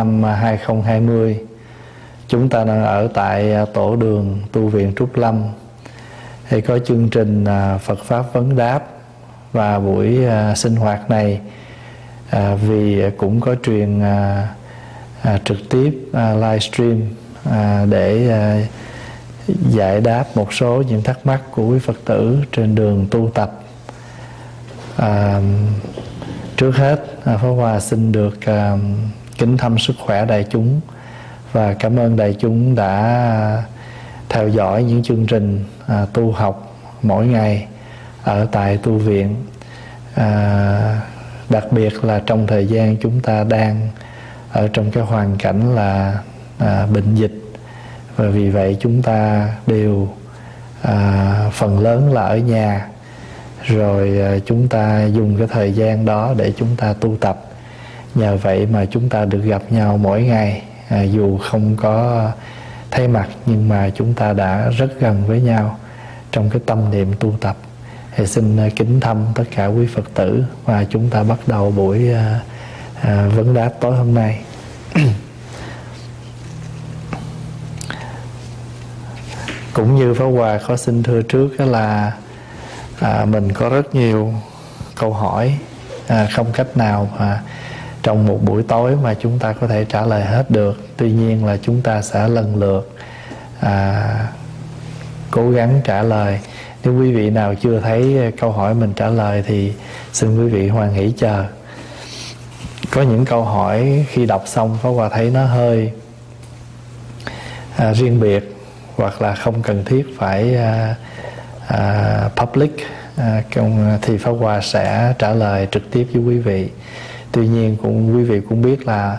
năm à, 2020 chúng ta đang ở tại à, tổ đường tu viện Trúc Lâm thì có chương trình à, Phật pháp vấn đáp và buổi sinh hoạt này vì cũng có truyền trực tiếp livestream để giải đáp một số những thắc mắc của quý Phật tử trên đường tu tập. trước hết Pháp Hòa xin được kính thăm sức khỏe đại chúng và cảm ơn đại chúng đã theo dõi những chương trình à, tu học mỗi ngày ở tại tu viện. À, đặc biệt là trong thời gian chúng ta đang ở trong cái hoàn cảnh là à, bệnh dịch. Và vì vậy chúng ta đều à, phần lớn là ở nhà. Rồi à, chúng ta dùng cái thời gian đó để chúng ta tu tập nhờ vậy mà chúng ta được gặp nhau mỗi ngày. À, dù không có thay mặt nhưng mà chúng ta đã rất gần với nhau trong cái tâm niệm tu tập. Thì xin à, kính thăm tất cả quý phật tử và chúng ta bắt đầu buổi à, à, vấn đáp tối hôm nay. Cũng như Pháp Hòa có xin thưa trước là à, mình có rất nhiều câu hỏi à, không cách nào mà trong một buổi tối mà chúng ta có thể trả lời hết được. Tuy nhiên là chúng ta sẽ lần lượt à, cố gắng trả lời. Nếu quý vị nào chưa thấy câu hỏi mình trả lời thì xin quý vị hoan hỷ chờ. Có những câu hỏi khi đọc xong Pháp Hòa thấy nó hơi à, riêng biệt hoặc là không cần thiết phải à, à, public. À, thì Pháp Hòa sẽ trả lời trực tiếp với quý vị tuy nhiên cũng quý vị cũng biết là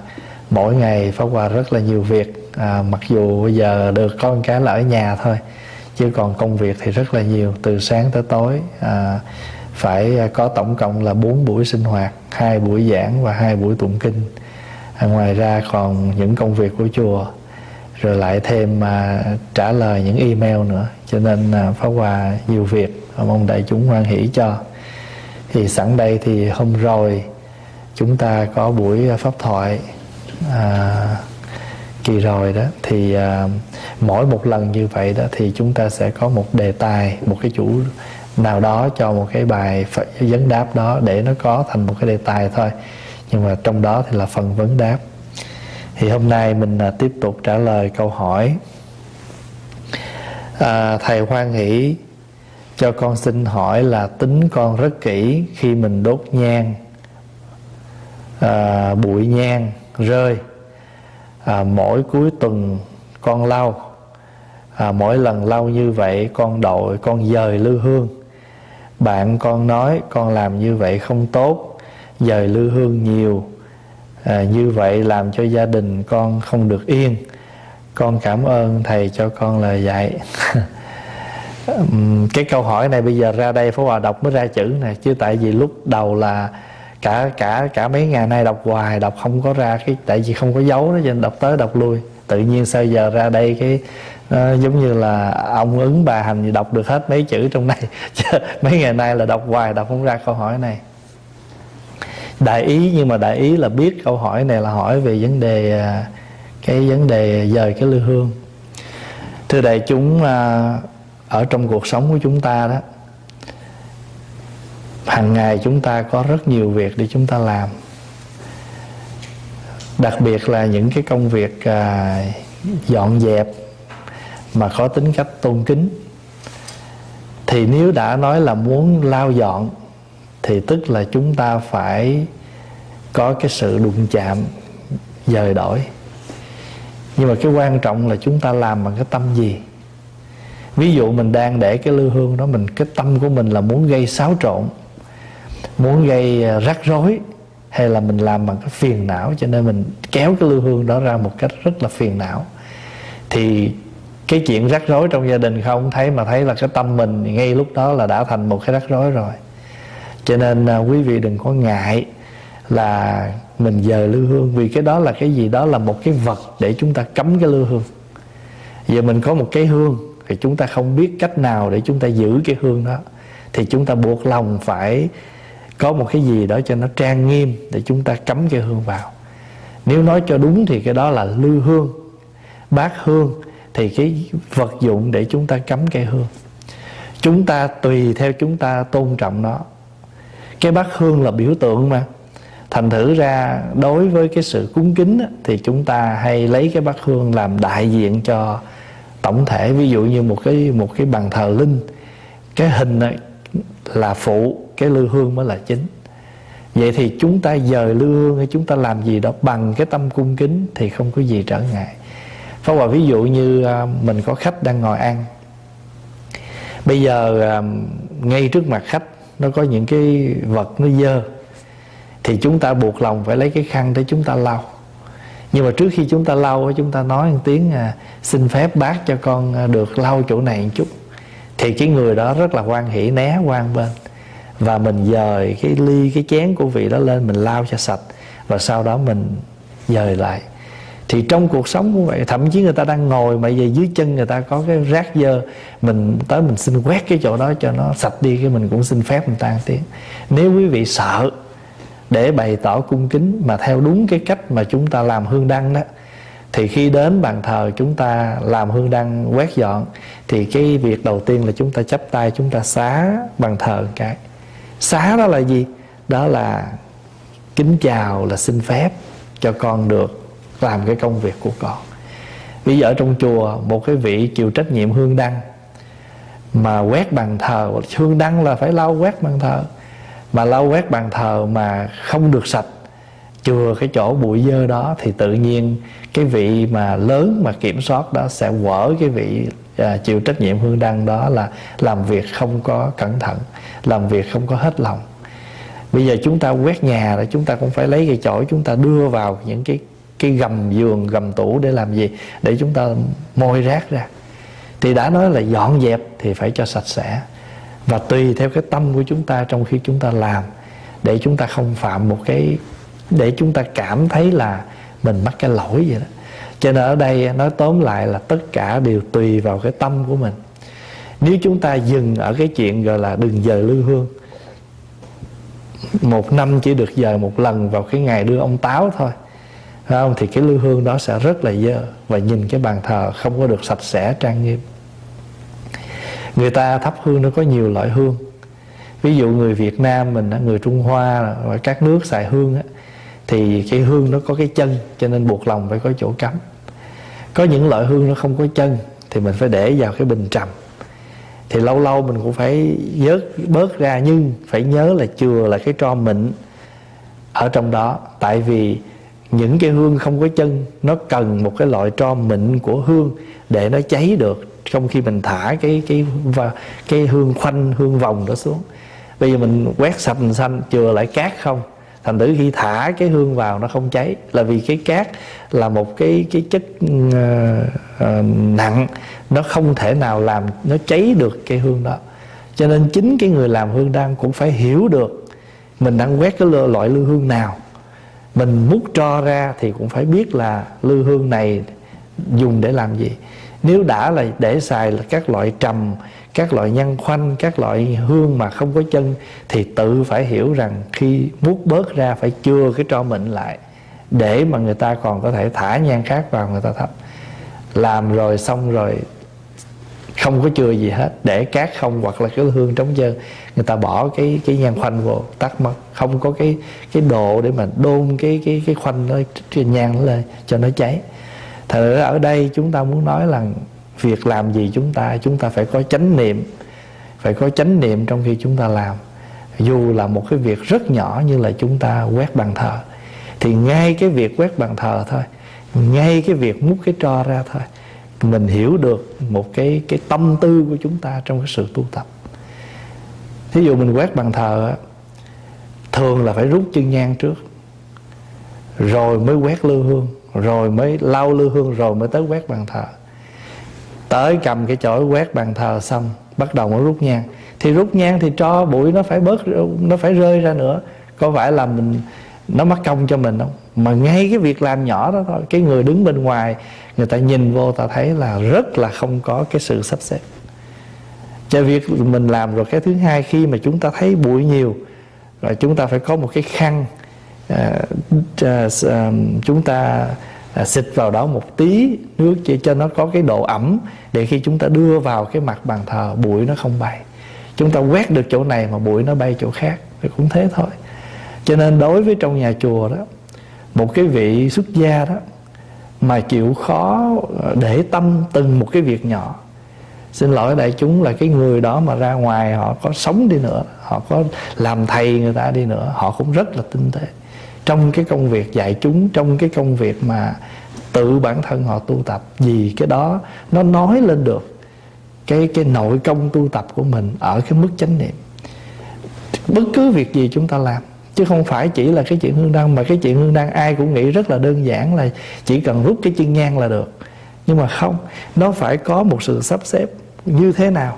mỗi ngày pháp hòa rất là nhiều việc. À, mặc dù bây giờ được có một cái là ở nhà thôi chứ còn công việc thì rất là nhiều. Từ sáng tới tối à, phải có tổng cộng là 4 buổi sinh hoạt hai buổi giảng và hai buổi tụng kinh. À, ngoài ra còn những công việc của chùa rồi lại thêm mà trả lời những email nữa. Cho nên à, pháp hòa nhiều việc và mong đại chúng hoan hỷ cho. Thì sẵn đây thì hôm rồi chúng ta có buổi à, pháp thoại à, kỳ rồi đó thì à, mỗi một lần như vậy đó thì chúng ta sẽ có một đề tài một cái chủ nào đó cho một cái bài vấn đáp đó để nó có thành một cái đề tài thôi. Nhưng mà trong đó thì là phần vấn đáp. Thì hôm nay mình à, tiếp tục trả lời câu hỏi à, thầy hoan hỷ cho con xin hỏi là tính con rất kỹ khi mình đốt nhang à, bụi nhang rơi à, mỗi cuối tuần con lau à, mỗi lần lau như vậy con đội con dời lư hương. Bạn con nói con làm như vậy không tốt dời lư hương nhiều à, như vậy làm cho gia đình con không được yên. Con cảm ơn thầy cho con lời dạy. Cái câu hỏi này bây giờ ra đây Phó Hòa đọc mới ra chữ này chứ tại vì lúc đầu là cả cả cả mấy ngày nay đọc hoài, đọc không có ra cái, tại vì không có dấu đó nên đọc tới đọc lui. Tự nhiên sao giờ ra đây cái nó giống như là ông ứng bà hành gì đọc được hết mấy chữ trong này. Mấy ngày nay là đọc hoài, đọc không ra câu hỏi này. Đại ý, nhưng mà đại ý là biết câu hỏi này là hỏi về vấn đề ờ, cái vấn đề dời cái lư hương. Thưa đại chúng ờ, ở trong cuộc sống của chúng ta đó hàng ngày chúng ta có rất nhiều việc để chúng ta làm. Đặc biệt là những cái công việc à, dọn dẹp mà có tính cách tôn kính. Thì nếu đã nói là muốn lao dọn thì tức là chúng ta phải có cái sự đụng chạm dời đổi. Nhưng mà cái quan trọng là chúng ta làm bằng cái tâm gì? Ví dụ mình đang để cái lư hương đó mình cái tâm của mình là muốn gây xáo trộn muốn gây à, rắc rối hay là mình làm bằng cái phiền não cho nên mình kéo cái lưu hương đó ra một cách rất là phiền não. Thì cái chuyện rắc rối trong gia đình không thấy mà thấy là cái tâm mình ngay lúc đó là đã thành một cái rắc rối rồi. Cho nên à, quý vị đừng có ngại là mình dời lưu hương vì cái đó là cái gì? Đó là một cái vật để chúng ta cấm cái lưu hương. Giờ mình có một cái hương thì chúng ta không biết cách nào để chúng ta giữ cái hương đó. Thì chúng ta buộc lòng phải có một cái gì đó cho nó trang nghiêm để chúng ta cắm cái hương vào. Nếu nói cho đúng thì cái đó là lư hương, bát hương, thì cái vật dụng để chúng ta cắm cây hương. Chúng ta tùy theo chúng ta tôn trọng nó. Cái bát hương là biểu tượng mà. Thành thử ra, đối với cái sự cúng kính thì chúng ta hay lấy cái bát hương làm đại diện cho tổng thể. Ví dụ như một cái một cái bàn thờ linh. Cái hình này là phụ cái lư hương mới là chính. Vậy thì chúng ta dời lư hương hay chúng ta làm gì đó bằng cái tâm cung kính thì không có gì trở ngại. Pháp Hòa, ví dụ như à, mình có khách đang ngồi ăn. Bây giờ à, ngay trước mặt khách Nó có những cái vật nó dơ Thì chúng ta buộc lòng phải lấy cái khăn để chúng ta lau. Nhưng mà trước khi chúng ta lau Chúng ta nói một tiếng à, Xin phép bác cho con được lau chỗ này một chút. Thì cái người đó rất là quan hỷ, né quan bên. Và mình dời cái ly, cái chén của vị đó lên, Mình lau cho sạch. Và sau đó mình dời lại. Thì trong cuộc sống cũng vậy thậm chí người ta đang ngồi mà về dưới chân người ta có cái rác dơ, mình tới mình xin quét cái chỗ đó cho nó sạch đi, cái mình cũng xin phép người ta tiếng. Nếu quý vị sợ để bày tỏ cung kính mà theo đúng cái cách mà chúng ta làm hương đăng đó, thì khi đến bàn thờ chúng ta làm hương đăng quét dọn, thì cái việc đầu tiên là chúng ta chấp tay, chúng ta xá bàn thờ một cái xá đó là gì? Đó là kính chào là xin phép cho con được làm cái công việc của con. Bây giờ ở trong chùa một cái vị chịu trách nhiệm hương đăng mà quét bàn thờ hương đăng là phải lau quét bàn thờ. Mà lau quét bàn thờ mà không được sạch chừa cái chỗ bụi dơ đó thì tự nhiên cái vị mà lớn mà kiểm soát đó sẽ quở cái vị à, chịu trách nhiệm hương đăng đó là làm việc không có cẩn thận làm việc không có hết lòng. Bây giờ chúng ta quét nhà là chúng ta cũng phải lấy cái chổi chúng ta đưa vào những cái cái gầm giường, gầm tủ để làm gì? Để chúng ta môi rác ra. Thì đã nói là dọn dẹp thì phải cho sạch sẽ. Và tùy theo cái tâm của chúng ta trong khi chúng ta làm. Để chúng ta không phạm một cái, để chúng ta cảm thấy là mình mắc cái lỗi vậy đó. Cho nên ở đây nói tóm lại là tất cả đều tùy vào cái tâm của mình nếu chúng ta dừng ở cái chuyện gọi là đừng dời lư hương một năm chỉ được dời một lần vào cái ngày đưa ông táo thôi Thấy không? thì cái lư hương đó sẽ rất là dơ và nhìn cái bàn thờ không có được sạch sẽ trang nghiêm. Người ta thắp hương nó có nhiều loại hương. Ví dụ người Việt Nam mình người Trung Hoa và các nước xài hương á, thì cái hương nó có cái chân cho nên buộc lòng phải có chỗ cắm. Có những loại hương nó không có chân thì mình phải để vào cái bình trầm thì lâu lâu mình cũng phải vớt, bớt ra, nhưng phải nhớ là chừa là cái tro mịn ở trong đó. Tại vì những cái hương không có chân, nó cần một cái loại tro mịn của hương để nó cháy được trong khi mình thả cái cái và cái hương khoanh, hương vòng đó xuống. Bây giờ mình quét sạch mình xanh, chừa lại cát không? Thành thử khi thả cái hương vào nó không cháy là vì cái cát là một cái cái chất uh, uh, nặng nó không thể nào làm nó cháy được cái hương đó. Cho nên chính cái người làm hương đăng cũng phải hiểu được mình đang quét cái loại lư hương nào. Mình múc cho ra thì cũng phải biết là lư hương này dùng để làm gì. Nếu đã là để xài là các loại trầm các loại nhân khoanh các loại hương mà không có chân, thì tự phải hiểu rằng khi múc bớt ra phải chừa cái tro mịn lại để mà người ta còn có thể thả nhang khác vào người ta thắp. Làm rồi xong rồi, không có chừa gì hết, để cát không hoặc là cái hương trống trơn người ta bỏ cái cái nhang khoanh vô, tắt mất. Không có cái cái độ để mà đôn cái cái cái khoanh nó cái nhang nó lên cho nó cháy. Thật ra ở đây chúng ta muốn nói là việc làm gì chúng ta? Chúng ta phải có chánh niệm, phải có chánh niệm trong khi chúng ta làm. Dù là một cái việc rất nhỏ như là chúng ta quét bàn thờ, thì ngay cái việc quét bàn thờ thôi, ngay cái việc múc cái tro ra thôi, mình hiểu được một cái cái tâm tư của chúng ta trong cái sự tu tập. Thí dụ mình quét bàn thờ thường là phải rút chân nhang trước, rồi mới quét lư hương, rồi mới lau lư hương, rồi mới tới quét bàn thờ tới cầm cái chổi quét bàn thờ xong bắt đầu mới rút nhang. Thì rút nhang thì cho bụi nó phải bớt nó phải rơi ra nữa. Có phải là mình nó mất công cho mình không? Mà ngay cái việc làm nhỏ đó thôi cái người đứng bên ngoài người ta nhìn vô ta thấy là rất là không có cái sự sắp xếp. Cho việc mình làm rồi cái thứ hai khi mà chúng ta thấy bụi nhiều rồi chúng ta phải có một cái khăn uh, uh, uh, chúng ta à, xịt vào đó một tí nước chỉ cho nó có cái độ ẩm để khi chúng ta đưa vào cái mặt bàn thờ bụi nó không bay. Chúng ta quét được chỗ này mà bụi nó bay chỗ khác thì cũng thế thôi. Cho nên đối với trong nhà chùa đó một cái vị xuất gia đó mà chịu khó à, để tâm từng một cái việc nhỏ xin lỗi đại chúng là cái người đó mà ra ngoài họ có sống đi nữa họ có làm thầy người ta đi nữa họ cũng rất là tinh tế trong cái công việc dạy chúng, trong cái công việc mà tự bản thân họ tu tập, vì cái đó nó nói lên được cái cái nội công tu tập của mình ở cái mức chánh niệm. Bất cứ việc gì chúng ta làm, chứ không phải chỉ là cái chuyện hương đăng, mà cái chuyện hương đăng ai cũng nghĩ rất là đơn giản là chỉ cần rút cái chân nhang là được. Nhưng mà không, nó phải có một sự sắp xếp như thế nào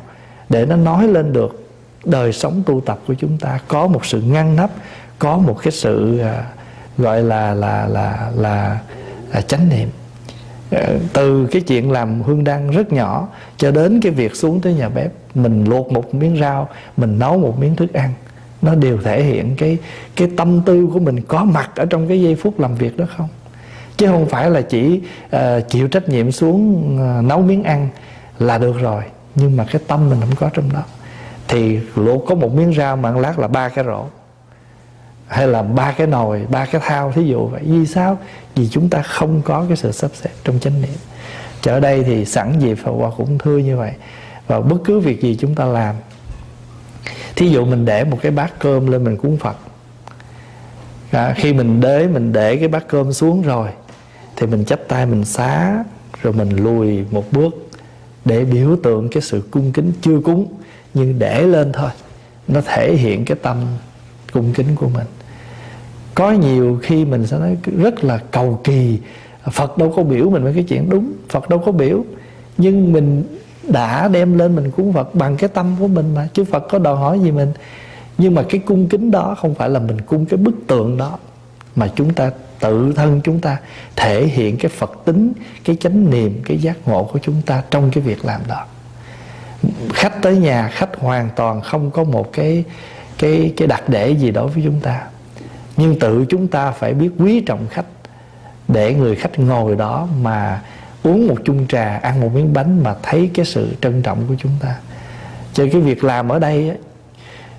để nó nói lên được đời sống tu tập của chúng ta. Có một sự ngăn nắp, có một cái sự à, gọi là là là là, là chánh niệm. Ờ, từ cái chuyện làm hương đăng rất nhỏ cho đến cái việc xuống tới nhà bếp mình luộc một miếng rau mình nấu một miếng thức ăn nó đều thể hiện cái cái tâm tư của mình có mặt ở trong cái giây phút làm việc đó không? Chứ không phải là chỉ uh, chịu trách nhiệm xuống uh, nấu miếng ăn là được rồi nhưng mà cái tâm mình không có trong đó. Thì luộc có một miếng rau mà ăn lát là ba cái rổ hay là ba cái nồi ba cái thao thí dụ vậy. Vì sao? Vì chúng ta không có cái sự sắp xếp trong chánh niệm. Trở đây thì sẵn dịp Phật Hòa cũng thưa như vậy. Và bất cứ việc gì chúng ta làm thí dụ mình để một cái bát cơm lên mình cúng phật à, khi mình đế mình để cái bát cơm xuống rồi thì mình chắp tay mình xá rồi mình lùi một bước để biểu tượng cái sự cung kính chưa cúng nhưng để lên thôi. Nó thể hiện cái tâm cung kính của mình có nhiều khi mình sẽ nói rất là cầu kỳ, Phật đâu có biểu mình với cái chuyện đúng, Phật đâu có biểu. Nhưng mình đã đem lên mình cúng Phật bằng cái tâm của mình mà, chứ Phật có đòi hỏi gì mình. Nhưng mà cái cung kính đó không phải là mình cung cái bức tượng đó, mà chúng ta tự thân chúng ta thể hiện cái Phật tính, cái chánh niệm, cái giác ngộ của chúng ta trong cái việc làm đó. Khách tới nhà, khách hoàn toàn không có một cái cái cái đặc để gì đối với chúng ta nhưng tự chúng ta phải biết quý trọng khách để người khách ngồi đó mà uống một chung trà ăn một miếng bánh mà thấy cái sự trân trọng của chúng ta. Cho cái việc làm ở đây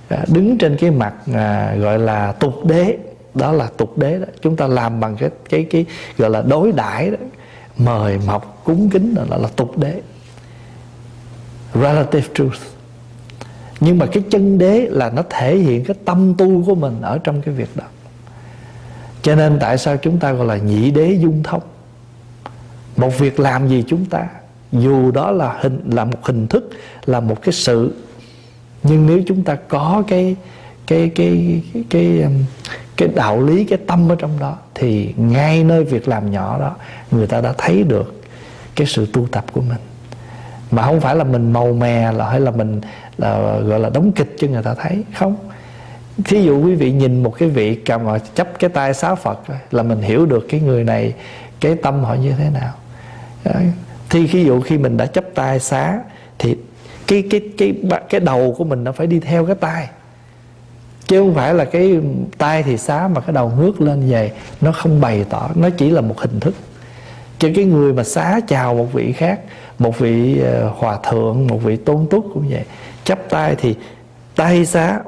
à, đứng trên cái mặt à, gọi là tục đế đó là tục đế đó. Chúng ta làm bằng cái cái cái gọi là đối đãi đó mời mọc cúng kính đó là, là tục đế. Relative truth. Nhưng mà cái chân đế là nó thể hiện cái tâm tu của mình ở trong cái việc đó cho nên tại sao chúng ta gọi là nhị đế dung thông một việc làm gì chúng ta? Dù đó là hình là một hình thức là một cái sự. Nhưng nếu chúng ta có cái cái cái cái cái, um, cái đạo lý cái tâm ở trong đó thì ngay nơi việc làm nhỏ đó người ta đã thấy được cái sự tu tập của mình. Mà không phải là mình màu mè là hay là mình là gọi là đóng kịch cho người ta thấy. Không thí dụ quý vị nhìn một cái vị cầm mà chấp cái tay xá phật là mình hiểu được cái người này, cái tâm họ như thế nào. Thì ví dụ khi mình đã chấp tay xá, thì cái cái cái cái đầu của mình nó phải đi theo cái tay. Chứ không phải là cái tay thì xá mà cái đầu ngước lên về, nó không bày tỏ, nó chỉ là một hình thức. Cho cái người mà xá chào một vị khác, một vị ờ, hòa thượng, một vị tôn túc cũng vậy chấp tay thì tay xá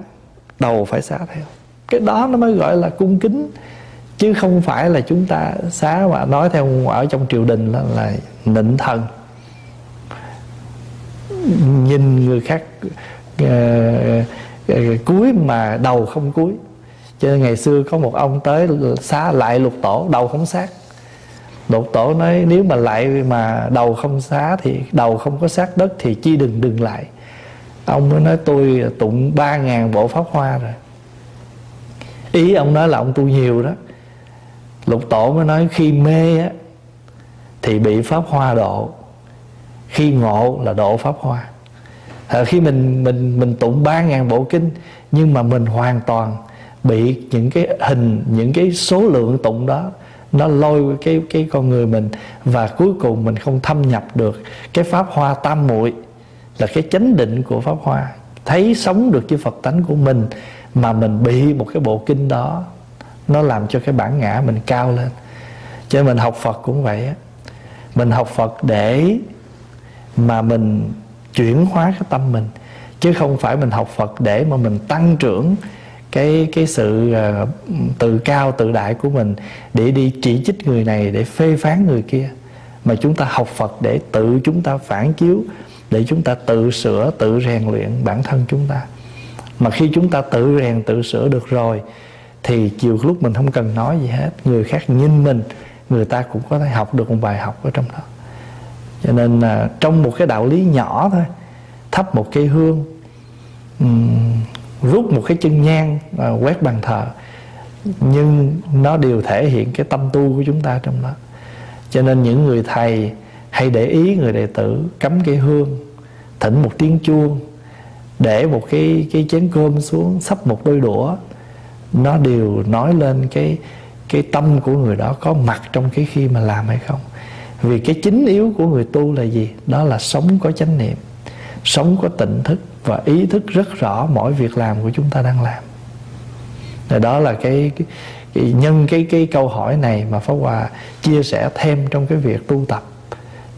đầu phải xá theo. Cái đó nó mới gọi là cung kính chứ không phải là chúng ta xá mà nói theo ở trong triều đình là, là nịnh thần nhìn người khác uh, uh, cúi mà đầu không cúi. Cho nên ngày xưa có một ông tới xá lại lục tổ đầu không sát lục tổ nói nếu mà lại mà đầu không xá thì đầu không có sát đất thì chi đừng đừng lại ông mới nói tôi tụng ba ngàn bộ pháp hoa rồi. Ý ông nói là ông tu nhiều đó. Lục tổ mới nói khi mê á thì bị pháp hoa độ. Khi ngộ là độ pháp hoa. À, khi mình mình mình tụng ba ngàn bộ kinh nhưng mà mình hoàn toàn bị những cái hình những cái số lượng tụng đó nó lôi cái cái con người mình và cuối cùng mình không thâm nhập được cái pháp hoa tam muội là cái chánh định của pháp hoa. Thấy sống được với phật tánh của mình mà mình bị một cái bộ kinh đó nó làm cho cái bản ngã mình cao lên. Cho nên mình học phật cũng vậy á. Mình học phật để mà mình chuyển hóa cái tâm mình chứ không phải mình học phật để mà mình tăng trưởng cái cái sự ờ, uh, tự cao tự đại của mình để đi chỉ trích người này để phê phán người kia. Mà chúng ta học Phật để tự chúng ta phản chiếu để chúng ta tự sửa tự rèn luyện bản thân chúng ta. Mà khi chúng ta tự rèn tự sửa được rồi thì chiều lúc mình không cần nói gì hết. Người khác nhìn mình người ta cũng có thể học được một bài học ở trong đó. Cho nên là trong một cái đạo lý nhỏ thôi thắp một cây hương um, rút một cái chân nhang và quét bàn thờ. Nhưng nó đều thể hiện cái tâm tu của chúng ta trong đó. Cho nên những người thầy hay để ý người đệ tử cắm cây hương thỉnh một tiếng chuông để một cái cái chén cơm xuống sắp một đôi đũa. Nó đều nói lên cái cái tâm của người đó có mặt trong cái khi mà làm hay không. Vì cái chính yếu của người tu là gì? Đó là sống có chánh niệm sống có tỉnh thức và ý thức rất rõ mỗi việc làm của chúng ta đang làm. Và đó là cái, cái, cái nhân cái cái câu hỏi này mà pháp hòa chia sẻ thêm trong cái việc tu tập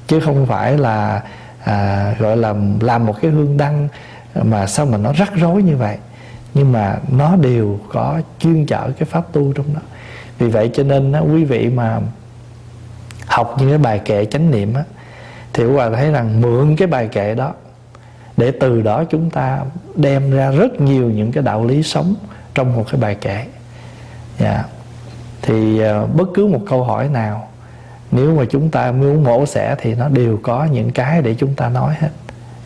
chứ không phải là à, gọi là làm một cái hương đăng mà sao mà nó rắc rối như vậy. Nhưng mà nó đều có chuyên chở cái pháp tu trong đó. Vì vậy cho nên á, quý vị mà học những cái bài kệ chánh niệm á thì hòa thấy rằng mượn cái bài kệ đó để từ đó chúng ta đem ra rất nhiều những cái đạo lý sống trong một cái bài kệ. Dạ. Thì uh, bất cứ một câu hỏi nào nếu mà chúng ta muốn mổ xẻ thì nó đều có những cái để chúng ta nói hết.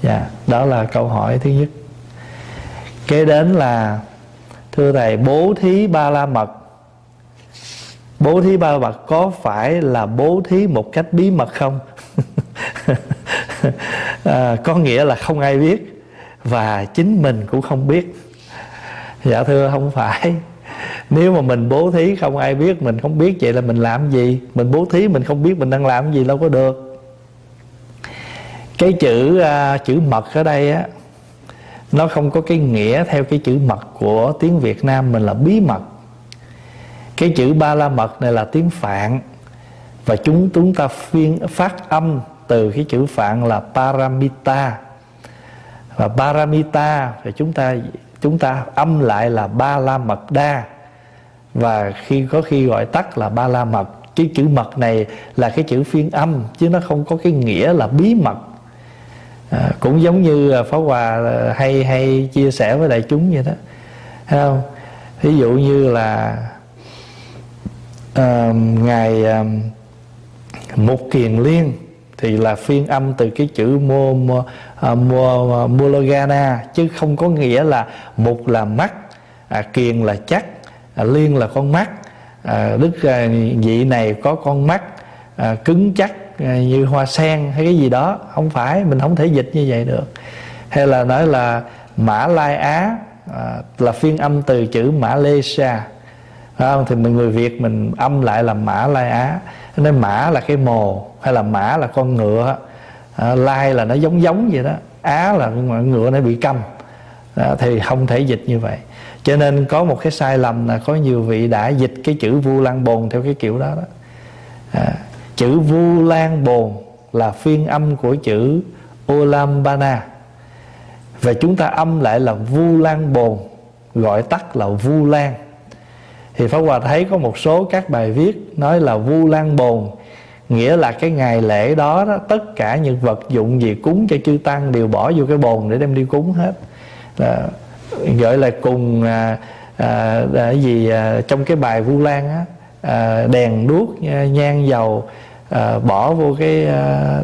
Dạ đó là câu hỏi thứ nhất. Kế đến là thưa thầy bố thí ba la mật. Bố thí ba la mật có phải là bố thí một cách bí mật không? À, có nghĩa là không ai biết và chính mình cũng không biết. Dạ thưa không phải nếu mà mình bố thí không ai biết mình không biết vậy là mình làm gì? Mình bố thí mình không biết mình đang làm gì đâu có được. Cái chữ uh, chữ mật ở đây á nó không có cái nghĩa theo cái chữ mật của tiếng Việt Nam mình là bí mật. Cái chữ ba la mật này là tiếng phạn và chúng chúng ta phiên phát âm từ cái chữ phạn là paramita. Và paramita thì chúng ta chúng ta âm lại là ba la mật đa và khi có khi gọi tắt là ba la mật. Cái chữ mật này là cái chữ phiên âm chứ nó không có cái nghĩa là bí mật. À, cũng giống như à, phó Hòa à, hay hay chia sẻ với đại chúng vậy đó. Thấy không? Ví dụ như là uh, ngài uh, Mục Kiền Liên thì là phiên âm từ cái chữ mô mô, uh, mô chứ không có nghĩa là mục là mắt à, kiền là chắc à, liên là con mắt. À, đức à, vị này có con mắt à, cứng chắc à, như hoa sen hay cái gì đó. Không phải mình không thể dịch như vậy được. Hay là nói là mã lai á à, là phiên âm từ chữ mã lê sa. Không? thì mình người việt mình âm lại là mã lai á. Nên mã là cái mồ hay là mã là con ngựa. À, lai là nó giống giống vậy đó. Á là ngựa nó bị câm. À, thì không thể dịch như vậy cho nên có một cái sai lầm là có nhiều vị đã dịch cái chữ vu lan bồn theo cái kiểu đó đó. À, chữ vu lan bồn là phiên âm của chữ olambana. Và chúng ta âm lại là vu lan bồn gọi tắt là vu lan. Thì Pháp Hòa thấy có một số các bài viết nói là vu lan bồn nghĩa là cái ngày lễ đó, đó tất cả những vật dụng gì cúng cho chư tăng đều bỏ vô cái bồn để đem đi cúng hết. Là gọi là cùng à, à, à, gì à, trong cái bài vu lan á à, đèn đuốc à, nhang dầu à, bỏ vô cái à,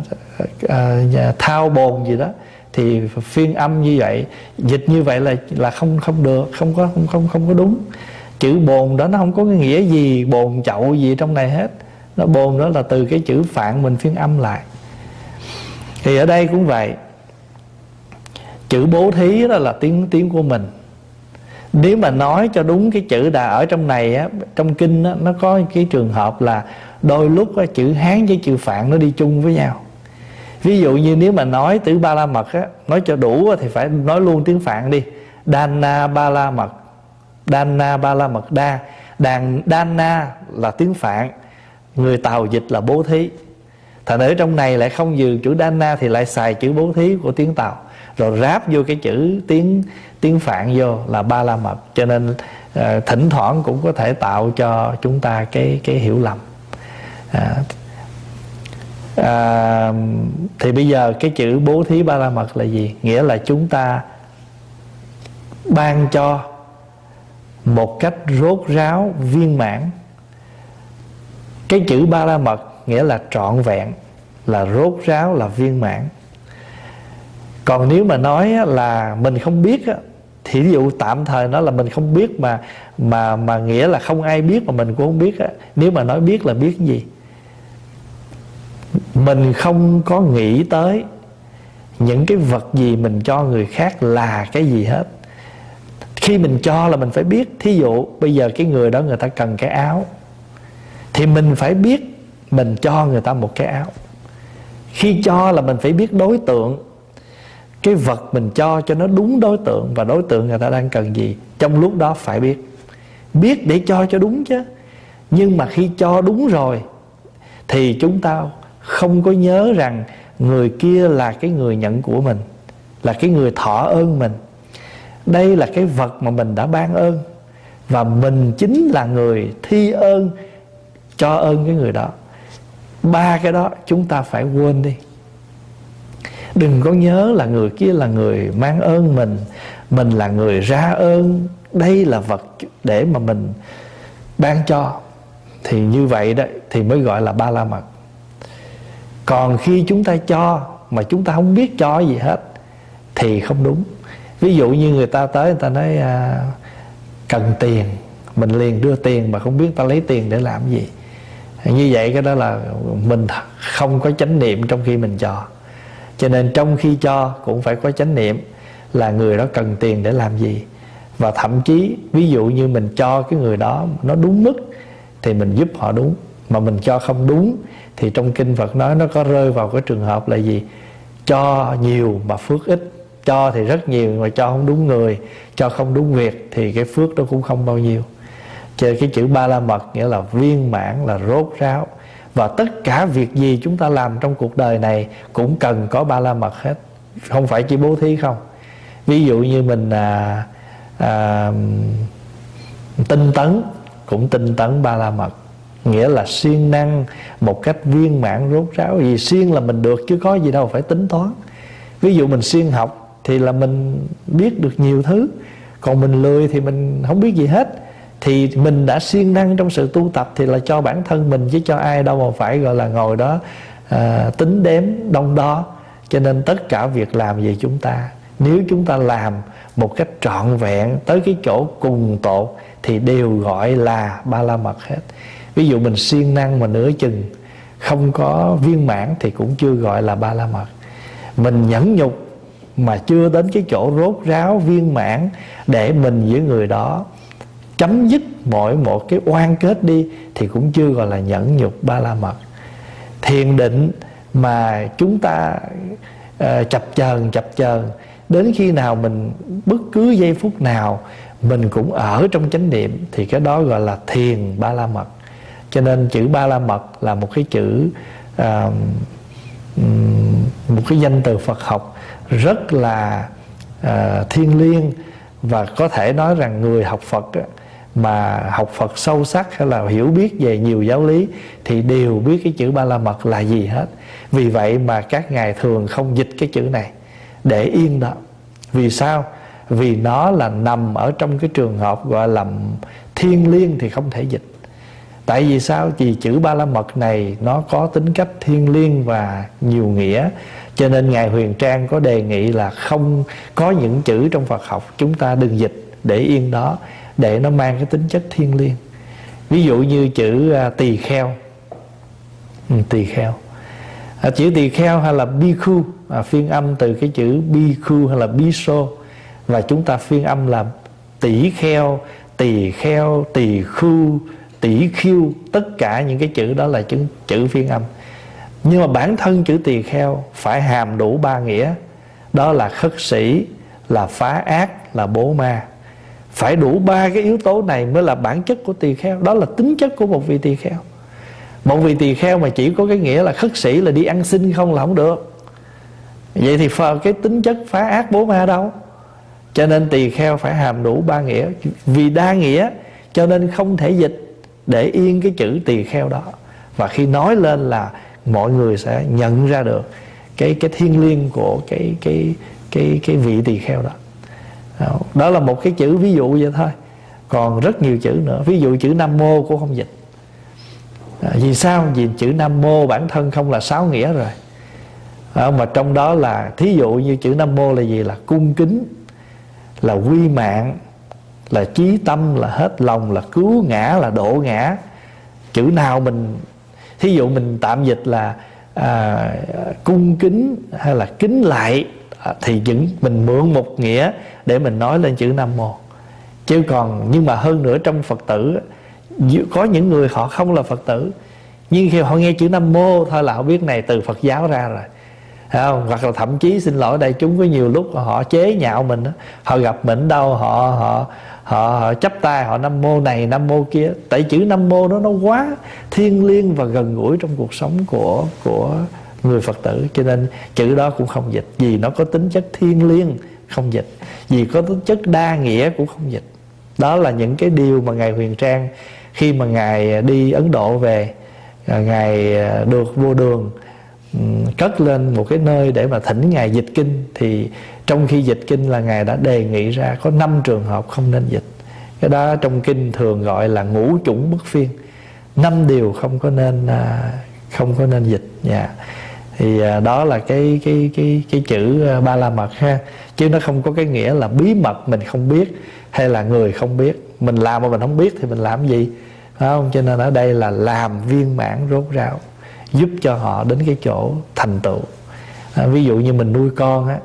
à, thao bồn gì đó thì phiên âm như vậy dịch như vậy là là không không được không có không không không có đúng. Chữ bồn đó nó không có cái nghĩa gì bồn chậu gì trong này hết. Nó bồn đó là từ cái chữ phạn mình phiên âm lại. Thì ở đây cũng vậy chữ bố thí đó là tiếng tiếng của mình. Nếu mà nói cho đúng cái chữ đà ở trong này á trong kinh á, nó có cái trường hợp là đôi lúc á, chữ hán với chữ phạn nó đi chung với nhau. Ví dụ như nếu mà nói từ ba la mật á nói cho đủ á, thì phải nói luôn tiếng phạn đi. Dana ba la mật dana ba la mật đa. Đàn đan na là tiếng phạn người tàu dịch là bố thí. Thành ở trong này lại không dừ chữ đan na thì lại xài chữ bố thí của tiếng tàu rồi ráp vô cái chữ tiếng tiếng phạn vô là ba la mật. Cho nên à, thỉnh thoảng cũng có thể tạo cho chúng ta cái cái hiểu lầm. À, à, thì bây giờ cái chữ bố thí ba la mật là gì? Nghĩa là chúng ta ban cho một cách rốt ráo viên mãn. Cái chữ ba la mật nghĩa là trọn vẹn là rốt ráo là viên mãn còn nếu mà nói là mình không biết thì ví dụ tạm thời nó là mình không biết mà mà mà nghĩa là không ai biết mà mình cũng không biết nếu mà nói biết là biết gì? Mình không có nghĩ tới những cái vật gì mình cho người khác là cái gì hết. Khi mình cho là mình phải biết, thí dụ bây giờ cái người đó người ta cần cái áo, thì mình phải biết mình cho người ta một cái áo. Khi cho là mình phải biết đối tượng cái vật mình cho cho nó đúng đối tượng và đối tượng người ta đang cần gì, trong lúc đó phải biết. Biết để cho cho đúng chứ. Nhưng mà khi cho đúng rồi, thì chúng ta không có nhớ rằng người kia là cái người nhận của mình, là cái người thọ ơn mình. Đây là cái vật mà mình đã ban ơn, và mình chính là người thi ơn, cho ơn cái người đó. Ba cái đó chúng ta phải quên đi đừng có nhớ là người kia là người mang ơn mình. Mình là người ra ơn. Đây là vật để mà mình ban cho. Thì như vậy đó thì mới gọi là ba la mật còn khi chúng ta cho mà chúng ta không biết cho gì hết thì không đúng. Ví dụ như người ta tới người ta nói à, cần tiền. Mình liền đưa tiền mà không biết ta lấy tiền để làm gì. Như vậy cái đó là mình không có chánh niệm trong khi mình cho cho nên trong khi cho cũng phải có chánh niệm là người đó cần tiền để làm gì. Và thậm chí ví dụ như mình cho cái người đó nó đúng mức thì mình giúp họ đúng. Mà mình cho không đúng thì trong kinh Phật nói nó có rơi vào cái trường hợp là gì? Cho nhiều mà phước ít. Cho thì rất nhiều mà cho không đúng người. Cho không đúng việc thì cái phước đó cũng không bao nhiêu. Cho cái chữ ba la mật nghĩa là viên mãn, là rốt ráo và tất cả việc gì chúng ta làm trong cuộc đời này cũng cần có ba la mật hết. Không phải chỉ bố thí không. Ví dụ như mình à, à, tinh tấn cũng tinh tấn ba la mật. Nghĩa là siêng năng một cách viên mãn rốt ráo. Vì siêng là mình được chứ có gì đâu phải tính toán. Ví dụ mình siêng học thì là mình biết được nhiều thứ. Còn mình lười thì mình không biết gì hết thì mình đã siêng năng trong sự tu tập thì là cho bản thân mình chứ cho ai đâu mà phải gọi là ngồi đó à, tính đếm đông đo. Cho nên tất cả việc làm về chúng ta nếu chúng ta làm một cách trọn vẹn tới cái chỗ cùng tột thì đều gọi là ba la mật hết. Ví dụ mình siêng năng mà nửa chừng không có viên mãn thì cũng chưa gọi là ba la mật. Mình nhẫn nhục mà chưa đến cái chỗ rốt ráo viên mãn để mình với người đó chấm dứt mọi một cái oan kết đi thì cũng chưa gọi là nhẫn nhục ba la mật. Thiền định mà chúng ta uh, chập chờn chập chờn đến khi nào mình bất cứ giây phút nào mình cũng ở trong chánh niệm thì cái đó gọi là thiền ba la mật. Cho nên chữ ba la mật là một cái chữ uh, một cái danh từ phật học rất là uh, thiêng liêng và có thể nói rằng người học phật mà học Phật sâu sắc hay là hiểu biết về nhiều giáo lý thì đều biết cái chữ ba la mật là gì hết. Vì vậy mà các ngài thường không dịch cái chữ này. Để yên đó. Vì sao? Vì nó là nằm ở trong cái trường hợp gọi là thiên liêng thì không thể dịch. Tại vì sao? Vì chữ ba la mật này nó có tính cách thiên liêng và nhiều nghĩa. Cho nên ngài huyền trang có đề nghị là không có những chữ trong phật học chúng ta đừng dịch để yên đó để nó mang cái tính chất thiên liêng. Ví dụ như chữ à, tỳ kheo. Ừ, tỳ kheo. À, chữ tỳ kheo hay là bhikkhu à, phiên âm từ cái chữ bhikkhu hay là biso và chúng ta phiên âm là tỷ kheo tỳ kheo tỳ khu tỷ khiêu. Tất cả những cái chữ đó là chữ chữ phiên âm. Nhưng mà bản thân chữ tỳ kheo phải hàm đủ ba nghĩa. Đó là khất sĩ là phá ác là bố ma phải đủ ba cái yếu tố này mới là bản chất của tỳ kheo. Đó là tính chất của một vị tỳ kheo. Một vị tỳ kheo mà chỉ có cái nghĩa là khất sĩ là đi ăn xin không là không được. Vậy thì cái tính chất phá ác bố ma đâu? Cho nên tỳ kheo phải hàm đủ ba nghĩa. Vì đa nghĩa, cho nên không thể dịch để yên cái chữ tỳ kheo đó. Và khi nói lên là mọi người sẽ nhận ra được cái cái thiên liêng của cái cái cái cái vị tỳ kheo đó đó là một cái chữ ví dụ vậy thôi. Còn rất nhiều chữ nữa. Ví dụ chữ nam mô cũng không dịch. À, vì sao? Vì chữ nam mô bản thân không là sáu nghĩa rồi. À, mà trong đó là thí dụ như chữ nam mô là gì? Là cung kính là quy mạng là chí tâm là hết lòng là cứu ngã là độ ngã. Chữ nào mình thí dụ mình tạm dịch là à, cung kính hay là kính lại à, thì những mình mượn một nghĩa để mình nói lên chữ nam mô chứ còn nhưng mà hơn nữa trong phật tử có những người họ không là phật tử nhưng khi họ nghe chữ nam mô thôi là họ biết này từ phật giáo ra rồi không? hoặc là thậm chí xin lỗi đây chúng có nhiều lúc họ chế nhạo mình đó. họ gặp mình đâu họ họ họ, họ chấp tay họ nam mô này nam mô kia tại chữ nam mô đó nó quá thiêng liêng và gần gũi trong cuộc sống của của người phật tử, cho nên chữ đó cũng không dịch. Vì nó có tính chất thiêng liêng, không dịch. Vì có tính chất đa nghĩa cũng không dịch. Đó là những cái điều mà ngài huyền trang, khi mà ngài đi ấn độ về à, ngài à, được vô đường cất lên một cái nơi để mà thỉnh ngài dịch kinh, thì trong khi dịch kinh là ngài đã đề nghị ra có năm trường hợp không nên dịch. Cái đó trong kinh thường gọi là ngũ chủng bất phiên. Năm điều không có nên à, không có nên dịch dạ thì à, đó là cái cái cái cái chữ à, ba la mật ha. Chứ nó không có cái nghĩa là bí mật mình không biết hay là người không biết. Mình làm mà mình không biết thì mình làm gì? Phải không? Cho nên ở đây là làm viên mãn rốt ráo giúp cho họ đến cái chỗ thành tựu. À, ví dụ như mình nuôi con á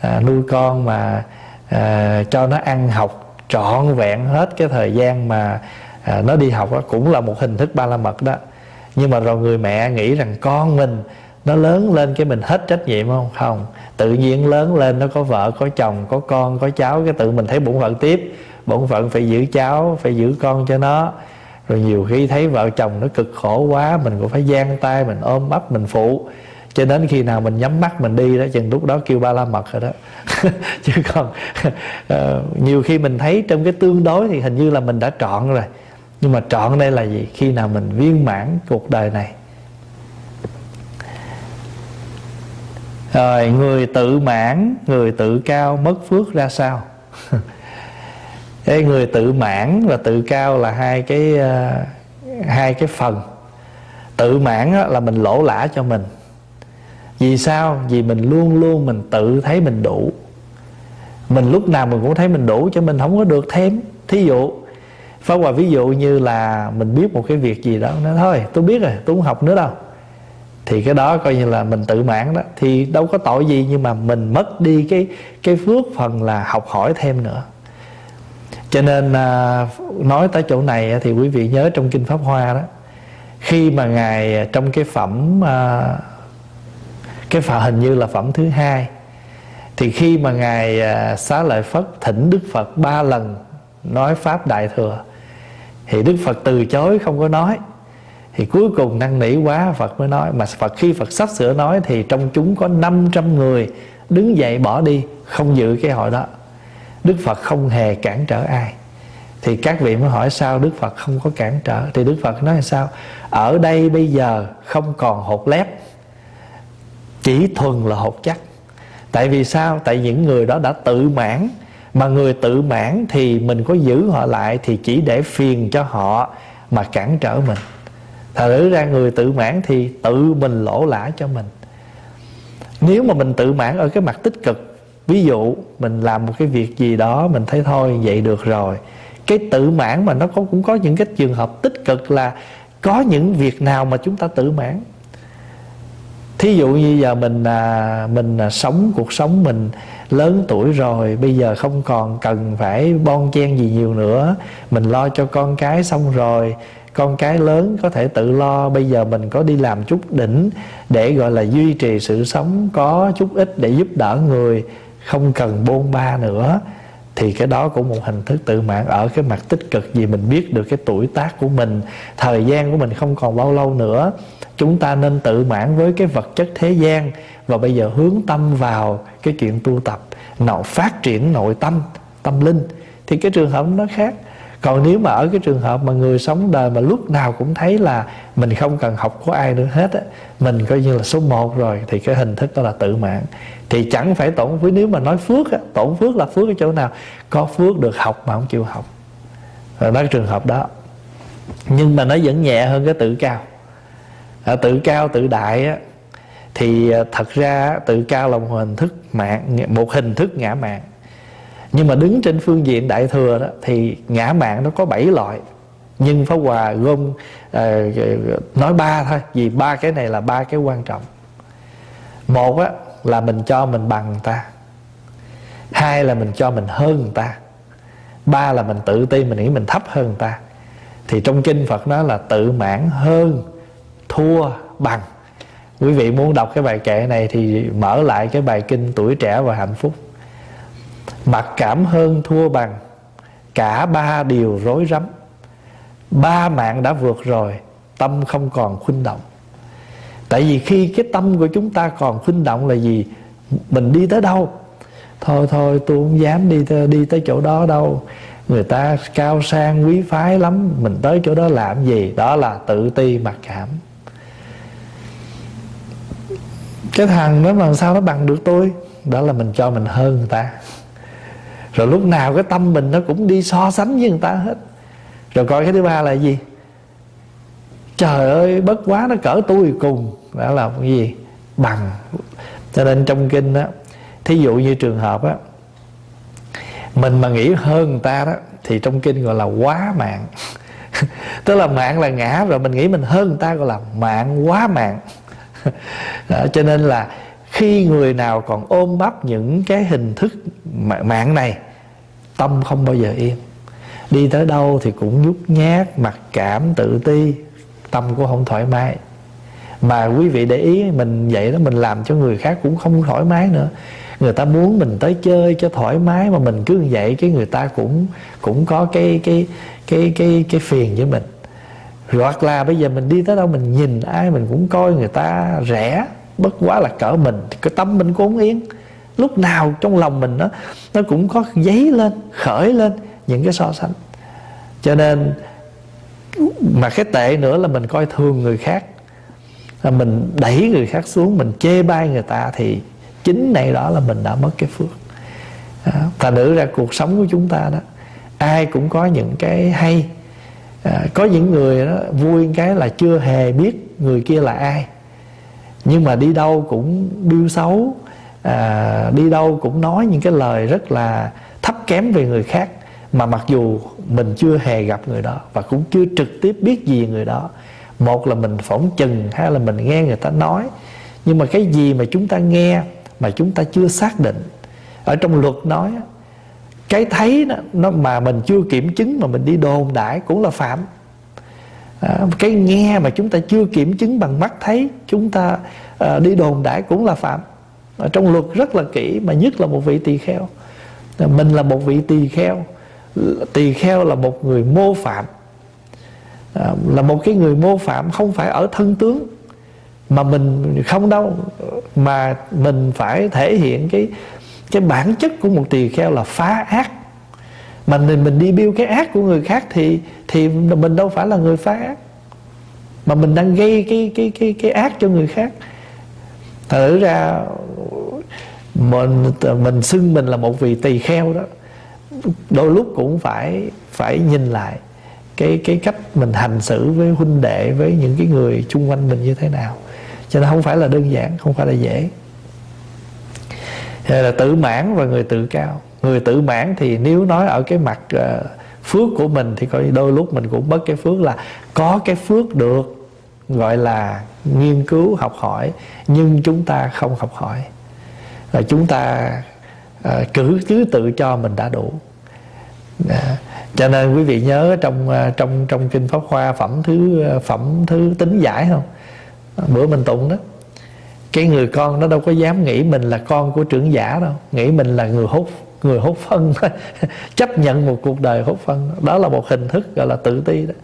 à, nuôi con mà à, cho nó ăn học trọn vẹn hết cái thời gian mà à, nó đi học đó, cũng là một hình thức ba la mật đó. Nhưng mà rồi người mẹ nghĩ rằng con mình nó lớn lên cái mình hết trách nhiệm không? Không. Tự nhiên lớn lên nó có vợ có chồng có con có cháu cái tự mình thấy bổn phận tiếp. Bổn phận phải giữ cháu phải giữ con cho nó. Rồi nhiều khi thấy vợ chồng nó cực khổ quá mình cũng phải giang tay mình ôm ấp mình phụ. Cho đến khi nào mình nhắm mắt mình đi đó chừng lúc đó kêu ba la mật rồi đó. Chứ còn uh, nhiều khi mình thấy trong cái tương đối thì hình như là mình đã trọn rồi. Nhưng mà trọn đây là gì? Khi nào mình viên mãn cuộc đời này rồi người tự mãn người tự cao mất phước ra sao? Cái người tự mãn và tự cao là hai cái uh, hai cái phần. Tự mãn là mình lỗ lã cho mình. Vì sao? Vì mình luôn luôn mình tự thấy mình đủ. Mình lúc nào mình cũng thấy mình đủ cho mình không có được thêm. Thí dụ phá Hòa ví dụ như là mình biết một cái việc gì đó nó thôi tôi biết rồi tôi không học nữa đâu. Thì cái đó coi như là mình tự mãn đó. Thì đâu có tội gì nhưng mà mình mất đi cái cái phước phần là học hỏi thêm nữa. Cho nên à, nói tới chỗ này thì quý vị nhớ trong kinh pháp hoa đó khi mà ngài à, trong cái phẩm à, cái phẩm hình như là phẩm thứ hai thì khi mà ngài à, xá lợi phất thỉnh đức phật ba lần nói pháp đại thừa thì đức phật từ chối không có nói thì cuối cùng năn nỉ quá, Phật mới nói. Mà Phật khi Phật sắp sửa nói Thì trong chúng có 500 người Đứng dậy bỏ đi, Không dự cái hội đó. Đức Phật không hề cản trở ai. Thì các vị mới hỏi sao Đức Phật không có cản trở? Thì Đức Phật nói là sao? Ở đây bây giờ không còn hột lép. Chỉ thuần là hột chắc. Tại vì sao? Tại những người đó đã tự mãn. Mà người tự mãn thì mình có giữ họ lại Thì chỉ để phiền cho họ Mà cản trở mình thở ra người tự mãn thì tự mình lỗ lã cho mình. Nếu mà mình tự mãn ở cái mặt tích cực ví dụ mình làm một cái việc gì đó mình thấy thôi vậy được rồi. Cái tự mãn mà nó có cũng có những cái trường hợp tích cực là có những việc nào mà chúng ta tự mãn. Thí dụ như giờ mình à, mình à, sống cuộc sống mình lớn tuổi rồi bây giờ không còn cần phải bon chen gì nhiều nữa. Mình lo cho con cái xong rồi con cái lớn có thể tự lo. Bây giờ mình có đi làm chút đỉnh để, gọi là, duy trì sự sống có chút ít để giúp đỡ người, không cần bôn ba nữa, thì cái đó cũng một hình thức tự mạng ở cái mặt tích cực vì mình biết được cái tuổi tác của mình. Thời gian của mình không còn bao lâu nữa. Chúng ta nên tự mãn với cái vật chất thế gian và bây giờ hướng tâm vào cái chuyện tu tập nội phát triển nội tâm tâm linh. Thì cái trường hợp nó khác còn nếu mà ở cái trường hợp mà người sống đời mà lúc nào cũng thấy là mình không cần học của ai nữa hết á mình coi như là số một rồi thì cái hình thức đó là tự mạng. Thì chẳng phải tổn phước nếu mà nói phước á tổn phước là phước ở chỗ nào? Có phước được học mà không chịu học. Rồi đó cái trường hợp đó. Nhưng mà nó vẫn nhẹ hơn cái tự cao. À, tự cao tự đại á thì à, thật ra tự cao là một hình thức mạng một hình thức ngã mạng nhưng mà đứng trên phương diện đại thừa đó thì ngã mạng nó có bảy loại. Nhưng pháp hòa gom à, ờ, ờ, nói ba thôi vì ba cái này là ba cái quan trọng. Một á là mình cho mình bằng người ta. Hai là mình cho mình hơn người ta. Ba là mình tự ti mình nghĩ mình thấp hơn người ta. Thì trong kinh phật nói là tự mãn hơn thua bằng. Quý vị muốn đọc cái bài kệ này thì mở lại cái bài kinh tuổi trẻ và hạnh phúc mặc cảm hơn thua bằng. Cả ba điều rối rắm. Ba mạng đã vượt rồi tâm không còn khuynh động. Tại vì khi cái tâm của chúng ta còn khuynh động là gì? Mình đi tới đâu? Thôi thôi tôi không dám đi tới, đi tới chỗ đó đâu. Người ta cao sang quý phái lắm mình tới chỗ đó làm gì? Đó là tự ti mặc cảm. Cái thằng đó làm sao nó bằng được tôi? Đó là mình cho mình hơn người ta rồi lúc nào cái tâm mình nó cũng đi so sánh với người ta hết. Rồi coi cái thứ ba là gì? Trời ơi bất quá nó cỡ tôi cùng. Đó là cái gì? Bằng. Cho nên trong kinh đó thí dụ như trường hợp á mình mà nghĩ hơn người ta đó thì trong kinh gọi là quá mạng. Tức là mạng là ngã rồi mình nghĩ mình hơn người ta gọi là mạng quá mạng. Đó, cho nên là khi người nào còn ôm bắp những cái hình thức mạng này, tâm không bao giờ yên đi tới đâu thì cũng nhút nhát, mặc cảm, tự ti, tâm cũng không thoải mái. Mà quý vị để ý, mình vậy đó, mình làm cho người khác cũng không thoải mái nữa. Người ta muốn mình tới chơi cho thoải mái mà mình cứ như vậy, cái người ta cũng cũng có cái cái cái cái cái phiền với mình. Hoặc là bây giờ mình đi tới đâu, mình nhìn ai, mình cũng coi người ta rẻ bất quá là cỡ mình thì cái tâm mình cũng yên lúc nào trong lòng mình nó nó cũng có giấy lên khởi lên những cái so sánh. Cho nên mà cái tệ nữa là mình coi thường người khác. Là mình đẩy người khác xuống mình chê bai người ta thì chính này đó là mình đã mất cái phước. À, đó. thành nữ ra cuộc sống của chúng ta đó ai cũng có những cái hay. À, có những người đó vui cái là chưa hề biết người kia là ai nhưng mà đi đâu cũng biêu xấu à, đi đâu cũng nói những cái lời rất là thấp kém về người khác mà mặc dù mình chưa hề gặp người đó và cũng chưa trực tiếp biết gì người đó. Một là mình phỏng chừng hay là mình nghe người ta nói. Nhưng mà cái gì mà chúng ta nghe mà chúng ta chưa xác định? Ở trong luật nói cái thấy đó, nó mà mình chưa kiểm chứng mà mình đi đồn đãi cũng là phạm à, cái nghe mà chúng ta chưa kiểm chứng bằng mắt thấy chúng ta à, đi đồn đại cũng là phạm. Ở trong luật rất là kỹ mà nhất là một vị tỳ kheo. À, mình là một vị tỳ kheo. Tỳ kheo là một người mô phạm. À, là một cái người mô phạm không phải ở thân tướng mà mình không đâu. Mà mình phải thể hiện cái cái bản chất của một tỳ kheo là phá ác mà mình mình đi biêu cái ác của người khác thì thì mình đâu phải là người phá ác mà mình đang gây cái cái cái cái ác cho người khác. Thử ra, mình mình xưng mình là một vị tỳ kheo đó. Đôi lúc cũng phải phải nhìn lại cái cái cách mình hành xử với huynh đệ, với những cái người chung quanh mình như thế nào. Cho nên không phải là đơn giản, không phải là dễ. Thế là tự mãn và người tự cao người tự mãn thì nếu nói ở cái mặt uh, phước của mình thì coi đôi lúc mình cũng mất cái phước là có cái phước được gọi là nghiên cứu học hỏi nhưng chúng ta không học hỏi. Là chúng ta uh, cứ cứ tự cho mình đã đủ. À, cho nên quý vị nhớ trong uh, trong trong kinh pháp hoa phẩm thứ uh, phẩm thứ tính giải không? Bữa mình tụng đó. Cái người con nó đâu có dám nghĩ mình là con của trưởng giả đâu nghĩ mình là người hút người hốt phân. Chấp nhận một cuộc đời hốt phân. Đó là một hình thức gọi là tự ti đó.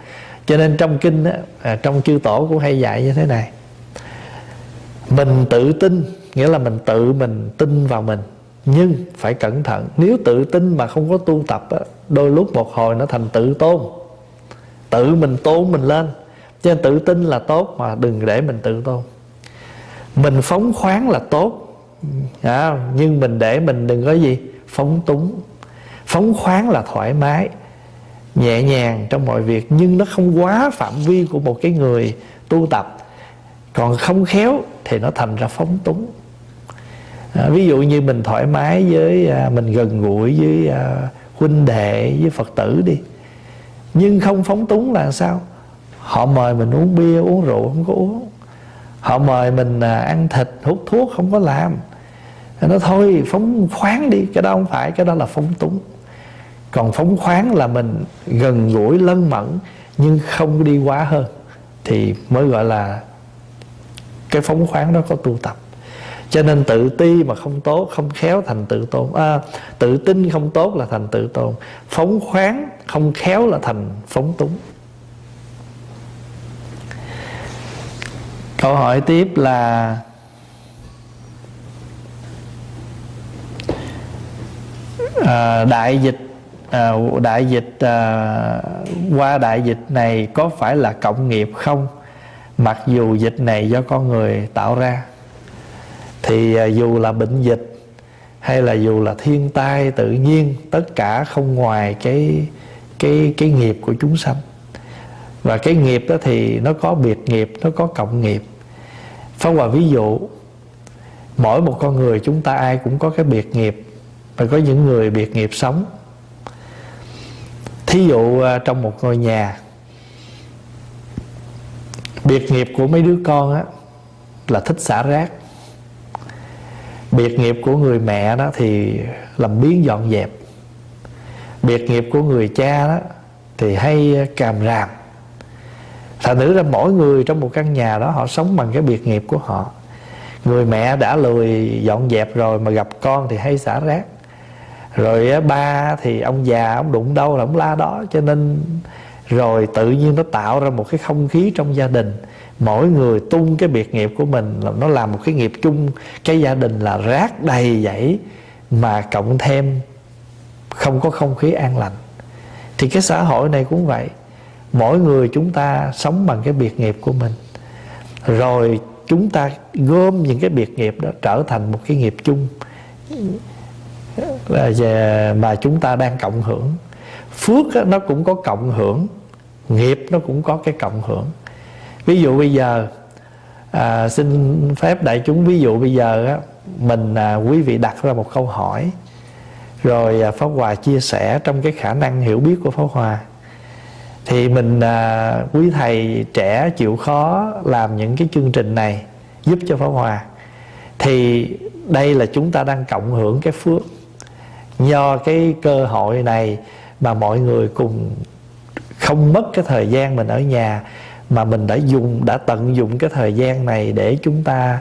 Cho nên trong kinh á, à, trong chư tổ cũng hay dạy như thế này. Mình tự tin nghĩa là mình tự mình tin vào mình. Nhưng phải cẩn thận nếu tự tin mà không có tu tập đó, đôi lúc một hồi nó thành tự tôn. Tự mình tôn mình lên. Cho nên tự tin là tốt mà đừng để mình tự tôn. Mình phóng khoáng là tốt. À, nhưng mình để mình đừng có gì? Phóng túng. Phóng khoáng là thoải mái nhẹ nhàng trong mọi việc nhưng nó không quá phạm vi của một cái người tu tập. Còn không khéo thì nó thành ra phóng túng. À, ví dụ như mình thoải mái với à, mình gần gũi với à, huynh đệ với phật tử đi. Nhưng không phóng túng là sao? Họ mời mình uống bia uống rượu không có uống. Họ mời mình à, ăn thịt hút thuốc không có làm nó thôi phóng khoáng đi cái đó không phải cái đó là phóng túng. Còn phóng khoáng là mình gần gũi lân mẫn nhưng không đi quá hơn thì mới gọi là cái phóng khoáng đó có tu tập. Cho nên tự ti mà không tốt không khéo thành tự tôn. À, tự tin không tốt là thành tự tôn. Phóng khoáng không khéo là thành phóng túng. Câu hỏi tiếp là à, đại dịch à, đại dịch à, qua đại dịch này có phải là cộng nghiệp không? Mặc dù dịch này do con người tạo ra thì à, dù là bệnh dịch hay là dù là thiên tai tự nhiên tất cả không ngoài cái cái cái nghiệp của chúng sanh. Và cái nghiệp đó thì nó có biệt nghiệp nó có cộng nghiệp. Phong Hòa ví dụ Mỗi một con người chúng ta ai cũng có cái biệt nghiệp. Và có những người biệt nghiệp sống. Thí dụ à, trong một ngôi nhà, Biệt nghiệp của mấy đứa con á, Là thích xả rác. Biệt nghiệp của người mẹ đó thì làm biến dọn dẹp. Biệt nghiệp của người cha đó Thì hay à, càm ràm. Thành nữ ra mỗi người trong một căn nhà đó Họ sống bằng cái biệt nghiệp của họ. Người mẹ đã lười dọn dẹp rồi Mà gặp con thì hay xả rác. Rồi ba thì ông già, Ông đụng đâu là ông la đó, Cho nên rồi tự nhiên nó tạo ra một cái không khí trong gia đình. Mỗi người tung cái biệt nghiệp của mình là nó làm một cái nghiệp chung. Cái gia đình là rác đầy dãy mà cộng thêm không có không khí an lành. Thì cái xã hội này cũng vậy. Mỗi người chúng ta sống bằng cái biệt nghiệp của mình. Rồi chúng ta gom những cái biệt nghiệp đó trở thành một cái nghiệp chung mà chúng ta đang cộng hưởng. Phước nó cũng có cộng hưởng. Nghiệp nó cũng có cái cộng hưởng. Ví dụ bây giờ à, xin phép đại chúng ví dụ bây giờ á, mình à, quý vị đặt ra một câu hỏi rồi à, pháp hòa chia sẻ trong cái khả năng hiểu biết của pháp hòa. Thì mình à, quý thầy trẻ chịu khó làm những cái chương trình này giúp cho pháp hòa. Thì đây là chúng ta đang cộng hưởng cái phước do cái cơ hội này mà mọi người cùng không mất cái thời gian mình ở nhà, mà mình đã dùng, đã tận dụng cái thời gian này để chúng ta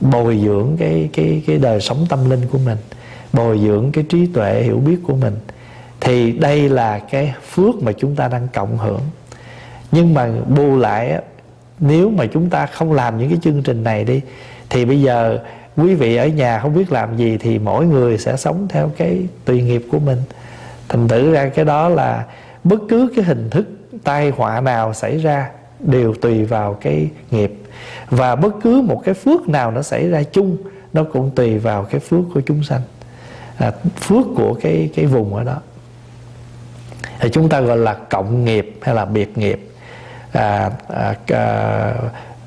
bồi dưỡng cái cái cái đời sống tâm linh của mình, bồi dưỡng cái trí tuệ hiểu biết của mình, thì đây là cái phước mà chúng ta đang cộng hưởng. Nhưng mà bù lại nếu mà chúng ta không làm những cái chương trình này đi, thì bây giờ quý vị ở nhà không biết làm gì thì mỗi người sẽ sống theo cái tùy nghiệp của mình. Thành thử ra cái đó là bất cứ cái hình thức tai họa nào xảy ra đều tùy vào cái nghiệp. Và bất cứ một cái phước nào nó xảy ra chung nó cũng tùy vào cái phước của chúng sanh. À, phước của cái cái vùng ở đó. Thì chúng ta gọi là cộng nghiệp hay là biệt nghiệp. À, à, à,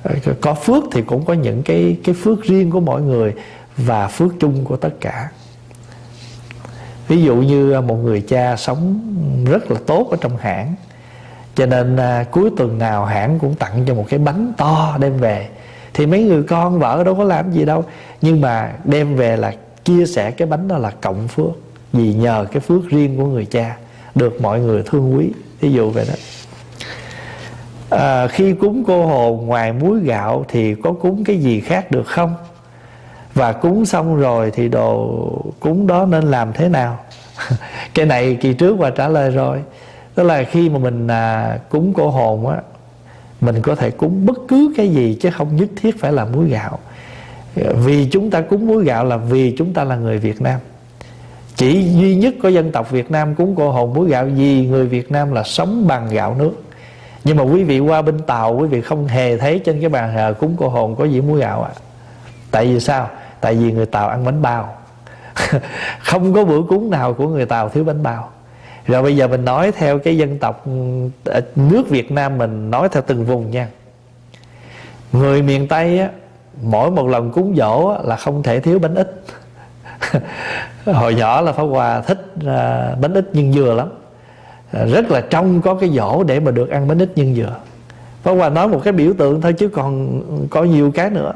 Ờ, có phước thì cũng có những cái cái phước riêng của mỗi người và phước chung của tất cả. Ví dụ như à, một người cha sống rất là tốt ở trong hãng cho nên à, cuối tuần nào hãng cũng tặng cho một cái bánh to đem về. Thì mấy người con vợ đâu có làm gì đâu nhưng mà đem về là chia sẻ cái bánh đó là cộng phước vì nhờ cái phước riêng của người cha được mọi người thương quý. Ví dụ vậy đó à, khi cúng cô hồn ngoài muối gạo thì có cúng cái gì khác được không? Và cúng xong rồi thì đồ cúng đó nên làm thế nào? Cái này kỳ trước và trả lời rồi. Đó là khi mà mình à, cúng cô hồn á mình có thể cúng bất cứ cái gì chứ không nhất thiết phải là muối gạo. Vì chúng ta cúng muối gạo là vì chúng ta là người Việt Nam. Chỉ duy nhất có dân tộc Việt Nam cúng cô hồn muối gạo vì người Việt Nam là sống bằng gạo nước nhưng mà quý vị qua bên tàu quý vị không hề thấy trên cái bàn thờ cúng cô hồn có gì muối gạo ạ. À. tại vì sao? Tại vì người tàu ăn bánh bao. Không có bữa cúng nào của người tàu thiếu bánh bao. Rồi bây giờ mình nói theo cái dân tộc ờ, nước Việt Nam mình nói theo từng vùng nha. Người miền Tây á mỗi một lần cúng dỗ á, là không thể thiếu bánh ít. Hồi nhỏ là Pháp Hòa thích à, bánh ít nhân dừa lắm rất là trong có cái dỗ để mà được ăn bánh ít nhân dừa. Pháp Hòa nói một cái biểu tượng thôi chứ còn có nhiều cái nữa.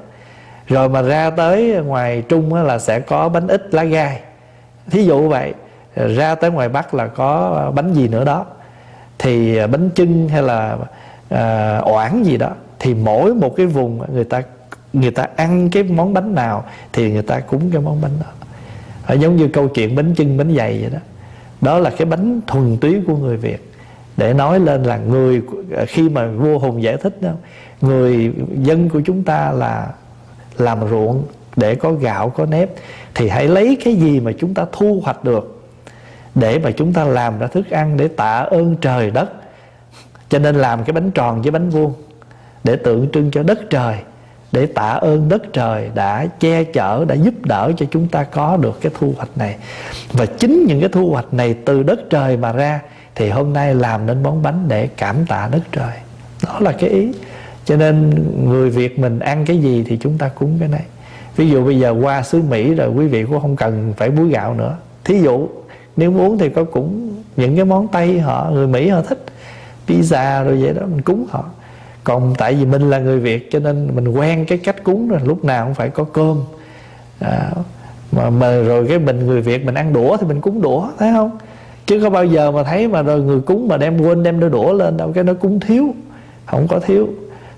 Rồi mà ra tới ngoài trung là sẽ có bánh ít lá gai. Thí dụ vậy ra tới ngoài bắc là có bánh gì nữa đó? Thì à, bánh chưng hay là à, oảng gì đó thì mỗi một cái vùng người ta người ta ăn cái món bánh nào thì người ta cúng cái món bánh đó. Giống như câu chuyện bánh chưng bánh dày vậy đó đó là cái bánh thuần túy của người việt. Để nói lên là người, khi mà vua hùng giải thích đó, người dân của chúng ta là làm ruộng để có gạo, có nếp, thì hãy lấy cái gì mà chúng ta thu hoạch được để mà chúng ta làm ra thức ăn để tạ ơn trời đất. Cho nên làm cái bánh tròn với bánh vuông để tượng trưng cho đất trời để tạ ơn đất trời đã che chở, đã giúp đỡ cho chúng ta có được cái thu hoạch này. Và chính những cái thu hoạch này từ đất trời mà ra, thì hôm nay làm nên món bánh để cảm tạ đất trời. Đó là cái ý. Cho nên người việt mình ăn cái gì thì chúng ta cúng cái này. Ví dụ bây giờ qua xứ mỹ rồi, quý vị cũng không cần phải búi gạo nữa. Thí dụ, nếu muốn thì có cũng những cái món tây họ, người mỹ họ thích, pizza rồi vậy đó, mình cúng họ còn tại vì mình là người việt cho nên mình quen cái cách cúng rồi lúc nào cũng phải có cơm. À, mà, mà rồi cái mình người việt mình ăn đũa thì mình cúng đũa thấy không? Chứ có bao giờ mà thấy mà rồi người cúng mà đem quên đem đôi đũa lên đâu cái nó cúng thiếu không có thiếu.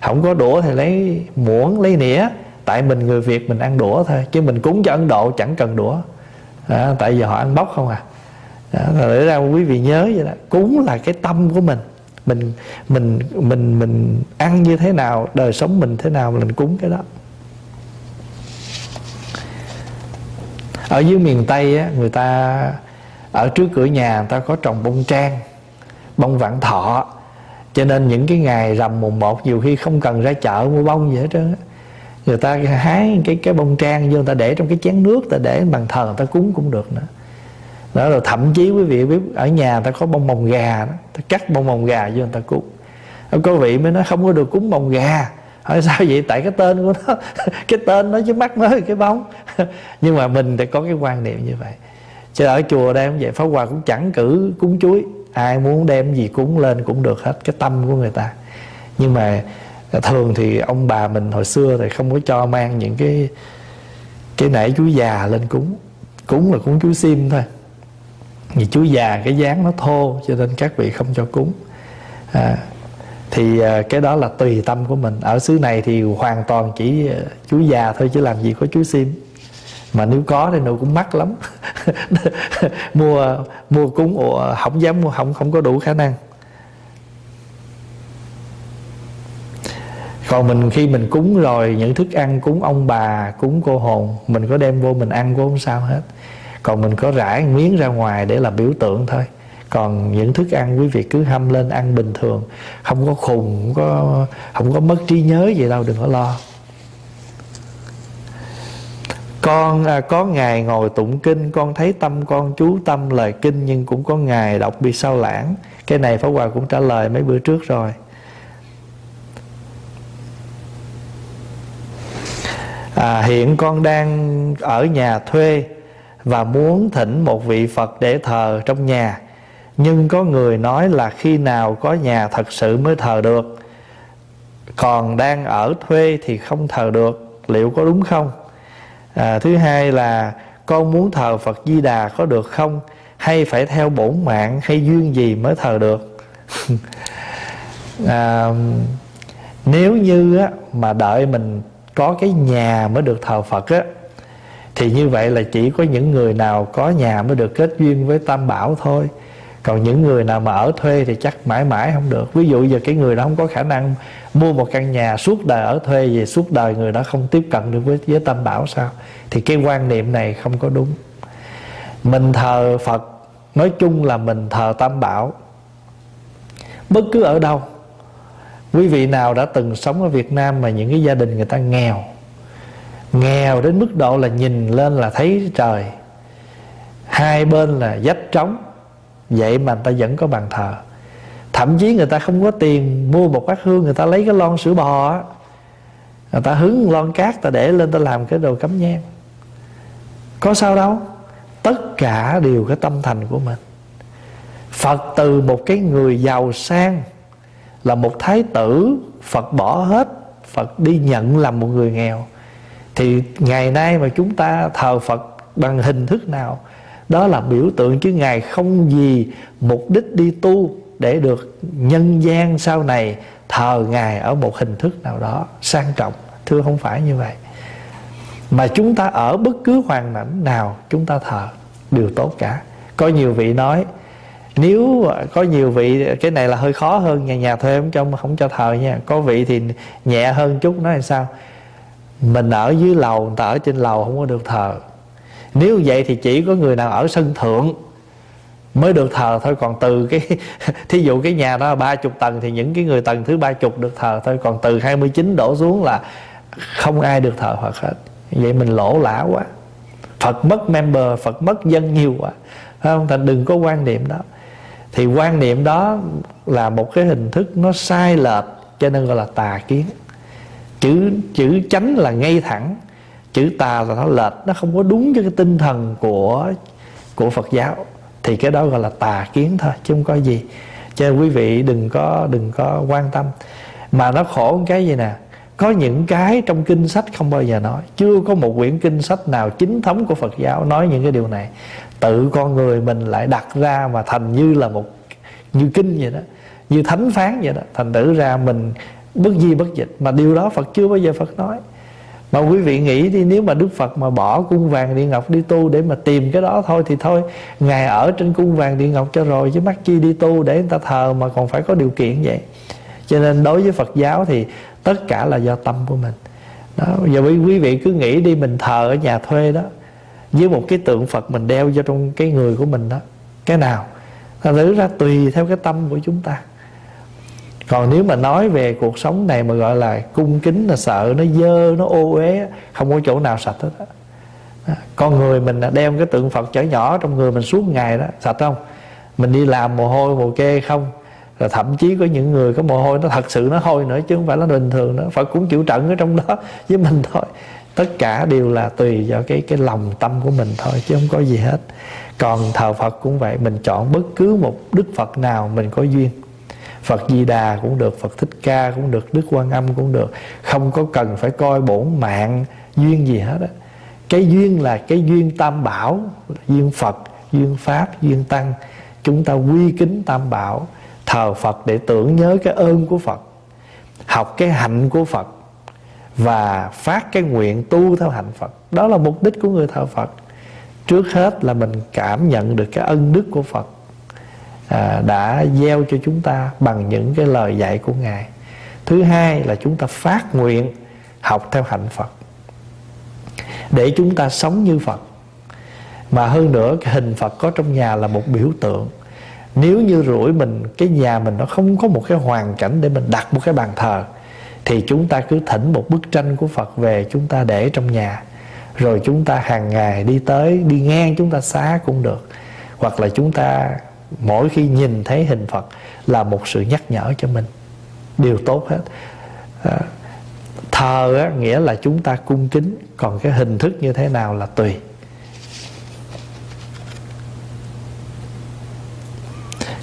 Không có đũa thì lấy muỗng lấy nĩa. Tại mình người việt mình ăn đũa thôi chứ mình cúng cho ấn độ chẳng cần đũa. À, tại vì họ ăn bóc không à. à đó, để ra quý vị nhớ vậy đó cúng là cái tâm của mình mình mình mình mình ăn như thế nào đời sống mình thế nào mình cúng cái đó. Ở dưới miền tây á, người ta ở trước cửa nhà người ta có trồng bông trang bông vạn thọ. Cho nên những cái ngày rằm mùng một nhiều khi không cần ra chợ mua bông gì hết trơn người ta hái cái cái bông trang vô người ta để trong cái chén nước ta để bằng thờ người ta cúng cũng được nữa đó rồi thậm chí quý vị biết ở nhà ta có bông mồng gà đó. Ta cắt bông mồng gà vô người ta cúng có vị mới nói, không có được cúng mồng gà. Hỏi, sao vậy? Tại cái tên của nó, cái tên nó chứ mắt mới cái bóng. Nhưng mà mình thì có cái quan niệm như vậy. Chứ ở chùa đây cũng vậy, pháp hòa cũng chẳng cử cúng chuối. Ai muốn đem gì cúng lên cũng được hết cái tâm của người ta. Nhưng mà à, thường thì ông bà mình hồi xưa thì không có cho mang những cái cái nãy chuối già lên cúng. Cúng là cúng chuối sim thôi vì chú già cái dáng nó thô cho nên các vị không cho cúng. À, thì à, cái đó là tùy tâm của mình. Ở xứ này thì hoàn toàn chỉ à, chú già thôi chứ làm gì có chú sim. Mà nếu có thì nó cũng mắc lắm. Mua mua cúng ủa, không dám mua không không có đủ khả năng. Còn mình khi mình cúng rồi những thức ăn cúng ông bà cúng cô hồn mình có đem vô mình ăn cũng không sao hết còn mình có rải miếng ra ngoài để làm biểu tượng thôi. Còn những thức ăn quý vị cứ hâm lên ăn bình thường. Không có khùng không có không có mất trí nhớ gì đâu đừng có lo. Con à, có ngày ngồi tụng kinh con thấy tâm con chú tâm lời kinh nhưng cũng có ngày đọc bị sao lãng. Cái này pháp hòa cũng trả lời mấy bữa trước rồi. À, hiện con đang ở nhà thuê và muốn thỉnh một vị Phật để thờ trong nhà. Nhưng có người nói là khi nào có nhà thật sự mới thờ được? Còn đang ở thuê thì không thờ được liệu có đúng không? À, thứ hai là con muốn thờ Phật Di Đà có được không? Hay phải theo bổn mạng hay duyên gì mới thờ được? À, nếu như á, mà đợi mình có cái nhà mới được thờ Phật á thì như vậy là chỉ có những người nào có nhà mới được kết duyên với tam bảo thôi. Còn những người nào mà ở thuê thì chắc mãi mãi không được. Ví dụ giờ cái người đó không có khả năng mua một căn nhà suốt đời ở thuê về suốt đời người đó không tiếp cận được với với tam bảo sao? Thì cái quan niệm này không có đúng. Mình thờ phật, nói chung là mình thờ tam bảo. Bất cứ ở đâu, quý vị nào đã từng sống ở việt nam mà những cái gia đình người ta nghèo nghèo đến mức độ là nhìn lên là thấy trời. Hai bên là dách trống. Vậy mà người ta vẫn có bàn thờ. Thậm chí người ta không có tiền mua một bát hương, người ta lấy cái lon sữa bò á. Người ta hứng lon cát ta để lên ta làm cái đồ cắm nhang. Có sao đâu. Tất cả đều cái tâm thành của mình. Phật từ một cái người giàu sang là một thái tử, phật bỏ hết, phật đi nhận làm một người nghèo thì ngày nay mà chúng ta thờ phật bằng hình thức nào, đó là biểu tượng chứ ngài không gì mục đích đi tu để được nhân gian sau này thờ ngài ở một hình thức nào đó sang trọng. Thưa không phải như vậy. Mà chúng ta ở bất cứ hoàn cảnh nào chúng ta thờ, đều tốt cả. Có nhiều vị nói, nếu có nhiều vị, cái này là hơi khó hơn nhà nhà thuê không cho không cho thờ nha. Có vị thì nhẹ hơn chút, nói là sao? Mình ở dưới lầu, người ta ở trên lầu không có được thờ. Nếu vậy thì chỉ có người nào ở sân thượng mới được thờ thôi. Còn từ cái, thí dụ cái nhà đó ba chục tầng thì những cái người tầng thứ ba chục được thờ thôi. Còn từ 29 đổ xuống là không ai được thờ Phật hết. Vậy mình lỗ lã quá. Phật mất member, Phật mất dân nhiều quá. Không? Thành đừng có quan niệm đó. Thì quan niệm đó là một cái hình thức nó sai lệch, cho nên gọi là tà kiến chữ chữ chánh là ngay thẳng. Chữ tà là nó lệch, nó không có đúng với cái tinh thần của của Phật giáo. Thì cái đó gọi là tà kiến thôi, chứ không có gì. Cho nên quý vị đừng có đừng có quan tâm. Mà nó khổ cái gì nè, có những cái trong kinh sách không bao giờ nói. Chưa có một quyển kinh sách nào chính thống của Phật giáo nói những cái điều này. Tự con người mình lại đặt ra mà thành như là một như kinh vậy đó, như thánh phán vậy đó. Thành tử ra mình bất di bất dịch. Mà điều đó Phật chưa bao giờ Phật nói. Mà quý vị nghĩ đi, nếu mà Đức Phật mà bỏ cung vàng điện ngọc đi tu để mà tìm cái đó thôi thì thôi. Ngài ở trên cung vàng điện ngọc cho rồi, chứ mắc chi đi tu để người ta thờ mà còn phải có điều kiện vậy. Cho nên đối với Phật giáo thì tất cả là do tâm của mình. Đó giờ quý vị cứ nghĩ đi, mình thờ ở nhà thuê đó với một cái tượng Phật mình đeo vô trong cái người của mình đó. Cái nào? Thành thử ra tùy theo cái tâm của chúng ta còn nếu mà nói về cuộc sống này mà gọi là cung kính, là sợ nó dơ, nó ô uế, không có chỗ nào sạch hết đó. con người mình đem cái tượng phật chở nhỏ trong người mình suốt ngày đó, sạch không? Mình đi làm mồ hôi, mồ kê không? Rồi thậm chí có những người có mồ hôi, nó thật sự nó hôi nữa chứ không phải là bình thường nữa. Phật cũng chịu trận ở trong đó với mình thôi. Tất cả đều là tùy vào cái cái lòng tâm của mình thôi chứ không có gì hết. Còn thờ phật cũng vậy, mình chọn bất cứ một đức phật nào mình có duyên. Phật Di Đà cũng được Phật Thích Ca cũng được Đức Quan Âm cũng được. Không có cần phải coi bổn mạng Duyên gì hết á. Cái duyên là cái duyên tam bảo Duyên Phật, duyên Pháp, duyên Tăng. Chúng ta quy kính tam bảo Thờ Phật để tưởng nhớ cái ơn của Phật Học cái hạnh của Phật Và phát cái nguyện tu theo hạnh Phật. Đó là mục đích của người thờ Phật. Trước hết là mình cảm nhận được cái ân đức của Phật à, đã gieo cho chúng ta bằng những cái lời dạy của ngài. Thứ hai là chúng ta phát nguyện học theo hạnh phật. Để chúng ta sống như phật. Mà hơn nữa cái hình phật có trong nhà là một biểu tượng. Nếu như rủi mình cái nhà mình nó không có một cái hoàn cảnh để mình đặt một cái bàn thờ thì chúng ta cứ thỉnh một bức tranh của phật về chúng ta để trong nhà. Rồi chúng ta hàng ngày đi tới đi ngang chúng ta xá cũng được. Hoặc là chúng ta mỗi khi nhìn thấy hình phật là một sự nhắc nhở cho mình. Điều tốt hết. À, thờ á, nghĩa là chúng ta cung kính. Còn cái hình thức như thế nào là tùy.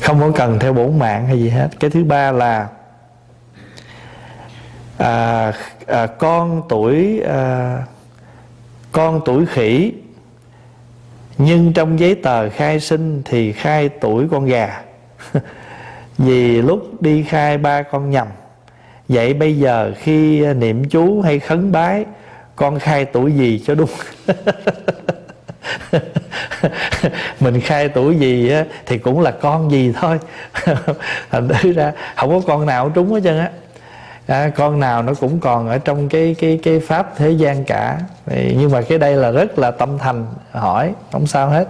Không có cần theo bổn mạng hay gì hết. Cái thứ ba là à, à, con tuổi à, con tuổi khỉ nhưng trong giấy tờ khai sinh thì khai tuổi con gà. Vì lúc đi khai ba con nhầm vậy bây giờ khi niệm chú hay khấn bái con khai tuổi gì cho đúng? Mình khai tuổi gì á, thì cũng là con gì thôi. Thành thử ra không có con nào trúng hết trơn á à, con nào nó cũng còn ở trong cái cái cái pháp thế gian cả. Nhưng mà cái đây là rất là tâm thành hỏi không sao hết.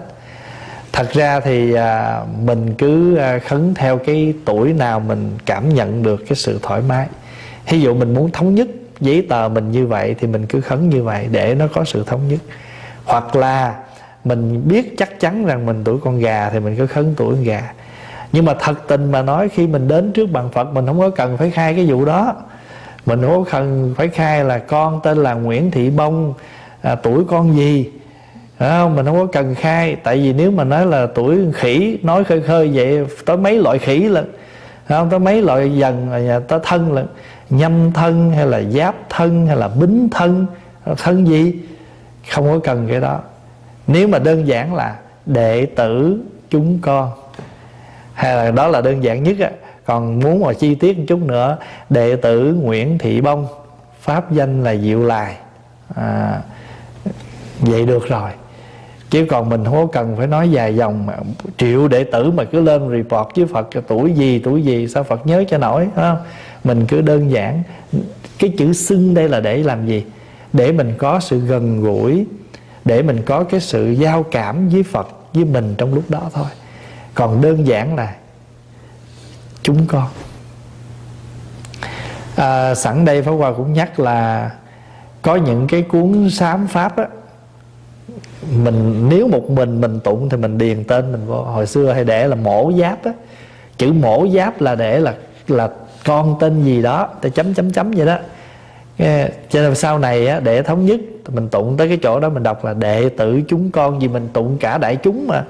Thật ra thì à, mình cứ à, khấn theo cái tuổi nào mình cảm nhận được cái sự thoải mái. Ví dụ mình muốn thống nhất giấy tờ mình như vậy thì mình cứ khấn như vậy để nó có sự thống nhất. Hoặc là mình biết chắc chắn rằng mình tuổi con gà thì mình cứ khấn tuổi con gà nhưng mà thật tình mà nói khi mình đến trước bàn phật mình không có cần phải khai cái vụ đó. Mình không có cần phải khai là con tên là nguyễn thị bông à, tuổi con gì. Không? mình không có cần khai. Tại vì nếu mà nói là tuổi khỉ nói khơi khơi vậy tới mấy loại khỉ lận. Không? Tới mấy loại dần là tới thân lận. Nhâm thân hay là giáp thân hay là bính thân thân gì? Không có cần cái đó. Nếu mà đơn giản là đệ tử chúng con hay là đó là đơn giản nhất á. Còn muốn mà chi tiết một chút nữa đệ tử nguyễn thị bông pháp danh là diệu lài à, vậy được rồi. Chứ còn mình không có cần phải nói dài dòng mà triệu đệ tử mà cứ lên report với phật tuổi gì tuổi gì sao phật nhớ cho nổi không? Mình cứ đơn giản. Cái chữ xưng đây là để làm gì? Để mình có sự gần gũi để mình có cái sự giao cảm với phật với mình trong lúc đó thôi còn đơn giản là chúng con. À, sẵn đây Pháp Hòa cũng nhắc là có những cái cuốn sám pháp á mình nếu một mình mình tụng thì mình điền tên mình vô. Hồi xưa hay để là mổ giáp á. Chữ mổ giáp là để là là con tên gì đó ta chấm chấm chấm vậy đó. Cho nên sau này á, để thống nhất mình tụng tới cái chỗ đó mình đọc là đệ tử chúng con vì mình tụng cả đại chúng mà.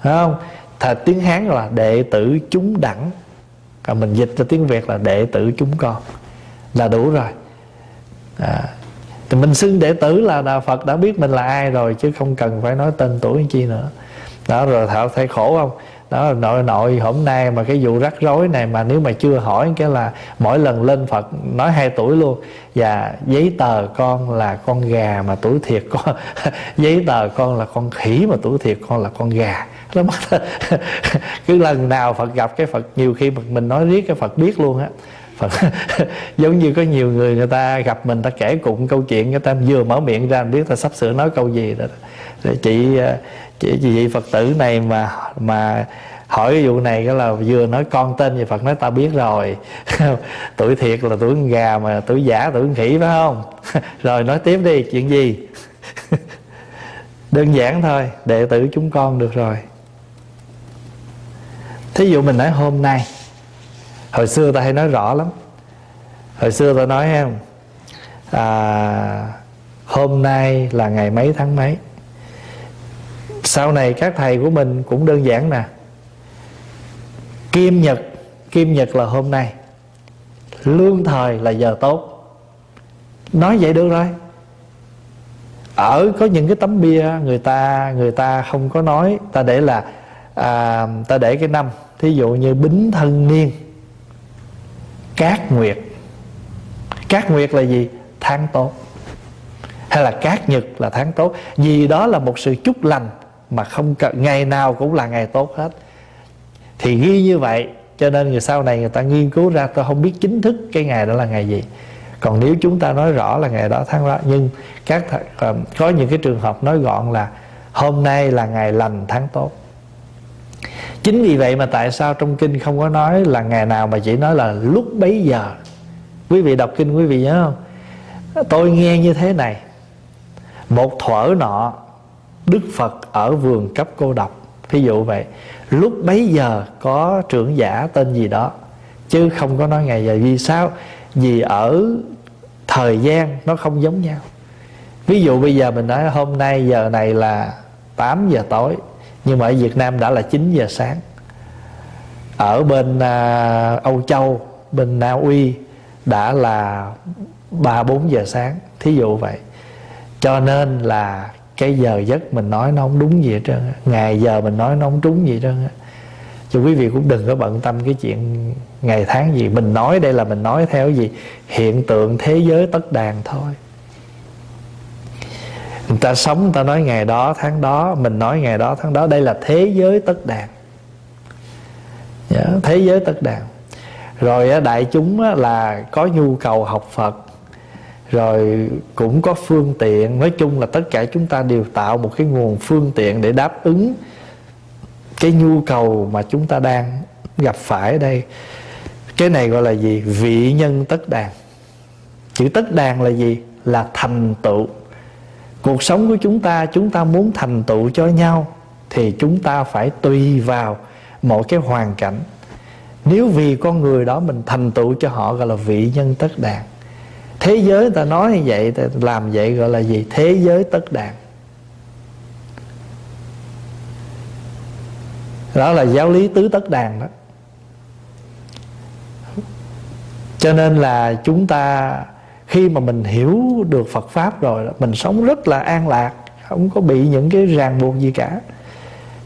Phải không? Thà tiếng hán là đệ tử chúng đẳng. Còn mình dịch ra tiếng việt là đệ tử chúng con. Là đủ rồi. À, thì mình xưng đệ tử là đạo phật đã biết mình là ai rồi chứ không cần phải nói tên tuổi chi nữa. Đó rồi thảo thấy khổ không? Đó là nội nội, hôm nay mà cái vụ rắc rối này mà nếu mà chưa hỏi cái là mỗi lần lên phật nói hai tuổi luôn. Và giấy tờ con là con gà mà tuổi thiệt con. Giấy tờ con là con khỉ mà tuổi thiệt con là con gà. Nó mất cứ lần nào phật gặp cái phật, nhiều khi mình nói riết cái phật biết luôn á. Phật. Giống như có nhiều người người ta gặp mình ta kể cụng câu chuyện, người ta vừa mở miệng ra, biết ta sắp sửa nói câu gì đó. Để chị ờ, chị chị vị Phật tử này mà mà hỏi cái vụ này cái là vừa nói con tên gì Phật, nói ta biết rồi. Tuổi thiệt là tuổi gà mà, tuổi giả, tuổi khỉ phải không? Rồi nói tiếp đi, chuyện gì? Đơn giản thôi, đệ tử chúng con được rồi. Thí dụ mình nói hôm nay hồi xưa ta hay nói rõ lắm. Hồi xưa ta nói em à, hôm nay là ngày mấy tháng mấy? Sau này các thầy của mình cũng đơn giản nè. Kim nhật kim nhật là hôm nay. Lương thời là giờ tốt. Nói vậy được rồi. Ở có những cái tấm bia người ta người ta không có nói ta để là à, ta để cái năm. Thí dụ như bính thân niên cát nguyệt. Cát nguyệt là gì? Tháng tốt. Hay là cát nhật là tháng tốt. Vì đó là một sự chúc lành mà không cần, ngày nào cũng là ngày tốt hết. Thì ghi như vậy, cho nên người sau này người ta nghiên cứu ra, tôi không biết chính thức cái ngày đó là ngày gì. Còn nếu chúng ta nói rõ là ngày đó tháng đó, nhưng các ờ, có những cái trường hợp nói gọn là hôm nay là ngày lành tháng tốt chính vì vậy mà tại sao trong kinh không có nói là ngày nào mà chỉ nói là lúc bấy giờ? Quý vị đọc kinh quý vị nhớ không? Tôi nghe như thế này. Một thuở nọ, đức phật ở vườn cấp cô độc. Ví dụ vậy, lúc bấy giờ có trưởng giả tên gì đó, chứ không có nói ngày giờ. Vì sao? Vì ở thời gian nó không giống nhau. Ví dụ bây giờ mình nói hôm nay, giờ này là 8 giờ tối nhưng mà ở Việt Nam đã là 9 giờ sáng. Ở bên à, Âu Châu bên Na Uy đã là ba bốn giờ sáng thí dụ vậy. Cho nên là cái giờ giấc mình nói nó không đúng gì hết trơn ngày giờ mình nói nó không đúng gì hết trơn cho quý vị cũng đừng có bận tâm cái chuyện ngày tháng gì. Mình nói đây là mình nói theo gì? Hiện tượng thế giới tất đàn thôi người ta sống người ta nói ngày đó tháng đó mình nói ngày đó tháng đó. Đây là thế giới tất đàn. Yeah, thế giới tất đàn. Rồi đại chúng là có nhu cầu học phật rồi cũng có phương tiện. Nói chung là tất cả chúng ta đều tạo một cái nguồn phương tiện để đáp ứng cái nhu cầu mà chúng ta đang gặp phải ở đây. Cái này gọi là gì? Vị nhân tất đàn. Chữ tất đàn là gì? Là thành tựu cuộc sống của chúng ta chúng ta muốn thành tựu cho nhau thì chúng ta phải tùy vào mọi cái hoàn cảnh. Nếu vì con người đó mình thành tựu cho họ gọi là vị nhân tất đàn. Thế giới ta nói như vậy, ta làm vậy gọi là gì? Thế giới tất đàn. Đó là giáo lý tứ tất đàn đó. Cho nên là chúng ta khi mà mình hiểu được Phật pháp rồi đó, mình sống rất là an lạc không có bị những cái ràng buộc gì cả.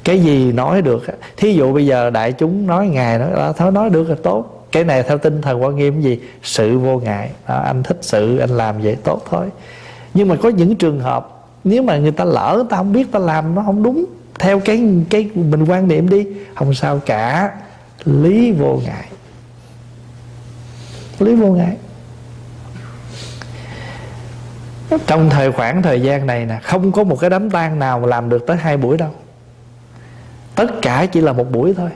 Cái gì nói được thí dụ bây giờ đại chúng nói ngài nó ờ, thôi nói được là tốt. Cái này theo tinh thần quan nghiêm gì? Sự vô ngại. Đó, anh thích sự anh làm vậy tốt thôi. Nhưng mà có những trường hợp nếu mà người ta lỡ ta không biết ta làm nó không đúng theo cái cái mình quan niệm đi không sao cả. Lý vô ngại. Lý vô ngại trong thời khoảng thời gian này nè, không có một cái đám tang nào mà làm được tới hai buổi đâu. Tất cả chỉ là một buổi thôi.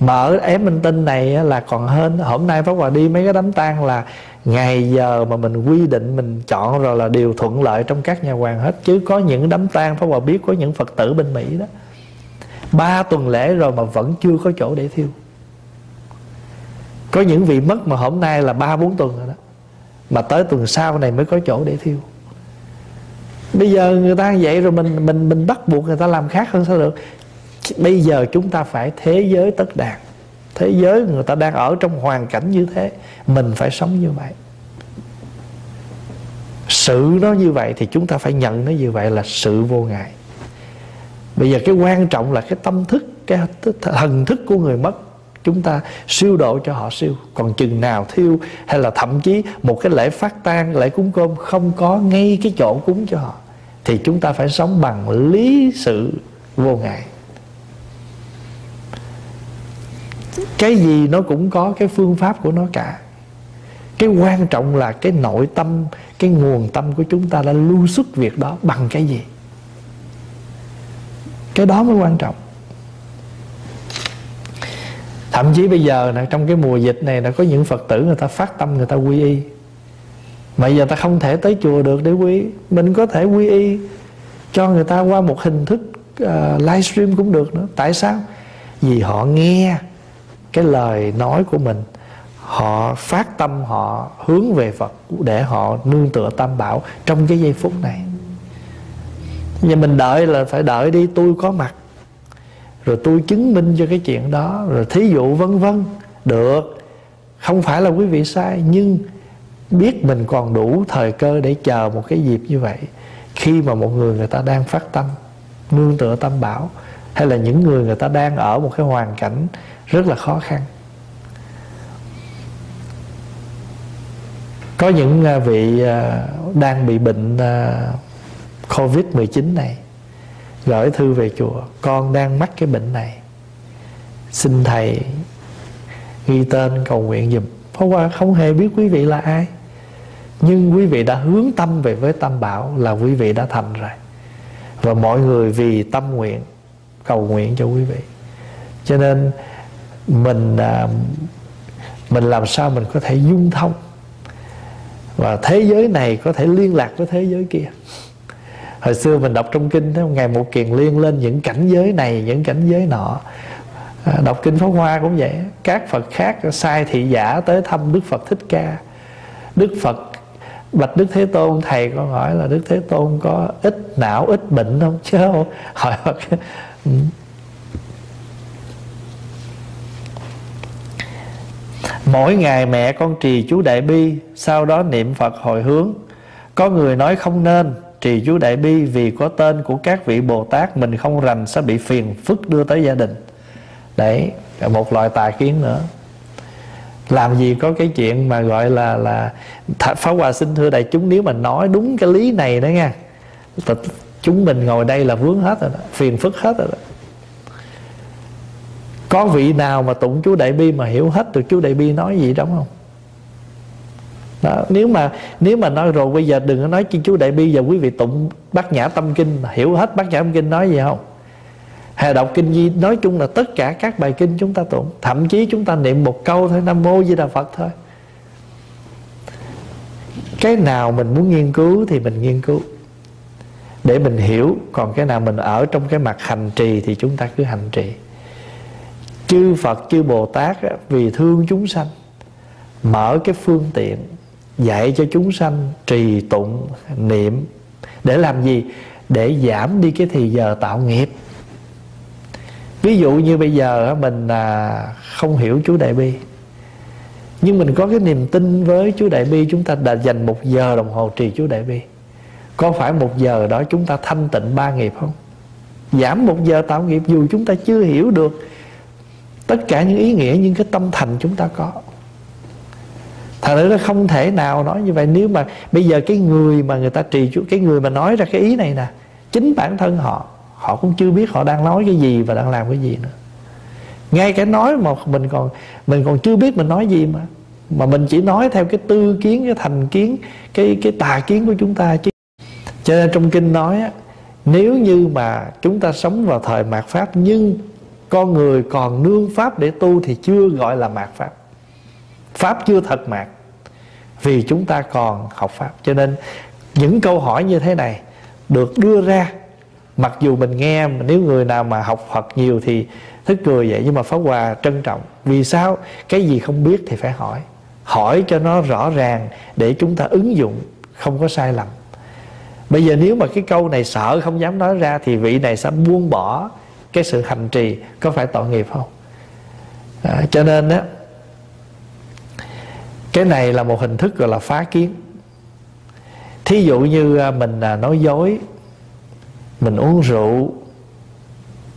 Mà ở ém minh tinh này là còn hơn. Hôm nay pháp hòa đi mấy cái đám tang là ngày giờ mà mình quy định, mình chọn rồi là điều thuận lợi trong các nhà hoàng hết. Chứ có những đám tang, pháp hòa biết có những phật tử bên mỹ đó. Ba tuần lễ rồi mà vẫn chưa có chỗ để thiêu. Có những vị mất mà hôm nay là ba bốn tuần rồi đó mà tới tuần sau này mới có chỗ để thiêu. Bây giờ người ta vậy rồi mình mình mình bắt buộc người ta làm khác hơn sao được? Bây giờ chúng ta phải thế giới tất đàn. Thế giới người ta đang ở trong hoàn cảnh như thế, mình phải sống như vậy. Sự nó như vậy thì chúng ta phải nhận nó như vậy là sự vô ngại. Bây giờ cái quan trọng là cái tâm thức, cái thần thức của người mất chúng ta siêu độ cho họ siêu. Còn chừng nào thiêu hay là thậm chí một cái lễ phát tang, lễ cúng cơm không có ngay cái chỗ cúng cho họ, thì chúng ta phải sống bằng lý sự vô ngại. Cái gì nó cũng có, cái phương pháp của nó cả. Cái quan trọng là cái nội tâm, cái nguồn tâm của chúng ta đã lưu xuất việc đó bằng cái gì. Cái đó mới quan trọng thậm chí bây giờ là trong cái mùa dịch này là có những phật tử người ta phát tâm người ta quy y. Mà giờ ta không thể tới chùa được để quy. Mình có thể quy y cho người ta qua một hình thức uh, livestream cũng được nữa. Tại sao? Vì họ nghe cái lời nói của mình. Họ phát tâm họ hướng về Phật để họ nương tựa tam bảo trong cái giây phút này. Nhưng mình đợi là phải đợi đi tôi có mặt rồi tôi chứng minh cho cái chuyện đó. Rồi thí dụ vân vân, được. Không phải là quý vị sai, nhưng biết mình còn đủ thời cơ để chờ một cái dịp như vậy. Khi mà một người người ta đang phát tâm, nương tựa tâm bảo, hay là những người người ta đang ở một cái hoàn cảnh rất là khó khăn. Có những à, vị à, đang bị bệnh à, covid 19 này gửi thư về chùa, con đang mắc cái bệnh này. Xin thầy ghi tên cầu nguyện giùm. Pháp qua không hề biết quý vị là ai, Nhưng quý vị đã hướng tâm về với Tam Bảo Là quý vị đã thành rồi. Và mọi người vì tâm nguyện Cầu nguyện cho quý vị. Cho nên Mình à, Mình làm sao mình có thể dung thông? Và thế giới này có thể liên lạc với thế giới kia? Hồi xưa mình đọc trong kinh thấy ngày một kiền liên lên những cảnh giới này những cảnh giới nọ. À, đọc kinh pháp hoa cũng vậy. Các phật khác sai thị giả tới thăm đức phật thích ca. Đức phật bạch đức thế tôn thầy con hỏi là đức thế tôn có ít não ít bệnh không? Chứ không hỏi phật. Ừ. Mỗi ngày mẹ con trì chú Đại Bi Sau đó niệm Phật hồi hướng. Có người nói không nên trì chú đại bi vì có tên của các vị bồ tát mình không rành sẽ bị phiền phức đưa tới gia đình. Đấy một loại tà kiến nữa. Làm gì có cái chuyện mà gọi là là phá hòa xin thưa đại chúng, nếu mà nói đúng cái lý này đó nha chúng mình ngồi đây là vướng hết rồi đó, phiền phức hết rồi đó. Có vị nào mà tụng chú đại bi mà hiểu hết được chú đại bi nói gì đó không? Đó, nếu mà nếu mà nói rồi bây giờ đừng có nói chi chú đại bi giờ quý vị tụng bát nhã tâm kinh hiểu hết bát nhã tâm kinh nói gì không? Hệ đọc kinh gì nói chung là tất cả các bài kinh chúng ta tụng. Thậm chí chúng ta niệm một câu thôi nam mô di đà phật thôi. Cái nào mình muốn nghiên cứu thì mình nghiên cứu. Để mình hiểu còn cái nào mình ở trong cái mặt hành trì thì chúng ta cứ hành trì. Chư phật chư bồ tát vì thương chúng sanh mở cái phương tiện dạy cho chúng sanh trì tụng, niệm. Để làm gì? Để giảm đi cái thì giờ tạo nghiệp. Ví dụ như bây giờ mình à, không hiểu chú đại bi. Nhưng mình có cái niềm tin với chú đại bi, chúng ta đã dành một giờ đồng hồ trì chú đại bi. Có phải một giờ đó chúng ta thanh tịnh ba nghiệp không? Giảm một giờ tạo nghiệp dù chúng ta chưa hiểu được tất cả những ý nghĩa, nhưng cái tâm thành chúng ta có thật sự nó không thể nào nói như vậy. Nếu mà bây giờ cái người mà người ta trì chú cái người mà nói ra cái ý này nè chính bản thân họ họ cũng chưa biết họ đang nói cái gì và đang làm cái gì nữa. Ngay cái nói mà mình còn mình còn chưa biết mình nói gì mà. Mà mình chỉ nói theo cái tư kiến cái thành kiến cái cái tà kiến của chúng ta chứ. Cho nên trong kinh nói á, nếu như mà chúng ta sống vào thời mạt pháp nhưng con người còn nương pháp để tu thì chưa gọi là mạt pháp pháp chưa thật mạc vì chúng ta còn học pháp. Cho nên những câu hỏi như thế này được đưa ra mặc dù mình nghe nếu người nào mà học Phật nhiều thì thích cười vậy. Nhưng mà Pháp Hòa trân trọng vì sao? Cái gì không biết thì phải hỏi. Hỏi cho nó rõ ràng để chúng ta ứng dụng không có sai lầm. Bây giờ nếu mà cái câu này sợ không dám nói ra thì vị này sẽ buông bỏ cái sự hành trì. Có phải tội nghiệp không? À, cho nên á cái này là một hình thức gọi là phá kiến. Thí dụ như à, mình à, nói dối, mình uống rượu,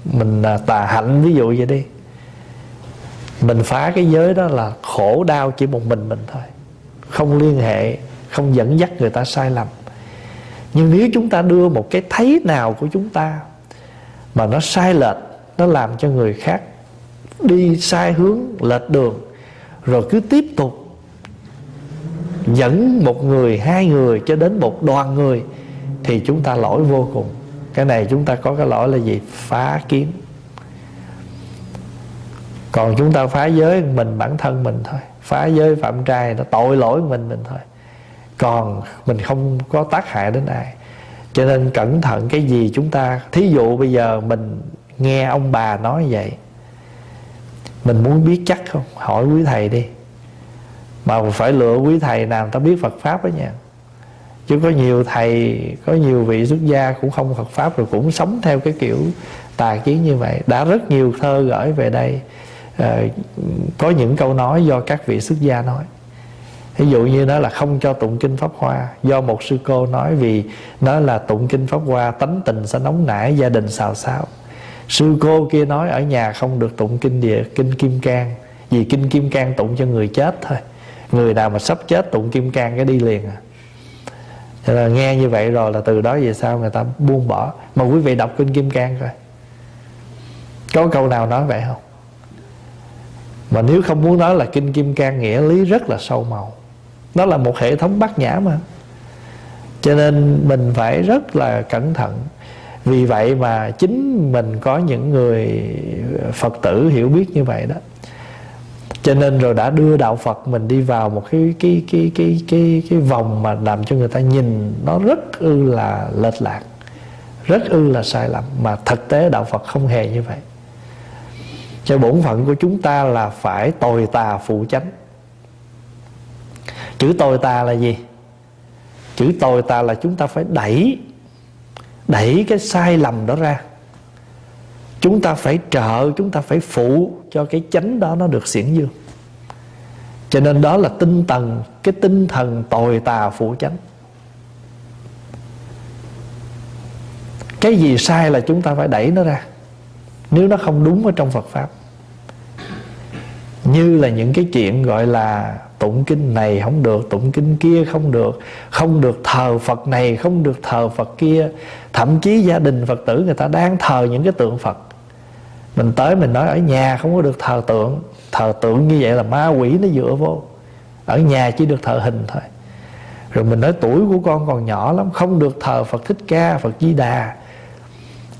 mình à, tà hạnh, ví dụ vậy đi, mình phá cái giới đó là khổ đau chỉ một mình mình thôi, không liên hệ, không dẫn dắt người ta sai lầm. Nhưng nếu chúng ta đưa một cái thấy nào của chúng ta mà nó sai lệch, nó làm cho người khác đi sai hướng, lệch đường, rồi cứ tiếp tục dẫn một người, hai người cho đến một đoàn người thì chúng ta lỗi vô cùng. Cái này chúng ta có cái lỗi là gì? Phá kiến. Còn chúng ta phá giới mình, bản thân mình thôi. Phá giới phạm trai nó tội lỗi mình mình thôi. Còn mình không có tác hại đến ai. Cho nên cẩn thận cái gì chúng ta, thí dụ bây giờ mình nghe ông bà nói vậy, mình muốn biết chắc không? Hỏi quý thầy đi mà phải lựa quý thầy nào ta biết Phật pháp đó nha. Chứ có nhiều thầy có nhiều vị xuất gia cũng không Phật pháp rồi cũng sống theo cái kiểu tà kiến như vậy. Đã rất nhiều thơ gửi về đây. À, có những câu nói do các vị xuất gia nói. Ví dụ như nó là không cho tụng kinh pháp hoa. Do một sư cô nói vì nó là tụng kinh pháp hoa tánh tình sẽ nóng nảy gia đình xào xáo. Sư cô kia nói ở nhà không được tụng kinh địa kinh kim cang vì kinh kim cang tụng cho người chết thôi người nào mà sắp chết tụng kim cang cái đi liền à. Cho là nghe như vậy rồi là từ đó về sau người ta buông bỏ. Mà quý vị đọc kinh kim cang coi. Có câu nào nói vậy không? Mà nếu không muốn nói là kinh kim cang nghĩa lý rất là sâu màu. Nó là một hệ thống bát nhã mà. Cho nên mình phải rất là cẩn thận. Vì vậy mà chính mình có những người phật tử hiểu biết như vậy đó cho nên rồi đã đưa đạo Phật mình đi vào một cái cái cái cái cái cái vòng mà làm cho người ta nhìn nó rất ư là lệch lạc, rất ư là sai lầm. Mà thực tế đạo Phật không hề như vậy. Cho bổn phận của chúng ta là phải tồi tà phụ chánh. Chữ tồi tà là gì? Chữ tồi tà là chúng ta phải đẩy đẩy cái sai lầm đó ra chúng ta phải trợ, chúng ta phải phụ cho cái chánh đó nó được xiển dương. Cho nên đó là tinh thần cái tinh thần tồi tà phụ chánh. Cái gì sai là chúng ta phải đẩy nó ra. Nếu nó không đúng ở trong Phật pháp. Như là những cái chuyện gọi là tụng kinh này không được, tụng kinh kia không được không được thờ phật này, không được thờ phật kia. Thậm chí gia đình phật tử người ta đang thờ những cái tượng phật mình tới mình nói ở nhà không có được thờ tượng. Thờ tượng như vậy là ma quỷ nó dựa vô. Ở nhà chỉ được thờ hình thôi. Rồi mình nói tuổi của con còn nhỏ lắm không được thờ phật thích ca phật di đà.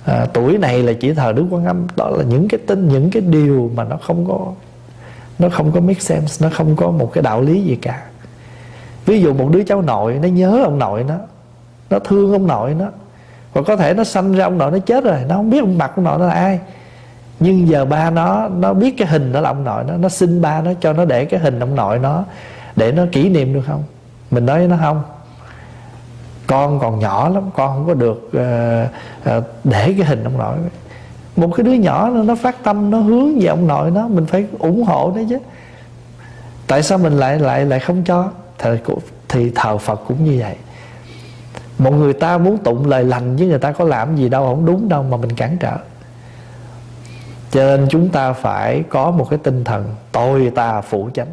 À, tuổi này là chỉ thờ đức quan âm. Đó là những cái tin những cái điều mà nó không có nó không có make sense nó không có một cái đạo lý gì cả. Ví dụ một đứa cháu nội nó nhớ ông nội nó nó thương ông nội nó và có thể nó sanh ra ông nội nó chết rồi nó không biết ông mặt ông nội nó là ai nhưng giờ ba nó nó biết cái hình đó là ông nội nó nó xin ba nó cho nó để cái hình ông nội nó để nó kỷ niệm được không? Mình nói với nó không. Con còn nhỏ lắm con không có được uh, uh, để cái hình ông nội. Một cái đứa nhỏ nó, nó phát tâm nó hướng về ông nội nó mình phải ủng hộ nó chứ. Tại sao mình lại lại lại không cho? Thì, thì thờ phật cũng như vậy. Một người ta muốn tụng lời lành với người ta có làm gì đâu không đúng đâu mà mình cản trở cho nên chúng ta phải có một cái tinh thần tôi ta phụ chánh.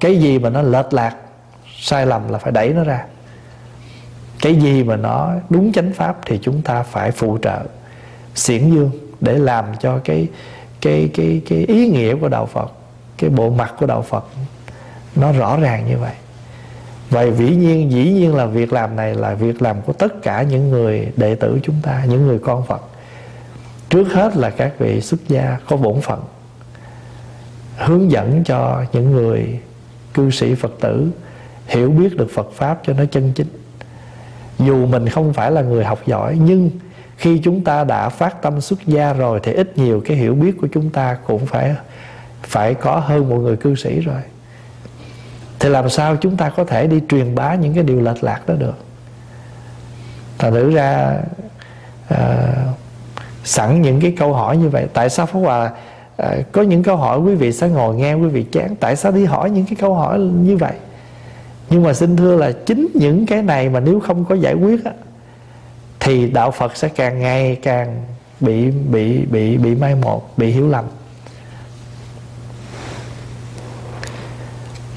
Cái gì mà nó lệch lạc, sai lầm là phải đẩy nó ra. Cái gì mà nó đúng chánh pháp thì chúng ta phải phụ trợ xiển dương để làm cho cái cái cái cái ý nghĩa của đạo Phật, cái bộ mặt của đạo Phật nó rõ ràng như vậy. Vậy dĩ nhiên dĩ nhiên là việc làm này là việc làm của tất cả những người đệ tử chúng ta, những người con Phật trước hết là các vị xuất gia có bổn phận hướng dẫn cho những người cư sĩ Phật tử hiểu biết được Phật pháp cho nó chân chính. Dù mình không phải là người học giỏi nhưng khi chúng ta đã phát tâm xuất gia rồi thì ít nhiều cái hiểu biết của chúng ta cũng phải phải có hơn một người cư sĩ rồi. Thì làm sao chúng ta có thể đi truyền bá những cái điều lệch lạc đó được? Thành thử ra à, sẵn những cái câu hỏi như vậy. Tại sao pháp hòa à, có những câu hỏi quý vị sẽ ngồi nghe quý vị chán? Tại sao đi hỏi những cái câu hỏi như vậy? Nhưng mà xin thưa là chính những cái này mà nếu không có giải quyết á, thì đạo Phật sẽ càng ngày càng bị bị bị bị mai một bị hiểu lầm.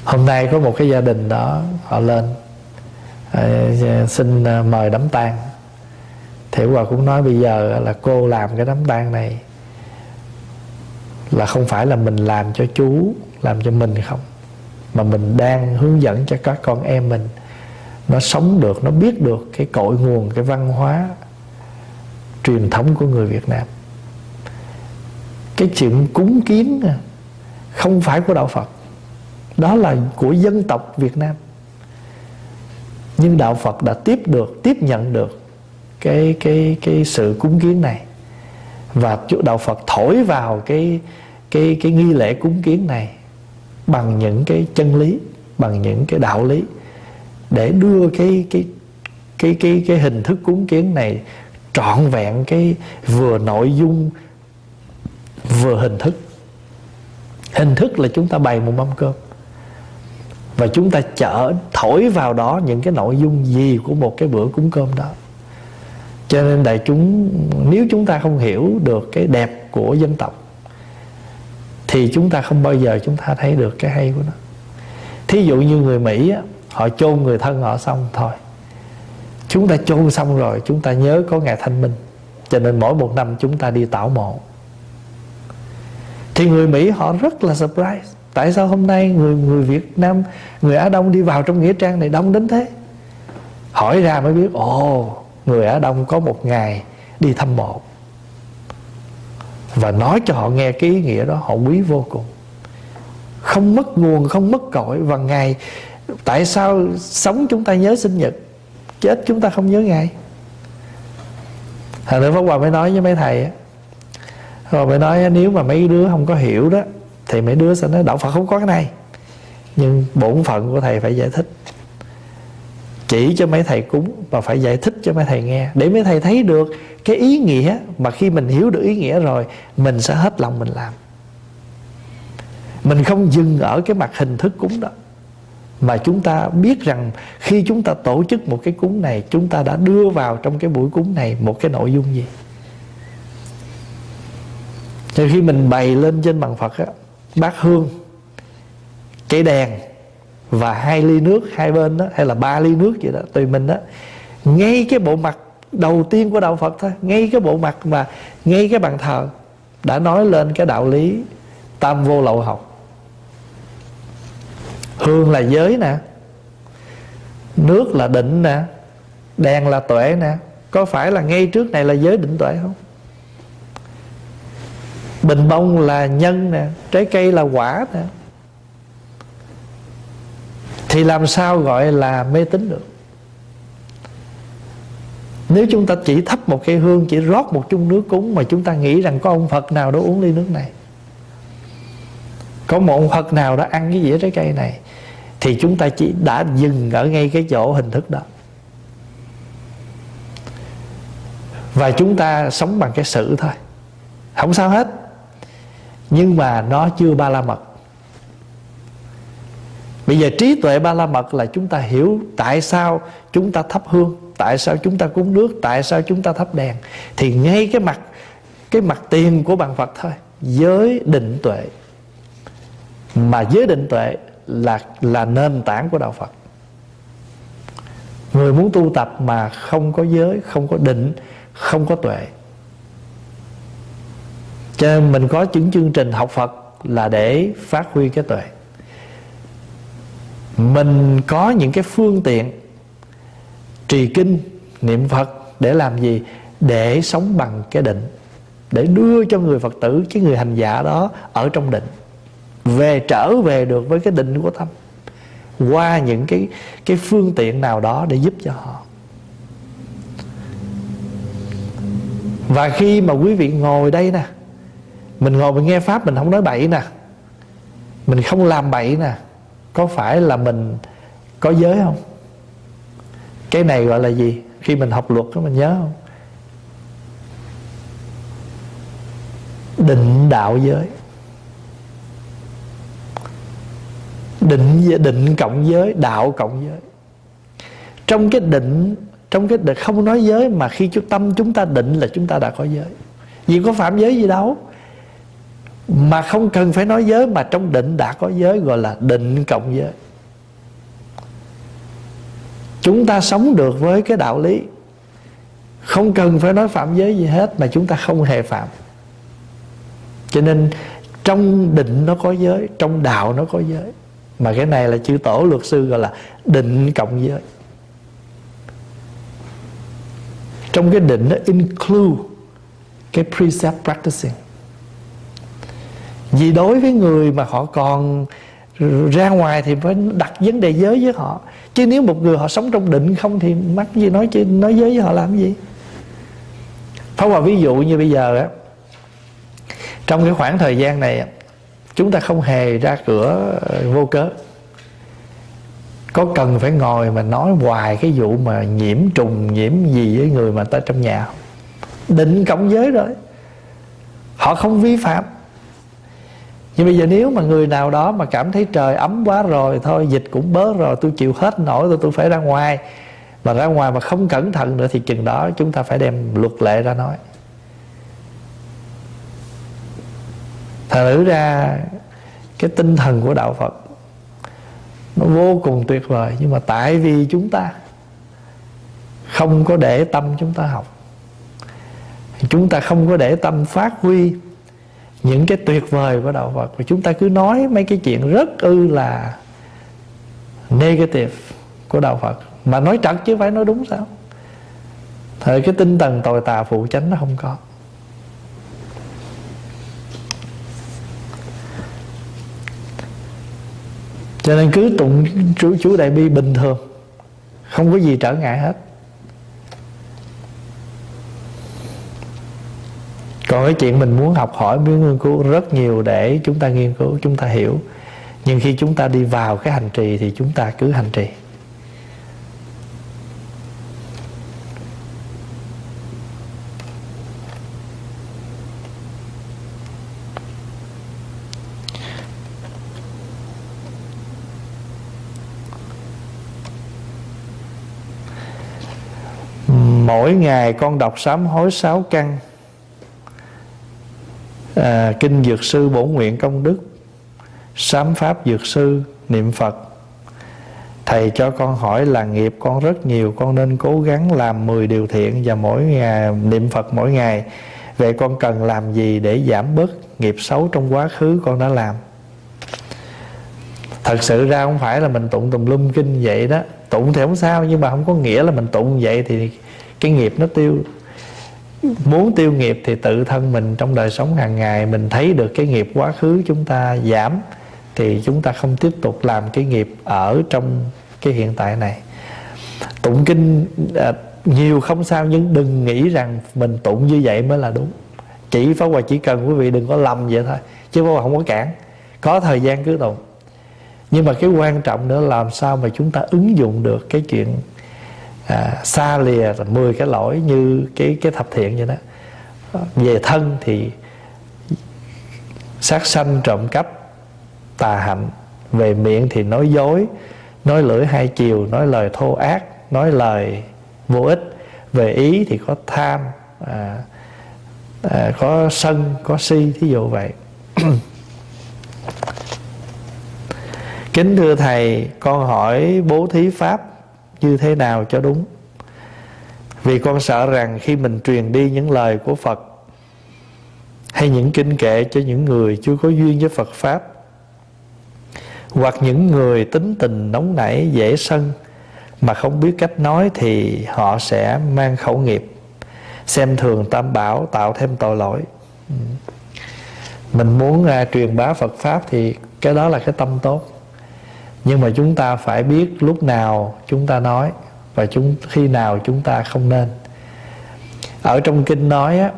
Hôm nay có một cái gia đình đó họ lên. À, xin à, mời đám tang thì hòa cũng nói bây giờ là cô làm cái đám tang này là không phải là mình làm cho chú, làm cho mình không. Mà mình đang hướng dẫn cho các con em mình. Nó sống được, nó biết được cái cội nguồn, cái văn hóa truyền thống của người Việt Nam. Cái chuyện cúng kiến không phải của đạo Phật. Đó là của dân tộc Việt Nam. Nhưng đạo Phật đã tiếp được, tiếp nhận được cái cái cái sự cúng kiến này. Và đạo Phật thổi vào cái cái cái nghi lễ cúng kiến này bằng những cái chân lý, bằng những cái đạo lý để đưa cái cái cái cái cái hình thức cúng kiến này trọn vẹn cái vừa nội dung, vừa hình thức. Hình thức là chúng ta bày một mâm cơm. Và chúng ta chở, thổi vào đó những cái nội dung gì của một cái bữa cúng cơm đó cho nên đại chúng nếu chúng ta không hiểu được cái đẹp của dân tộc thì chúng ta không bao giờ chúng ta thấy được cái hay của nó. Thí dụ như người mỹ á, họ chôn người thân họ xong thôi. Chúng ta chôn xong rồi chúng ta nhớ có ngày thanh minh. Cho nên mỗi một năm chúng ta đi tảo mộ. Thì người mỹ họ rất là surprise. Tại sao hôm nay người người việt nam người á đông đi vào trong nghĩa trang này đông đến thế? Hỏi ra mới biết ồ người á đông có một ngày đi thăm mộ. Và nói cho họ nghe cái ý nghĩa đó, họ quý vô cùng. Không mất nguồn, không mất cội. Và ngày tại sao sống chúng ta nhớ sinh nhật, chết chúng ta không nhớ ngày thằng nữa Pháp Hòa mới nói với mấy thầy á. Rồi mới nói, nếu mà mấy đứa không có hiểu đó, thì mấy đứa sẽ nói, đạo Phật không có cái này. Nhưng bổn phận của thầy phải giải thích chỉ cho mấy thầy cúng và phải giải thích cho mấy thầy nghe. Để mấy thầy thấy được cái ý nghĩa mà khi mình hiểu được ý nghĩa rồi, mình sẽ hết lòng mình làm. Mình không dừng ở cái mặt hình thức cúng đó. Mà chúng ta biết rằng khi chúng ta tổ chức một cái cúng này, chúng ta đã đưa vào trong cái buổi cúng này một cái nội dung gì? Thì khi mình bày lên trên bàn phật á, bát hương cái đèn và hai ly nước hai bên đó, hay là ba ly nước vậy đó, tùy mình đó. Ngay cái bộ mặt đầu tiên của đạo Phật thôi, ngay cái bộ mặt mà, ngay cái bàn thờ đã nói lên cái đạo lý tam vô lậu học. Hương là giới nè, nước là định nè, đèn là tuệ nè. Có phải là ngay trước này là giới định tuệ không? Bình bông là nhân nè, trái cây là quả nè thì làm sao gọi là mê tín được? Nếu chúng ta chỉ thắp một cây hương, chỉ rót một chung nước cúng mà chúng ta nghĩ rằng có ông phật nào đó uống ly nước này, có một ông phật nào đó ăn cái dĩa trái cây này, thì chúng ta chỉ đã dừng ở ngay cái chỗ hình thức đó. Và chúng ta sống bằng cái sự thôi. Không sao hết. Nhưng mà nó chưa ba la mật bây giờ trí tuệ ba la mật là chúng ta hiểu tại sao chúng ta thắp hương, tại sao chúng ta cúng nước, tại sao chúng ta thắp đèn. Thì ngay cái mặt cái mặt tiền của bằng phật thôi, giới định tuệ. Mà giới định tuệ là là nền tảng của đạo phật. Người muốn tu tập mà không có giới, không có định, không có tuệ. Cho nên mình có những chương trình học Phật là để phát huy cái tuệ mình có những cái phương tiện trì kinh niệm Phật để làm gì? Để sống bằng cái định, để đưa cho người Phật tử cái người hành giả đó ở trong định. Về trở về được với cái định của tâm, qua những cái cái phương tiện nào đó để giúp cho họ. Và khi mà quý vị ngồi đây nè, mình ngồi mình nghe pháp mình không nói bậy nè, mình không làm bậy nè có phải là mình có giới không? Cái này gọi là gì? Khi mình học luật đó mình nhớ không? Định đạo giới. Định định cộng giới, đạo cộng giới. Trong cái định, trong cái định không nói giới mà khi chúng tâm chúng ta định là chúng ta đã có giới. Vì có phạm giới gì đâu mà không cần phải nói giới, mà trong định đã có giới gọi là định cộng giới. Chúng ta sống được với cái đạo lý, không cần phải nói phạm giới gì hết, mà chúng ta không hề phạm. Cho nên trong định nó có giới, trong đạo nó có giới. Mà cái này là chữ tổ luật sư gọi là định cộng giới. Trong cái định nó include cái precept practicing vì đối với người mà họ còn ra ngoài thì phải đặt vấn đề giới với họ. Chứ nếu một người họ sống trong định không thì mắc gì nói chứ, nói giới với họ làm gì? Phá Hòa ví dụ như bây giờ á, Trong cái khoảng thời gian này Chúng ta không hề ra cửa ờ, vô cớ. Có cần phải ngồi mà nói hoài Cái vụ mà nhiễm trùng, Nhiễm gì với người mà ta trong nhà Định cộng giới rồi. Họ không vi phạm nhưng bây giờ nếu mà người nào đó mà cảm thấy trời ấm quá rồi, thôi dịch cũng bớt rồi, tôi chịu hết nổi rồi, tôi phải ra ngoài. Mà ra ngoài mà không cẩn thận nữa thì chừng đó chúng ta phải đem luật lệ ra nói. Thật thử ra, cái tinh thần của đạo phật nó vô cùng tuyệt vời, nhưng mà tại vì chúng ta không có để tâm chúng ta học, chúng ta không có để tâm phát huy những cái tuyệt vời của đạo Phật. Và chúng ta cứ nói mấy cái chuyện rất ư là negative của đạo Phật. Mà nói trật chứ phải nói đúng sao? Thời cái tinh thần tồi tà phụ chánh nó không có. Cho nên cứ tụng chú, chú đại bi bình thường. Không có gì trở ngại hết. Còn cái chuyện mình muốn học hỏi muốn nghiên cứu rất nhiều để chúng ta nghiên cứu, chúng ta hiểu. Nhưng khi chúng ta đi vào cái hành trì thì chúng ta cứ hành trì. Mỗi ngày con đọc sám hối sáu căn à, kinh dược sư bổ nguyện công đức sám pháp dược sư niệm phật. Thầy cho con hỏi là nghiệp con rất nhiều con nên cố gắng làm 10 điều thiện và mỗi ngày niệm phật mỗi ngày. Vậy con cần làm gì để giảm bớt nghiệp xấu trong quá khứ con đã làm? Thật sự ra không phải là mình tụng tùm lum kinh vậy đó. Tụng thì không sao nhưng mà không có nghĩa là mình tụng vậy thì cái nghiệp nó tiêu muốn tiêu nghiệp thì tự thân mình trong đời sống hàng ngày mình thấy được cái nghiệp quá khứ chúng ta giảm thì chúng ta không tiếp tục làm cái nghiệp ở trong cái hiện tại này. Tụng kinh à, nhiều không sao nhưng đừng nghĩ rằng mình tụng như vậy mới là đúng. Chỉ pháp hòa chỉ cần quý vị đừng có lầm vậy thôi chứ pháp hòa không có cản. Có thời gian cứ tụng. Nhưng mà cái quan trọng nữa làm sao mà chúng ta ứng dụng được cái chuyện à, xa lìa 10 cái lỗi như cái cái thập thiện vậy đó. À, về thân thì sát sanh trộm cắp tà hạnh. Về miệng thì nói dối nói lưỡi hai chiều nói lời thô ác nói lời vô ích. Về ý thì có tham à, à, có sân có si thí dụ vậy. Kính thưa thầy con hỏi bố thí pháp như thế nào cho đúng. Vì con sợ rằng khi mình truyền đi những lời của phật hay những kinh kệ cho những người chưa có duyên với phật pháp hoặc những người tính tình nóng nảy dễ sân mà không biết cách nói thì họ sẽ mang khẩu nghiệp xem thường tam bảo tạo thêm tội lỗi. Ừ. Mình muốn uh, truyền bá phật pháp thì cái đó là cái tâm tốt nhưng mà chúng ta phải biết lúc nào chúng ta nói và chúng khi nào chúng ta không nên. Ở trong kinh nói á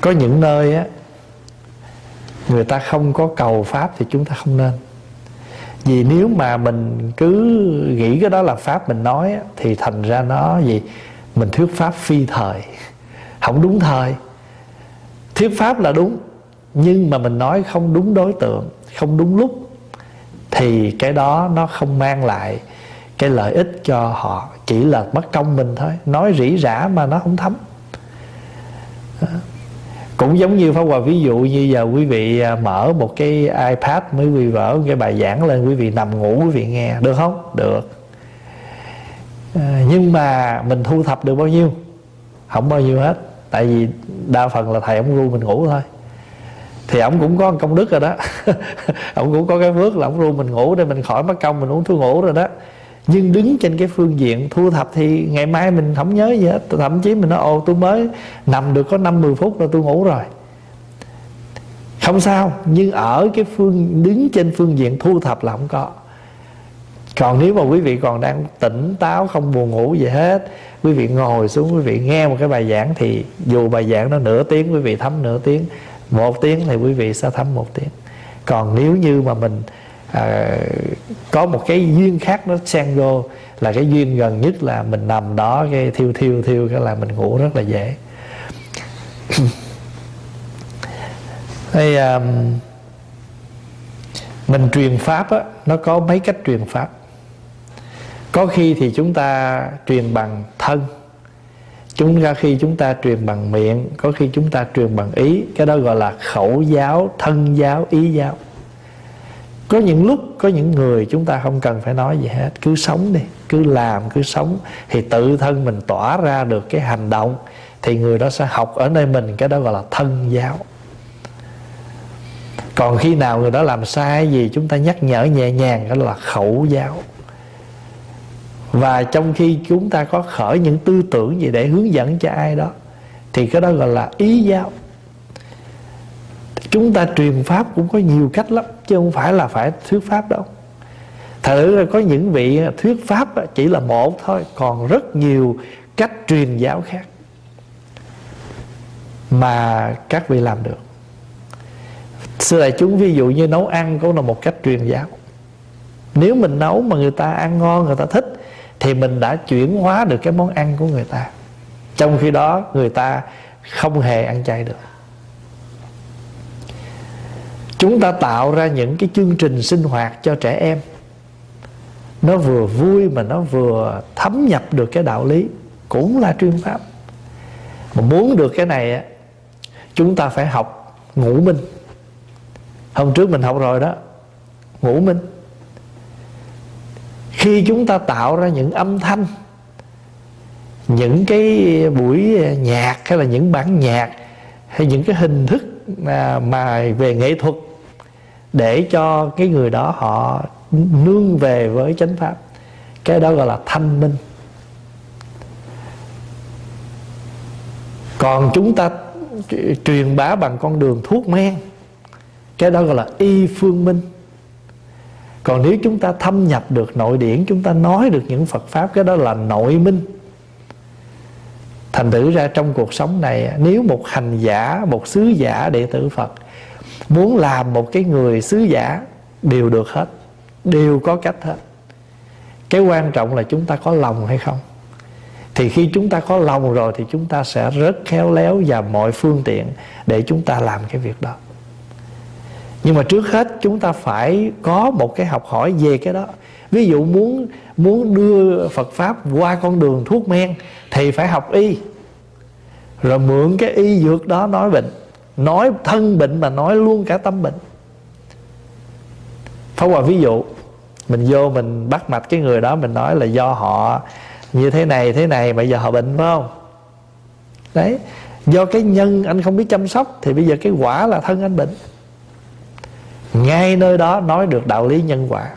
có những nơi á người ta không có cầu pháp thì chúng ta không nên. Vì nếu mà mình cứ nghĩ cái đó là pháp mình nói á, thì thành ra nó gì? Mình thuyết pháp phi thời không đúng thời. Thuyết pháp là đúng nhưng mà mình nói không đúng đối tượng không đúng lúc thì cái đó nó không mang lại cái lợi ích cho họ chỉ là mất công mình thôi. Nói rỉ rả mà nó không thấm. Cũng giống như Pháp Hòa ví dụ như giờ quý vị à, mở một cái iPad mới quý vị vỡ cái bài giảng lên quý vị nằm ngủ quý vị nghe. Được không? Được. À, nhưng mà mình thu thập được bao nhiêu? Không bao nhiêu hết. Tại vì đa phần là thầy ông ru mình ngủ thôi thì ông cũng có công đức rồi đó. Ông cũng có cái phước là ông ru mình ngủ để mình khỏi mất công, mình uống thuốc ngủ rồi đó. Nhưng đứng trên cái phương diện thu thập thì ngày mai mình không nhớ gì hết. Thậm chí mình nói, ồ, tôi mới nằm được có năm mười phút rồi tôi ngủ rồi. Không sao, nhưng ở cái phương, đứng trên phương diện thu thập là không có. Còn nếu mà quý vị còn đang tỉnh táo, không buồn ngủ gì hết, quý vị ngồi xuống, quý vị nghe một cái bài giảng thì dù bài giảng nó nửa tiếng, quý vị thấm nửa tiếng một tiếng thì quý vị sẽ thấm một tiếng. Còn nếu như mà mình à, có một cái duyên khác nó xen vô là cái duyên gần nhất là mình nằm đó cái thiêu thiêu thiêu cái là mình ngủ rất là dễ. Thì um, mình truyền pháp á, nó có mấy cách truyền pháp. Có khi thì chúng ta truyền bằng thân chúng ta khi chúng ta truyền bằng miệng, có khi chúng ta truyền bằng ý. Cái đó gọi là khẩu giáo, thân giáo, ý giáo. Có những lúc, có những người chúng ta không cần phải nói gì hết. Cứ sống đi, cứ làm, cứ sống. Thì tự thân mình tỏa ra được cái hành động, thì người đó sẽ học ở nơi mình. Cái đó gọi là thân giáo. Còn khi nào người đó làm sai gì, chúng ta nhắc nhở nhẹ nhàng đó là khẩu giáo và trong khi chúng ta có khởi những tư tưởng gì để hướng dẫn cho ai đó, thì cái đó gọi là ý giáo. Chúng ta truyền pháp cũng có nhiều cách lắm, chứ không phải là phải thuyết pháp đâu. Thật là có những vị thuyết pháp chỉ là một thôi, còn rất nhiều cách truyền giáo khác mà các vị làm được. Xưa đại chúng, ví dụ như nấu ăn cũng là một cách truyền giáo. Nếu mình nấu mà người ta ăn ngon, người ta thích thì mình đã chuyển hóa được cái món ăn của người ta. Trong khi đó, người ta không hề ăn chay được. Chúng ta tạo ra những cái chương trình sinh hoạt cho trẻ em. Nó vừa vui mà nó vừa thấm nhập được cái đạo lý, cũng là truyền pháp. Mà muốn được cái này chúng ta phải học ngủ minh. Hôm trước mình học rồi đó, ngũ minh khi chúng ta tạo ra những âm thanh những cái buổi nhạc hay là những bản nhạc hay những cái hình thức mà, về nghệ thuật để cho cái người đó họ nương về với chánh pháp cái đó gọi là thanh minh. Còn chúng ta truyền bá bằng con đường thuốc men cái đó gọi là y phương minh còn nếu chúng ta thâm nhập được nội điển, chúng ta nói được những phật pháp, cái đó là nội minh. Thành thử ra trong cuộc sống này, nếu một hành giả, một sứ giả đệ tử phật muốn làm một cái người sứ giả, đều được hết, đều có cách hết. Cái quan trọng là chúng ta có lòng hay không? Thì khi chúng ta có lòng rồi thì chúng ta sẽ rất khéo léo và mọi phương tiện để chúng ta làm cái việc đó nhưng mà trước hết chúng ta phải có một cái học hỏi về cái đó. Ví dụ muốn muốn đưa Phật pháp qua con đường thuốc men thì phải học y. Rồi mượn cái y dược đó nói bệnh. Nói thân bệnh mà nói luôn cả tâm bệnh. Pháp Hòa ví dụ, Mình vô mình bắt mạch cái người đó, Mình nói là do họ như thế này thế này, Bây giờ họ bệnh, phải không? Đấy, Do cái nhân anh không biết chăm sóc Thì bây giờ cái quả là thân anh bệnh. Ngay nơi đó nói được đạo lý nhân quả.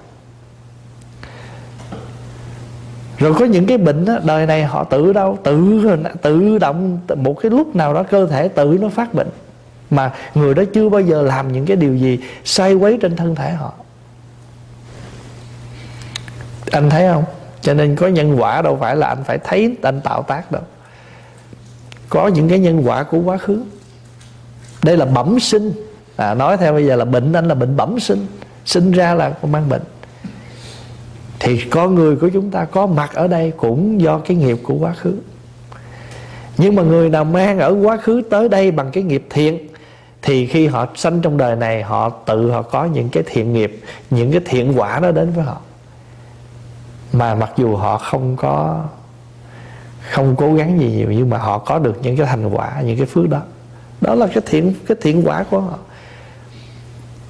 Rồi có những cái bệnh đó, đời này họ tự đâu tự tự động một cái lúc nào đó cơ thể tự nó phát bệnh. Mà người đó chưa bao giờ làm những cái điều gì sai quấy trên thân thể họ. Anh thấy không? Cho nên có nhân quả đâu phải là anh phải thấy anh tạo tác đâu. Có những cái nhân quả của quá khứ. Đây là bẩm sinh à, nói theo bây giờ là bệnh anh là bệnh bẩm sinh sinh ra là mang bệnh. Thì con người của chúng ta có mặt ở đây cũng do cái nghiệp của quá khứ. Nhưng mà người nào mang ở quá khứ tới đây bằng cái nghiệp thiện thì khi họ sanh trong đời này họ tự họ có những cái thiện nghiệp những cái thiện quả đó đến với họ. Mà mặc dù họ không có không cố gắng gì nhiều nhưng mà họ có được những cái thành quả những cái phước đó. Đó là cái thiện cái thiện quả của họ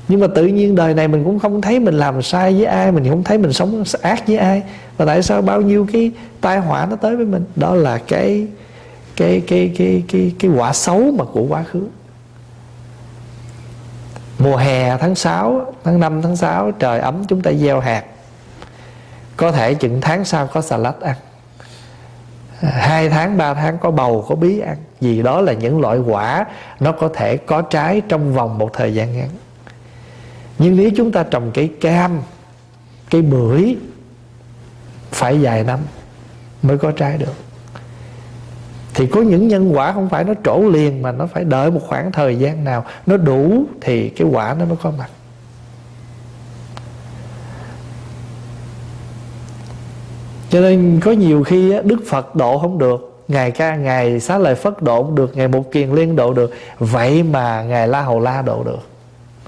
nhưng mà tự nhiên đời này mình cũng không thấy mình làm sai với ai, mình không thấy mình sống ác với ai. Và tại sao bao nhiêu cái tai họa nó tới với mình? Đó là cái cái cái cái cái cái quả xấu mà của quá khứ. Mùa hè tháng 6 tháng 5 tháng 6 trời ấm, chúng ta gieo hạt. Có thể chừng tháng sau có xà lách ăn. Hai tháng, ba tháng có bầu, có bí ăn. Vì đó là những loại quả nó có thể có trái trong vòng một thời gian ngắn nhưng nếu chúng ta trồng cây cam, cây bưởi, phải vài năm mới có trái được. Thì có những nhân quả không phải nó trổ liền mà nó phải đợi một khoảng thời gian nào nó đủ thì cái quả nó mới có mặt. Cho nên có nhiều khi đức phật độ không được, ngài ca, ngài xá lợi phất độ không được, ngài một kiền liên độ được. Vậy mà ngài la hầu la độ được.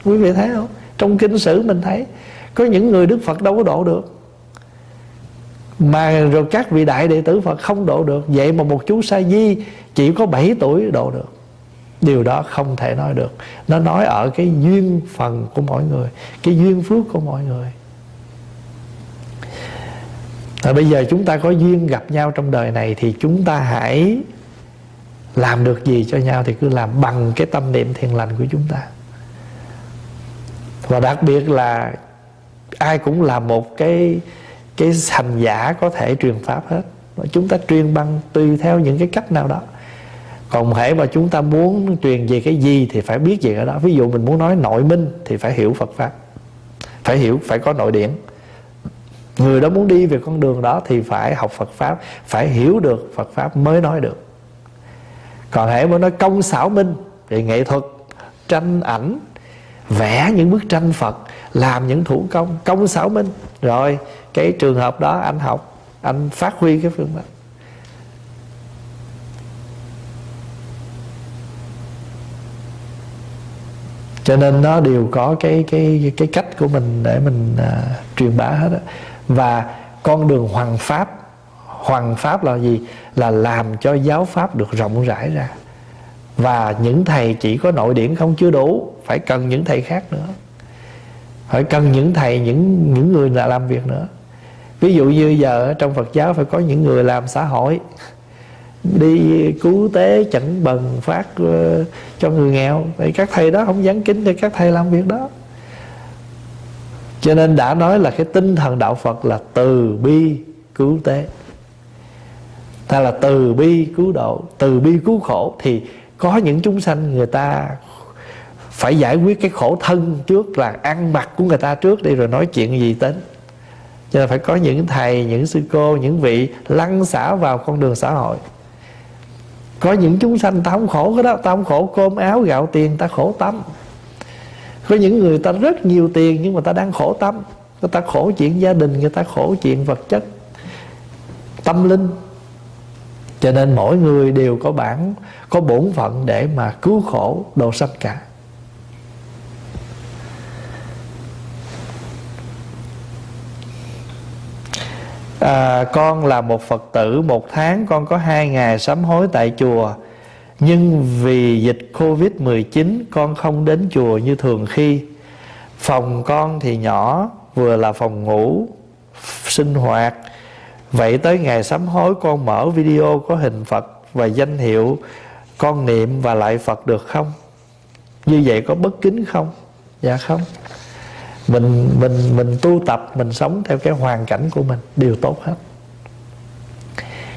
Quý vị thấy không? Trong kinh sử mình thấy, có những người đức phật đâu có độ được. Mà rồi các vị đại đệ tử phật không độ được. Vậy mà một chú sa di chỉ có 7 tuổi độ được. Điều đó không thể nói được. Nó nói ở cái duyên phần của mỗi người, cái duyên phước của mỗi người. Và bây giờ chúng ta có duyên gặp nhau trong đời này thì chúng ta hãy làm được gì cho nhau thì cứ làm bằng cái tâm niệm thiền lành của chúng ta và đặc biệt là ai cũng là một cái cái hành giả có thể truyền pháp hết. Chúng ta truyền bằng tùy theo những cái cách nào đó. Còn hễ mà chúng ta muốn truyền về cái gì thì phải biết về cái đó. Ví dụ mình muốn nói nội minh thì phải hiểu phật pháp. Phải hiểu, phải có nội điển người đó muốn đi về con đường đó thì phải học phật pháp, phải hiểu được phật pháp mới nói được. Còn hễ mà nói công xảo minh thì nghệ thuật, tranh ảnh vẽ những bức tranh phật làm những thủ công công xảo minh. Rồi cái trường hợp đó anh học anh phát huy cái phương pháp. Cho nên nó đều có cái cái cái cách của mình để mình à, truyền bá hết đó và con đường hoàng pháp hoàng pháp là gì? Là làm cho giáo pháp được rộng rãi ra và những thầy chỉ có nội điển không chưa đủ, phải cần những thầy khác nữa. Phải cần những thầy, những những người là làm việc nữa. Ví dụ như giờ trong Phật giáo phải có những người làm xã hội, đi cứu tế, chẩn bần, phát ờ, cho người nghèo. Thì các thầy đó không dán kính cho các thầy làm việc đó. Cho nên đã nói là cái tinh thần đạo Phật là từ bi cứu tế. Ta là từ bi cứu độ, từ bi cứu khổ thì có những chúng sanh người ta phải giải quyết cái khổ thân trước là ăn mặc của người ta trước đi rồi nói chuyện gì đến. Cho nên phải có những thầy, những sư cô, những vị lăn xả vào con đường xã hội. Có những chúng sanh ta không khổ cái đó, ta không khổ cơm áo, gạo tiền, ta khổ tâm có những người ta rất nhiều tiền nhưng mà ta đang khổ tâm người ta khổ chuyện gia đình, người ta khổ chuyện vật chất, tâm linh cho nên mỗi người đều có bản có bổn phận để mà cứu khổ độ sanh cả. À, con là một phật tử một tháng con có hai ngày sám hối tại chùa. Nhưng vì dịch covid 19 con không đến chùa như thường khi. Phòng con thì nhỏ vừa là phòng ngủ sinh hoạt vậy tới ngày sám hối con mở video có hình phật và danh hiệu con niệm và lại phật được không? Như vậy có bất kính không? Dạ không. Mình mình mình tu tập mình sống theo cái hoàn cảnh của mình đều tốt hết.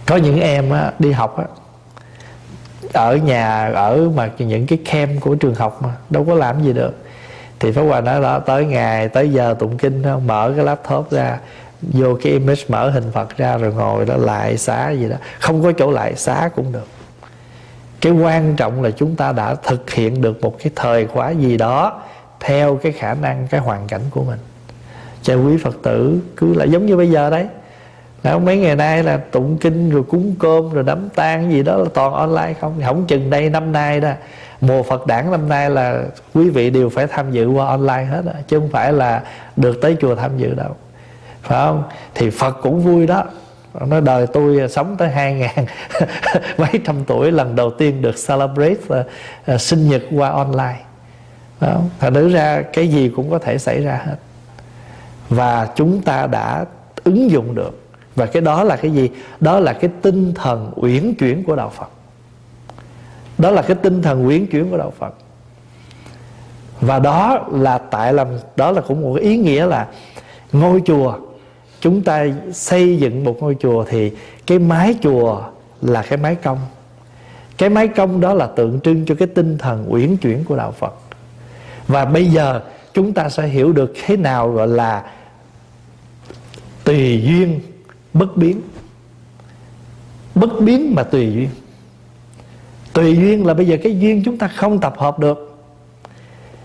Có những em á, đi học á, ở nhà ở mà những cái kem của trường học mà đâu có làm gì được. Thì Pháp Hòa nói đó tới ngày tới giờ tụng kinh mở cái laptop ra vô cái image mở hình Phật ra rồi ngồi đó lại xá gì đó. Không có chỗ lại xá cũng được. Cái quan trọng là chúng ta đã thực hiện được một cái thời khóa gì đó theo cái khả năng cái hoàn cảnh của mình. Cho quý phật tử cứ là giống như bây giờ đấy. Là mấy ngày nay là tụng kinh rồi cúng cơm rồi đám tang gì đó là toàn online không? Không chừng đây năm nay đó mùa Phật đản năm nay là quý vị đều phải tham dự qua online hết đó, chứ không phải là được tới chùa tham dự đâu phải không? Thì Phật cũng vui đó. Nó đời tôi sống tới hai ngàn mấy trăm tuổi lần đầu tiên được celebrate uh, uh, sinh nhật qua online. Đó. thành ra cái gì cũng có thể xảy ra hết. Và chúng ta đã ứng dụng được. Và cái đó là cái gì? Đó là cái tinh thần uyển chuyển của đạo phật. Đó là cái tinh thần uyển chuyển của đạo phật. Và đó là tại làm đó là cũng một cái ý nghĩa là ngôi chùa chúng ta xây dựng một ngôi chùa thì cái mái chùa là cái mái công cái mái công đó là tượng trưng cho cái tinh thần uyển chuyển của đạo phật. Và bây giờ chúng ta sẽ hiểu được thế nào gọi là tùy duyên bất biến. Bất biến mà tùy duyên. Tùy duyên là bây giờ cái duyên chúng ta không tập hợp được.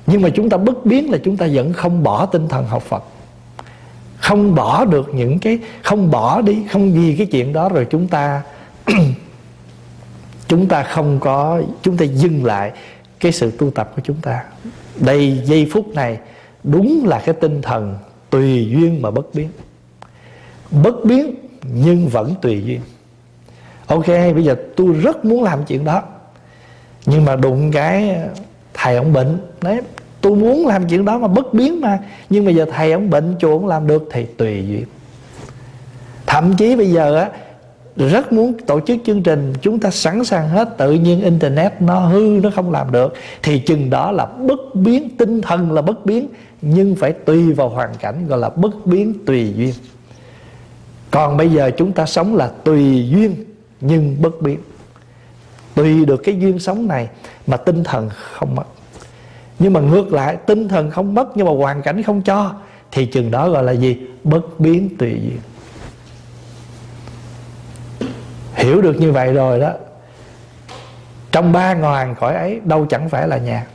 Nhưng mà chúng ta bất biến là chúng ta vẫn không bỏ tinh thần học phật không bỏ được những cái, không bỏ đi, không vì cái chuyện đó rồi chúng ta chúng ta không có, chúng ta dừng lại cái sự tu tập của chúng ta. Đây, giây phút này đúng là cái tinh thần tùy duyên mà bất biến. Bất biến nhưng vẫn tùy duyên. Ok, bây giờ tôi rất muốn làm chuyện đó. Nhưng mà đụng cái thầy ông bệnh, đấy tôi muốn làm chuyện đó mà bất biến mà. Nhưng mà giờ thầy ông bệnh chùa ông làm được thì tùy duyên. Thậm chí bây giờ á, rất muốn tổ chức chương trình, chúng ta sẵn sàng hết, tự nhiên internet nó hư, nó không làm được. Thì chừng đó là bất biến, tinh thần là bất biến, nhưng phải tùy vào hoàn cảnh, gọi là bất biến tùy duyên. Còn bây giờ chúng ta sống là tùy duyên, nhưng bất biến. Tùy được cái duyên sống này mà tinh thần không mất nhưng mà ngược lại, tinh thần không mất nhưng mà hoàn cảnh không cho, thì chừng đó gọi là gì? Bất biến tùy duyên. Hiểu được như vậy rồi đó, trong ba ngàn cõi ấy, đâu chẳng phải là nhà.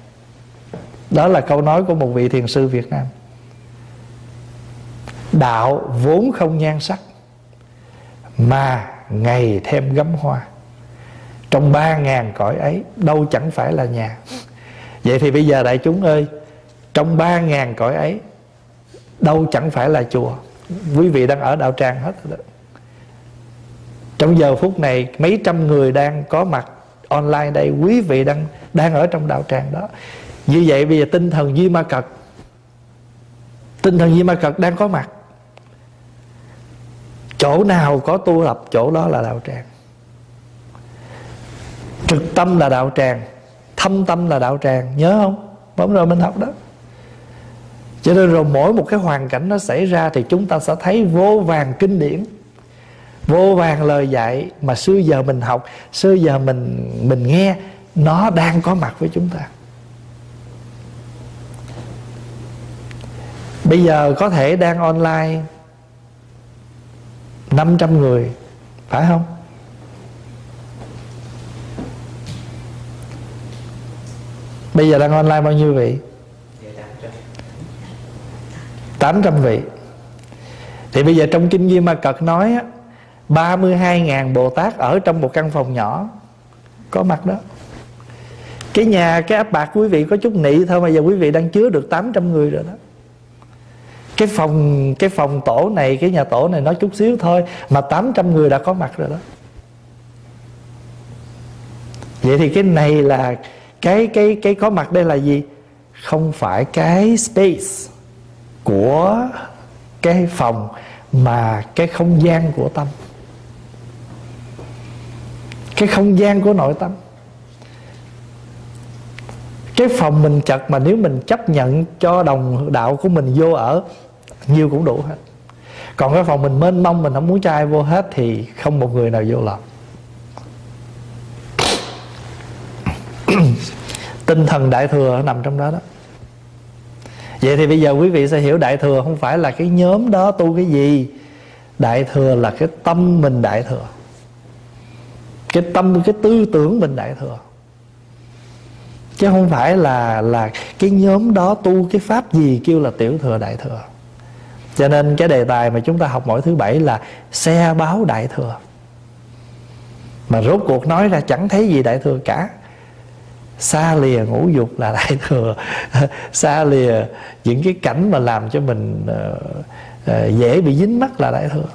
Đó là câu nói của một vị thiền sư việt nam. Đạo vốn không nhan sắc, mà ngày thêm gấm hoa. Trong ba ngàn cõi ấy, đâu chẳng phải là nhà vậy thì bây giờ đại chúng ơi, trong ba ngàn cõi ấy, đâu chẳng phải là chùa. Quý vị đang ở đạo tràng hết rồi đó. Trong giờ phút này, mấy trăm người đang có mặt online đây, quý vị đang đang ở trong đạo tràng đó. Như vậy bây giờ tinh thần duy ma cật, tinh thần di ma cật đang có mặt. Chỗ nào có tu lập, chỗ đó là đạo tràng. Trực tâm là đạo tràng thâm tâm là đạo tràng, nhớ không? Bấm rồi mình học đó. Cho nên rồi mỗi một cái hoàn cảnh nó xảy ra thì chúng ta sẽ thấy vô vàng kinh điển. Vô vàng lời dạy mà xưa giờ mình học, xưa giờ mình mình nghe, nó đang có mặt với chúng ta. Bây giờ có thể đang online 500 người, phải không? Bây giờ đang online bao nhiêu vị? 800 vị. Thì bây giờ trong Kinh Viên Ma Cật nói á 32.000 Bồ Tát ở trong một căn phòng nhỏ. Có mặt đó. Cái nhà, cái áp bạc quý vị có chút nị thôi Mà giờ quý vị đang chứa được 800 người rồi đó. Cái phòng cái phòng tổ này cái nhà tổ này nói chút xíu thôi mà 800 người đã có mặt rồi đó. Vậy thì cái này là cái cái cái có mặt đây là gì? Không phải cái space của cái phòng, mà cái không gian của tâm. Cái không gian của nội tâm. Cái phòng mình chật mà nếu mình chấp nhận cho đồng đạo của mình vô ở nhiêu cũng đủ hết. Còn cái phòng mình mênh mông, mình không muốn trai vô hết thì không một người nào vô lòng tinh thần đại thừa nằm trong đó đó. Vậy thì bây giờ quý vị sẽ hiểu đại thừa không phải là cái nhóm đó tu cái gì. Đại thừa là cái tâm mình đại thừa. Cái tâm, cái tư tưởng mình đại thừa. Chứ không phải là là cái nhóm đó tu cái pháp gì kêu là tiểu thừa đại thừa. Cho nên cái đề tài mà chúng ta học mỗi thứ bảy là xe báo đại thừa. Mà rốt cuộc nói ra chẳng thấy gì đại thừa cả xa lìa ngũ dục là đại thừa. Xa lìa những cái cảnh mà làm cho mình uh, uh, dễ bị dính mắc là đại thừa.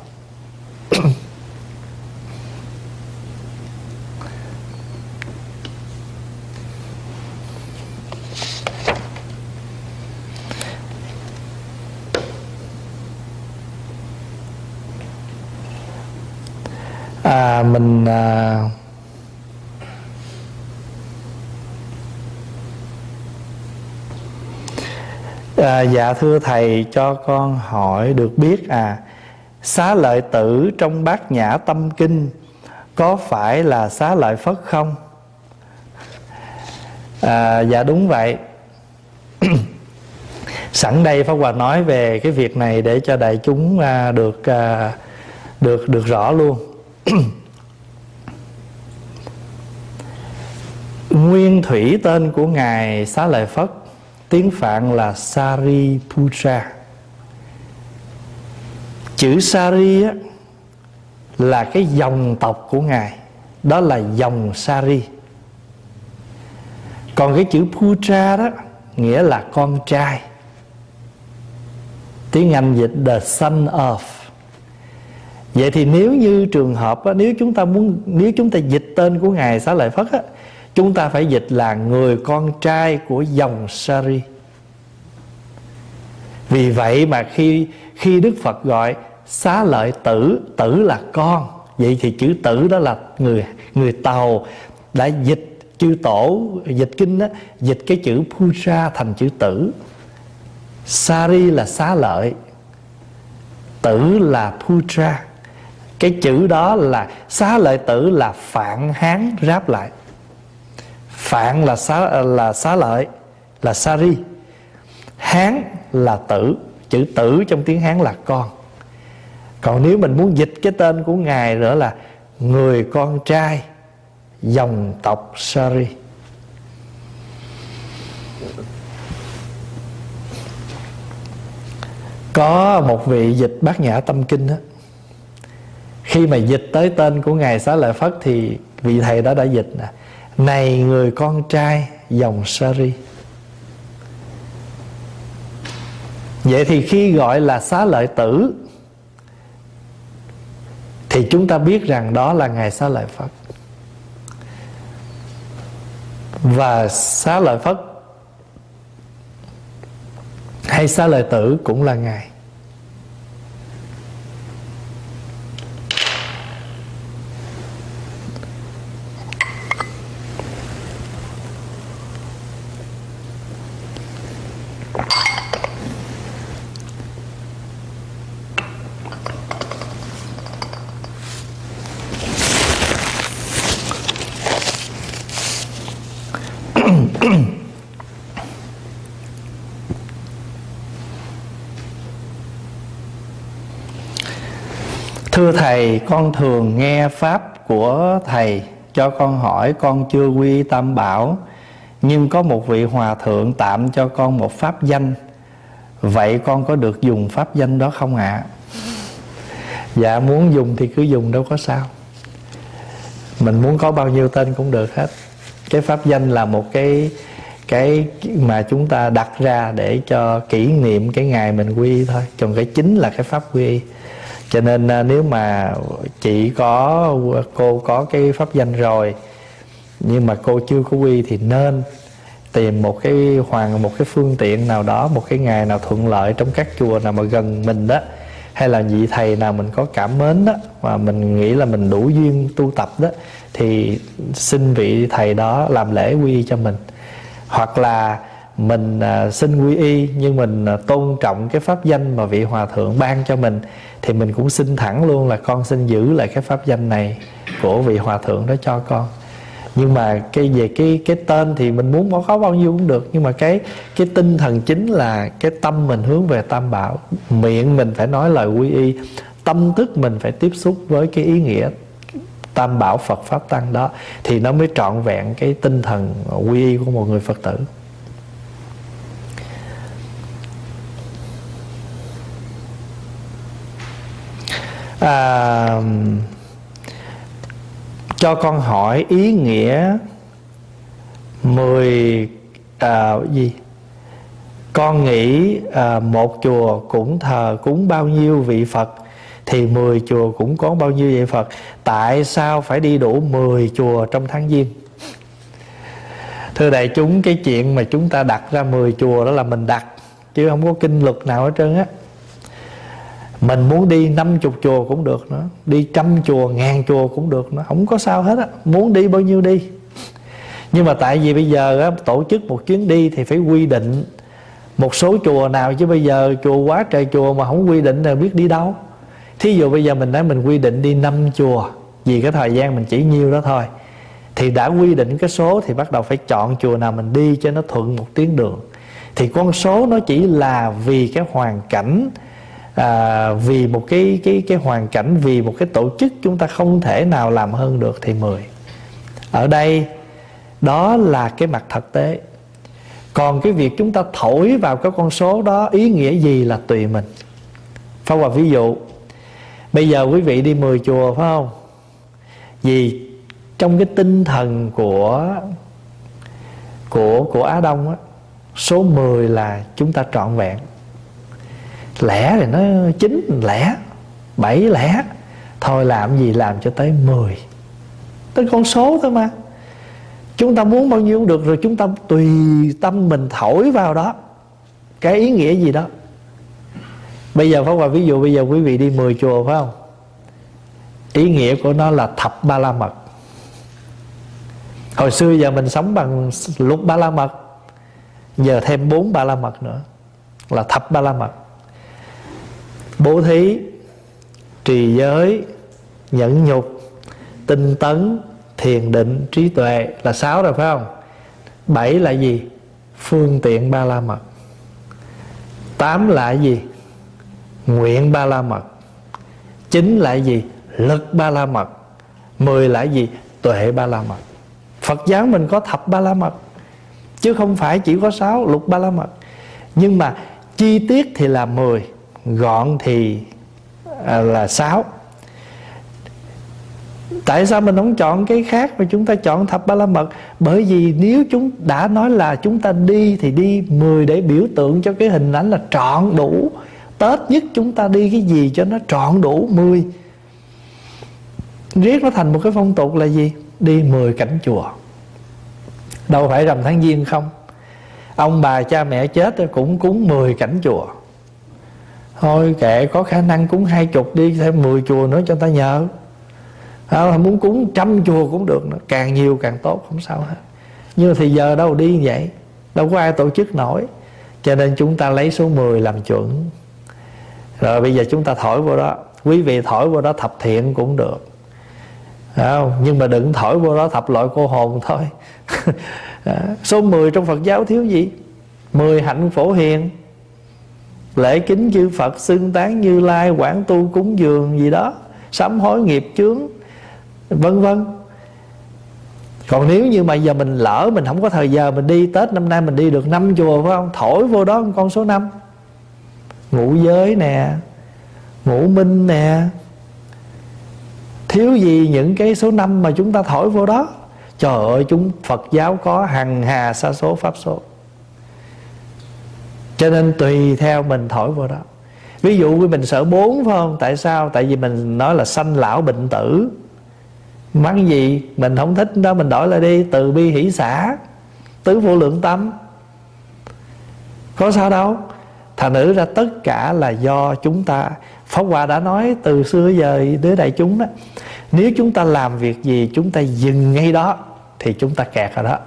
À, mình à, à, dạ thưa thầy cho con hỏi được biết à xá lợi tử trong bát nhã tâm kinh có phải là xá lợi phất không? À, dạ đúng vậy. Sẵn đây pháp hòa nói về cái việc này để cho đại chúng à, được à, được được rõ luôn. Nguyên thủy tên của ngài xá lợi phất tiếng phạn là Sariputra. Chữ Sari á, là cái dòng tộc của ngài. Đó là dòng Sari. Còn cái chữ Putra đó nghĩa là con trai. Tiếng Anh dịch the son of. Vậy thì nếu như trường hợp á, nếu chúng ta muốn nếu chúng ta dịch tên của ngài xá lợi phất á, chúng ta phải dịch là người con trai của dòng Sari. Vì vậy mà khi khi Đức Phật gọi xá lợi tử tử là con, vậy thì chữ tử đó là người người tàu. Đã dịch chư tổ, dịch kinh đó dịch cái chữ puja thành chữ tử. Sari là xá lợi, tử là puja. Cái chữ đó là, xá lợi tử là phản hán ráp lại phạn là xá là xá lợi, là sari hán là tử, chữ tử trong tiếng hán là con. Còn nếu mình muốn dịch cái tên của ngài nữa là người con trai, dòng tộc sari có một vị dịch bát nhã tâm kinh đó khi mà dịch tới tên của ngài xá lợi phất thì vị thầy đó đã dịch nè này người con trai, dòng sari. Vậy thì khi gọi là xá lợi tử, thì chúng ta biết rằng đó là ngài xá lợi phật. Và xá lợi phật hay xá lợi tử cũng là ngài Thưa Thầy, con thường nghe Pháp của Thầy. Cho con hỏi con chưa quy tam bảo Nhưng có một vị hòa thượng tạm cho con một pháp danh. Vậy con có được dùng pháp danh đó không ạ? À? Dạ muốn dùng thì cứ dùng đâu có sao. Mình muốn có bao nhiêu tên cũng được hết. Cái pháp danh là một cái cái mà chúng ta đặt ra để cho kỷ niệm cái ngày mình quy thôi. Còn cái chính là cái pháp quy cho nên à, nếu mà chị có, cô có cái pháp danh rồi, nhưng mà cô chưa có quy thì nên tìm một cái hoàng, một cái phương tiện nào đó, một cái ngày nào thuận lợi trong các chùa nào mà gần mình đó, hay là vị thầy nào mình có cảm mến đó, mà mình nghĩ là mình đủ duyên tu tập đó, thì xin vị thầy đó làm lễ quy cho mình. Hoặc là mình à, xin quy y, nhưng mình à, tôn trọng cái pháp danh mà vị hòa thượng ban cho mình thì mình cũng xin thẳng luôn là con xin giữ lại cái pháp danh này của vị hòa thượng đó cho con. Nhưng mà cái về cái cái tên thì mình muốn có bao nhiêu cũng được. Nhưng mà cái cái tinh thần chính là cái tâm mình hướng về tam bảo. Miệng mình phải nói lời quy y, tâm thức mình phải tiếp xúc với cái ý nghĩa tam bảo Phật pháp tăng đó. Thì nó mới trọn vẹn cái tinh thần quy y của một người Phật tử. À, cho con hỏi ý nghĩa mười à, gì? Con nghĩ à, một chùa cũng thờ cúng bao nhiêu vị Phật thì 10 chùa cũng có bao nhiêu vị Phật? Tại sao phải đi đủ 10 chùa trong tháng giêng? Thưa đại chúng cái chuyện mà chúng ta đặt ra 10 chùa đó là mình đặt chứ không có kinh luật nào hết trơn á mình muốn đi 50 chùa cũng được nữa Đi trăm chùa, ngàn chùa cũng được nữa. Không có sao hết á. Muốn đi bao nhiêu đi. Nhưng mà tại vì bây giờ á, tổ chức một chuyến đi Thì phải quy định Một số chùa nào. Chứ bây giờ chùa quá trời chùa Mà không quy định là biết đi đâu. Thí dụ bây giờ mình nói mình quy định đi năm chùa Vì cái thời gian mình chỉ nhiêu đó thôi Thì đã quy định cái số Thì bắt đầu phải chọn chùa nào mình đi Cho nó thuận một tiếng đường. Thì con số nó chỉ là vì cái hoàn cảnh à, vì một cái cái cái hoàn cảnh vì một cái tổ chức chúng ta không thể nào làm hơn được thì 10 ở đây đó là cái mặt thực tế. Còn cái việc chúng ta thổi vào cái con số đó ý nghĩa gì là tùy mình. Phá Hòa ví dụ Bây giờ quý vị đi 10 chùa phải không? Vì trong cái tinh thần của của của Á Đông á, số 10 là chúng ta trọn vẹn lẻ thì nó chín lẻ, bảy lẻ. Thôi làm gì làm cho tới 10 tới con số thôi mà. Chúng ta muốn bao nhiêu cũng được, rồi chúng ta tùy tâm mình thổi vào đó. Cái ý nghĩa gì đó. Bây giờ phải qua ví dụ bây giờ quý vị đi 10 chùa, phải không? Ý nghĩa của nó là thập ba la mật. Hồi xưa giờ mình sống bằng lục ba la mật, giờ thêm bốn ba la mật nữa, là thập ba la mật bố thí, trì giới, nhẫn nhục, tinh tấn, thiền định, trí tuệ là sáu rồi, phải không? Bảy là gì? Phương tiện ba la mật. Tám là gì? Nguyện ba la mật. Chín là gì? Lực ba la mật. Mười là gì? Tuệ ba la mật. Phật giáo mình có thập ba la mật, chứ không phải chỉ có sáu lục ba la mật. Nhưng mà chi tiết thì là mười gọn thì à, là sáu. Tại sao mình không chọn cái khác mà chúng ta chọn thập ba la mật? Bởi vì nếu chúng đã nói là chúng ta đi thì đi 10 để biểu tượng cho cái hình ảnh là trọn đủ. Tết nhất chúng ta đi cái gì cho nó trọn đủ 10 riết nó thành một cái phong tục là gì? Đi 10 cảnh chùa. Đâu phải rằm tháng giêng không. Ông bà cha mẹ chết cũng cúng 10 cảnh chùa thôi kệ có khả năng cúng hai chục đi thêm 10 chùa nữa cho ta nhờ. À, muốn cúng trăm chùa cũng được nữa. càng nhiều càng tốt không sao hết. Nhưng thì giờ đâu đi như vậy? Đâu có ai tổ chức nổi. Cho nên chúng ta lấy số 10 làm chuẩn. Rồi bây giờ chúng ta thổi vô đó. Quý vị thổi vô đó thập thiện cũng được. Không? nhưng mà đừng thổi vô đó thập loại cô hồn thôi. À, số 10 trong Phật giáo thiếu gì? 10 hạnh phổ hiền lễ kính chư Phật, xưng tán như lai, quảng tu, cúng dường gì đó, sám hối nghiệp chướng, vân vân. Còn nếu như mà giờ mình lỡ, mình không có thời giờ, mình đi tết năm nay mình đi được năm chùa, phải không? Thổi vô đó con số năm. Ngũ giới nè, ngũ minh nè. Thiếu gì những cái số năm mà chúng ta thổi vô đó? Trời ơi, chúng phật giáo có hằng hà sa số, pháp số cho nên tùy theo mình thổi vào đó. Ví dụ mình sợ bốn phải không? Tại sao? Tại vì mình nói là sanh lão bệnh tử. Mắng gì? Mình không thích đó mình đổi lại đi. Từ bi hỷ xã tứ vô lượng tâm. Có sao đâu. Thành nữ ra tất cả là do chúng ta. Pháp Hòa đã nói từ xưa giờ đến đại chúng đó, Nếu chúng ta làm việc gì, chúng ta dừng ngay đó, Thì chúng ta kẹt ở đó.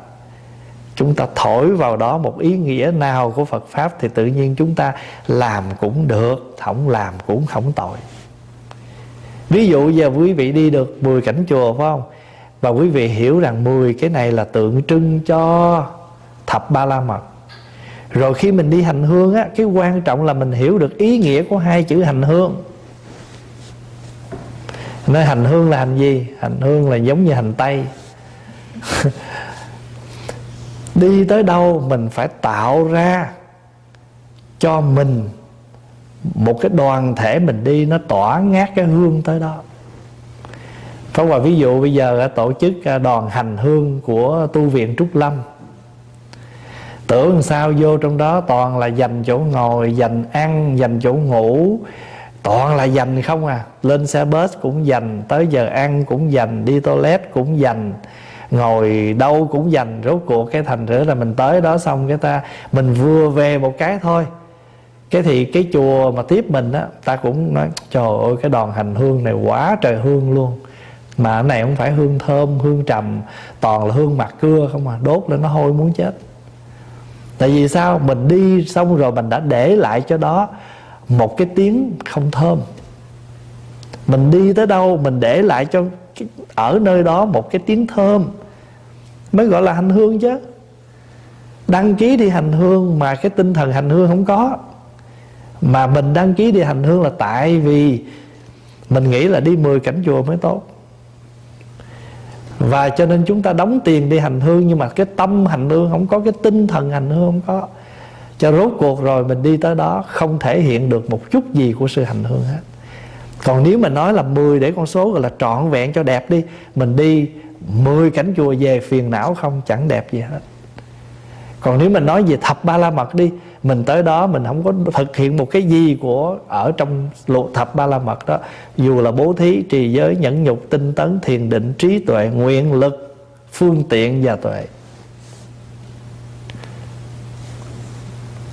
Chúng ta thổi vào đó một ý nghĩa nào của Phật Pháp Thì tự nhiên chúng ta làm cũng được, Không làm cũng không tội. Ví dụ giờ quý vị đi được 10 cảnh chùa, phải không? Và quý vị hiểu rằng 10 cái này là tượng trưng cho Thập Ba La Mật. Rồi khi mình đi hành hương á, cái quan trọng là mình hiểu được ý nghĩa của hai chữ hành hương. Nói hành hương là hành gì? Hành hương là giống như hành tây. đi tới đâu mình phải tạo ra cho mình một cái đoàn thể mình đi, nó tỏa ngát cái hương tới đó. Pháp Hòa ví dụ bây giờ tổ chức à, đoàn hành hương của tu viện Trúc Lâm. Tưởng sao vô trong đó, toàn là dành chỗ ngồi, dành ăn, dành chỗ ngủ, toàn là dành không à. Lên xe bus cũng dành, tới giờ ăn cũng dành, đi toilet cũng dành ngồi đâu cũng dành rốt cuộc cái thành rửa là mình tới đó xong cái ta, mình vừa về một cái thôi. Cái thì cái chùa mà tiếp mình á, ta cũng nói, trời ơi, cái đoàn hành hương này quá trời hương luôn. Mà cái này không phải hương thơm, hương trầm, toàn là hương mặt cưa không à đốt lên nó hôi muốn chết. Tại vì sao? Mình đi xong rồi mình đã để lại cho đó một cái tiếng không thơm. Mình đi tới đâu, mình để lại cho ở nơi đó một cái tiếng thơm mới gọi là hành hương chứ. Đăng ký đi hành hương mà cái tinh thần hành hương không có. Mà mình đăng ký đi hành hương là tại vì mình nghĩ là đi 10 cảnh chùa mới tốt. Và cho nên chúng ta đóng tiền đi hành hương nhưng mà cái tâm hành hương không có, cái tinh thần hành hương không có. Cho rốt cuộc rồi mình đi tới đó không thể hiện được một chút gì của sự hành hương hết. Còn nếu mình nói là 10 để con số gọi là trọn vẹn cho đẹp đi, mình đi 10 cảnh chùa về phiền não không, chẳng đẹp gì hết. Còn nếu mình nói về thập ba la mật đi, mình tới đó mình không có thực hiện một cái gì của ở trong lộ thập ba la mật đó. Dù là bố thí, trì giới, nhẫn nhục, tinh tấn, thiền định, trí tuệ, nguyện lực, phương tiện và tuệ.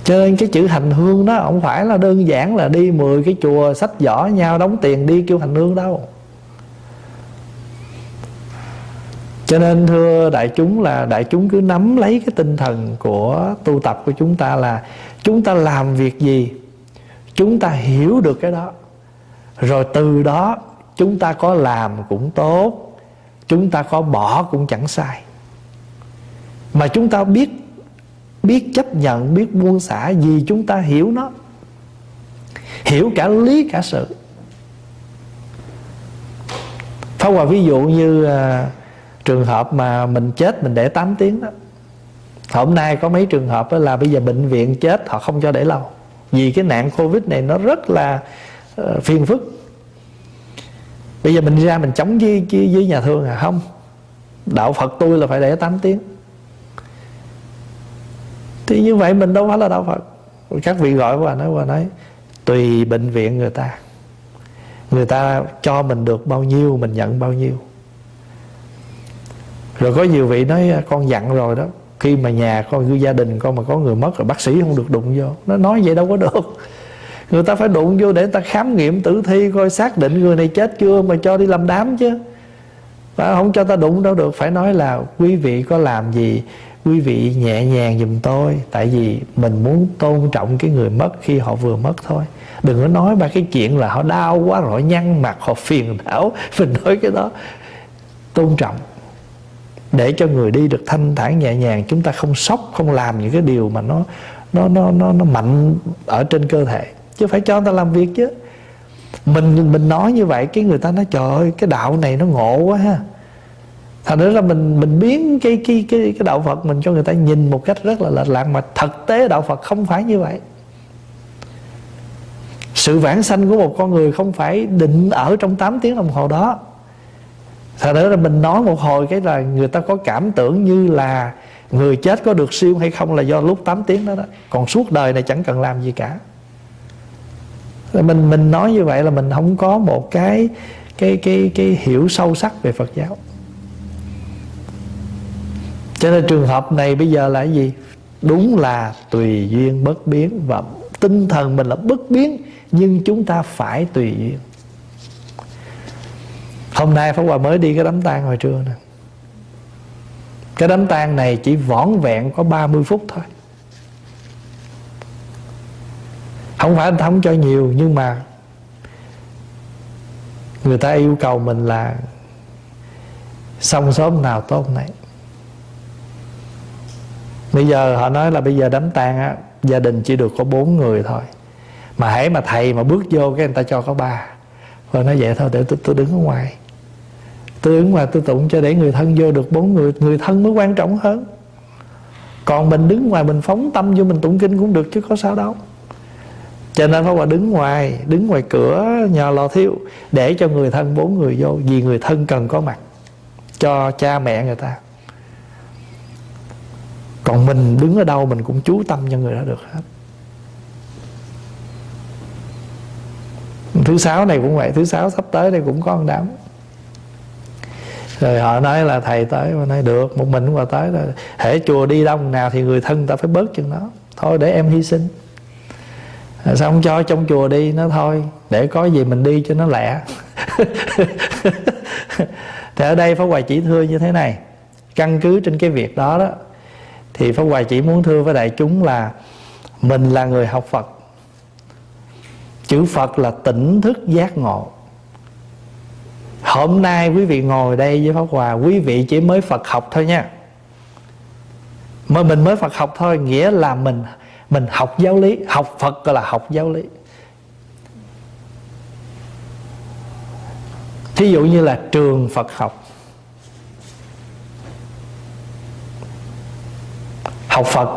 Cho nên cái chữ hành hương đó không phải là đơn giản là đi 10 cái chùa, sách vỏ nhau đóng tiền đi kêu hành hương đâu. Cho nên, thưa đại chúng, là đại chúng cứ nắm lấy cái tinh thần của tu tập của chúng ta là chúng ta làm việc gì? Chúng ta hiểu được cái đó. Rồi từ đó, chúng ta có làm cũng tốt, chúng ta có bỏ cũng chẳng sai. Mà chúng ta biết biết chấp nhận, biết buông xả vì chúng ta hiểu nó. Hiểu cả lý, cả sự. Pháp Hòa ví dụ như à, trường hợp mà mình chết mình để 8 tiếng đó. Hôm nay có mấy trường hợp là bây giờ bệnh viện chết họ không cho để lâu. Vì cái nạn covid này nó rất là ờ, phiền phức. Bây giờ mình ra mình chống với, với, với nhà thương à? Không. Đạo phật tôi là phải để 8 tiếng. Thì như vậy mình đâu phải là đạo phật. Các vị gọi qua nói qua nói tùy bệnh viện người ta. Người ta cho mình được bao nhiêu mình nhận bao nhiêu rồi có nhiều vị nói à, con dặn rồi đó, khi mà nhà con cứ gia đình con mà có người mất rồi bác sĩ không được đụng vô. Nó nói vậy đâu có được. Người ta phải đụng vô để ta khám nghiệm tử thi, coi xác định người này chết chưa mà cho đi làm đám chứ. Và không cho ta đụng đâu được. Phải nói là quý vị có làm gì, quý vị nhẹ nhàng giùm tôi. Tại vì mình muốn tôn trọng cái người mất khi họ vừa mất thôi. Đừng có nói ba cái chuyện là họ đau quá rồi nhăn mặt, họ phiền não. Mình nói cái đó tôn trọng để cho người đi được thanh thản nhẹ nhàng. Chúng ta không sốc, không làm những cái điều mà nó nó nó nó nó mạnh ở trên cơ thể. Chứ phải cho người ta làm việc chứ. Mình mình nói như vậy, cái người ta nói, trời ơi, cái đạo này nó ngộ quá ha. Thành ra là mình mình biến cái cái cái cái đạo Phật mình cho người ta nhìn một cách rất là lệch lạc. Mà thực tế đạo Phật không phải như vậy. Sự vãng sanh của một con người không phải định ở trong 8 tiếng đồng hồ đó. Thật ra là mình nói một hồi cái là người ta có cảm tưởng như là Người chết có được siêu hay không là do lúc 8 tiếng đó đó. Còn suốt đời này chẳng cần làm gì cả. Mình mình nói như vậy là mình không có một cái cái cái cái hiểu sâu sắc về Phật giáo. Cho nên trường hợp này bây giờ là cái gì? Đúng là tùy duyên bất biến và tinh thần mình là bất biến, nhưng chúng ta phải tùy duyên hôm nay Pháp Hòa mới đi cái đám tang hồi trưa nè. Cái đám tang này chỉ vỏn vẹn có 30 phút thôi. Không phải anh thống cho nhiều nhưng mà người ta yêu cầu mình là xong sớm nào tốt này bây giờ họ nói là bây giờ đám tang á gia đình chỉ được có bốn người thôi. Mà hãy mà thầy mà bước vô cái người ta cho có ba. Rồi nói vậy thôi để tôi, tôi đứng ở ngoài tôi đứng ngoài tôi tụng cho để người thân vô được bốn người người thân mới quan trọng hơn. Còn mình đứng ngoài mình phóng tâm vô mình tụng kinh cũng được chứ có sao đâu. Cho nên Pháp Hòa đứng ngoài Đứng ngoài cửa nhà lò thiêu Để cho người thân bốn người vô, Vì người thân cần có mặt Cho cha mẹ người ta. Còn mình đứng ở đâu Mình cũng chú tâm cho người đó được hết. Thứ sáu này cũng vậy, Thứ sáu sắp tới đây cũng có một đám rồi họ nói là thầy tới mà nói được, một mình qua tới rồi hễ chùa đi đông nào thì người thân ta phải bớt chừng đó. Thôi để em hy sinh. Sao không cho trong chùa đi, nó thôi, để có gì mình đi cho nó lẹ. Thì ở đây pháp hoài chỉ thưa như thế này. Căn cứ trên cái việc đó đó, thì pháp hoài chỉ muốn thưa với đại chúng là mình là người học phật. Chữ phật là tỉnh thức giác ngộ hôm nay quý vị ngồi đây với pháp hòa, quý vị chỉ mới phật học thôi nha. Mà mình mới phật học thôi, nghĩa là mình mình học giáo lý, học phật gọi là học giáo lý. Thí dụ như là trường phật học. Học phật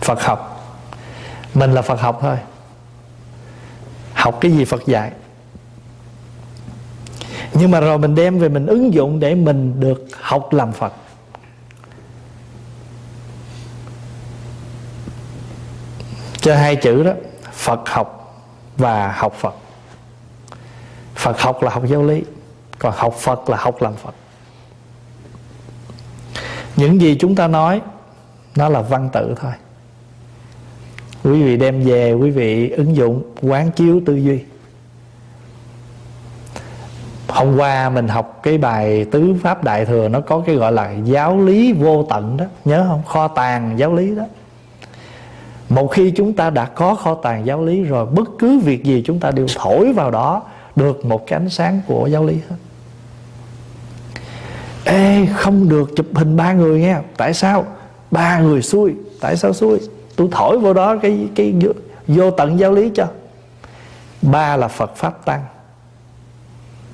phật học. Mình là phật học thôi. Học cái gì phật dạy? Nhưng mà rồi mình đem về mình ứng dụng để mình được học làm phật. Cho hai chữ đó, Phật học và học Phật. Phật học là học giáo lý, Còn học Phật là học làm Phật. Những gì chúng ta nói, Nó là văn tự thôi. Quý vị đem về, Quý vị ứng dụng, quán chiếu tư duy. Hôm qua mình học cái bài Tứ Pháp Đại Thừa Nó có cái gọi là giáo lý vô tận đó. Nhớ không? Kho tàng giáo lý đó. Một khi chúng ta đã có kho tàng giáo lý rồi bất cứ việc gì chúng ta đều thổi vào đó được một cái ánh sáng của giáo lý hết. Ê không được chụp hình ba người nghe. Tại sao? Ba người xui. Tại sao xui? Tôi thổi vào đó cái cái vô, vô tận giáo lý cho. Ba là phật pháp tăng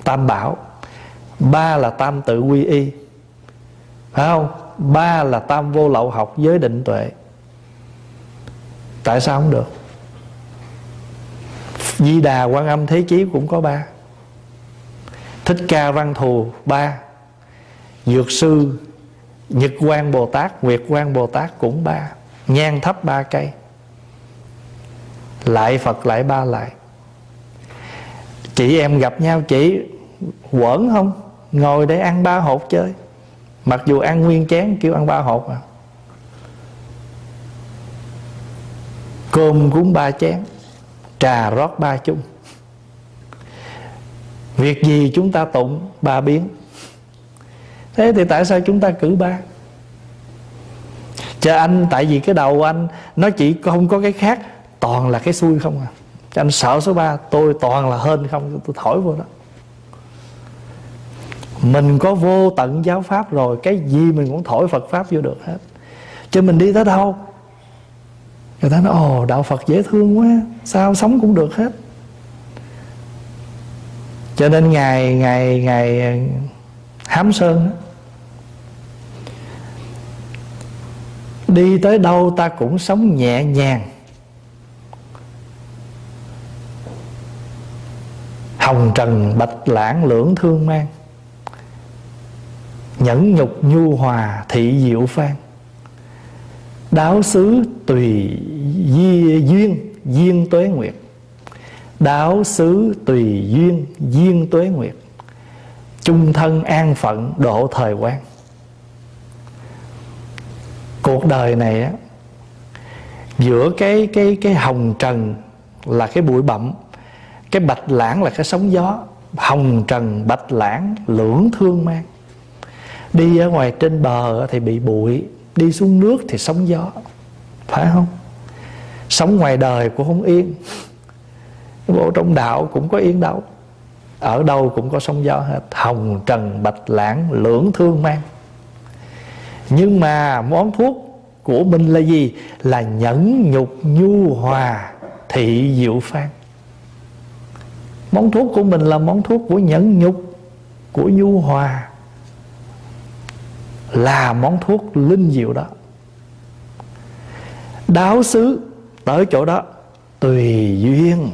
tam bảo. Ba là tam tự quy y. Phải không? Ba là tam vô lậu học giới định tuệ. Tại sao không được? Di đà quan âm thế chí cũng có ba. Thích ca văn thù, ba. Dược sư, nhật quan bồ tát, nguyệt quan bồ tát cũng ba. Nhang thấp ba cây. Lại phật lại ba lại chị em gặp nhau, chị quẩn không? Ngồi để ăn ba hột chơi. Mặc dù ăn nguyên chén, kêu ăn ba hột à. Cơm cúng ba chén, trà rót ba chung. Việc gì chúng ta tụng, ba biến. Thế thì tại sao chúng ta cử ba? Cho anh, tại vì cái đầu anh, nó chỉ không có cái khác, toàn là cái xui không à cho anh sợ số 3 tôi toàn là hên không, tôi thổi vô đó. Mình có vô tận giáo pháp rồi, cái gì mình cũng thổi phật pháp vô được hết. Cho mình đi tới đâu? Người ta nói, ồ, đạo phật dễ thương quá, sao sống cũng được hết. Cho nên ngày ngày ngày ờ, hám sơn đi tới đâu ta cũng sống nhẹ nhàng. Hồng trần bạch lãng lưỡng thương mang. Nhẫn nhục nhu hòa thị diệu phan. Đáo xứ tùy di, duyên duyên tuế nguyệt. Đáo xứ tùy duyên duyên tuế nguyệt. Chung thân an phận độ thời quan cuộc đời này á giữa cái cái cái hồng trần là cái bụi bặm cái bạch lãng là cái sóng gió, hồng trần bạch lãng, lưỡng thương mang. Đi ở ngoài trên bờ thì bị bụi, đi xuống nước thì sóng gió, phải không? Sống ngoài đời cũng không yên. Bộ trong đạo cũng có yên đâu. Ở đâu cũng có sóng gió hết. Hồng trần bạch lãng, lưỡng thương mang. Nhưng mà món thuốc của mình là gì? Là nhẫn nhục nhu hòa thị diệu phan món thuốc của mình là món thuốc của nhẫn nhục, của nhu hòa. Là món thuốc linh diệu đó. Đáo xứ tới chỗ đó, tùy duyên.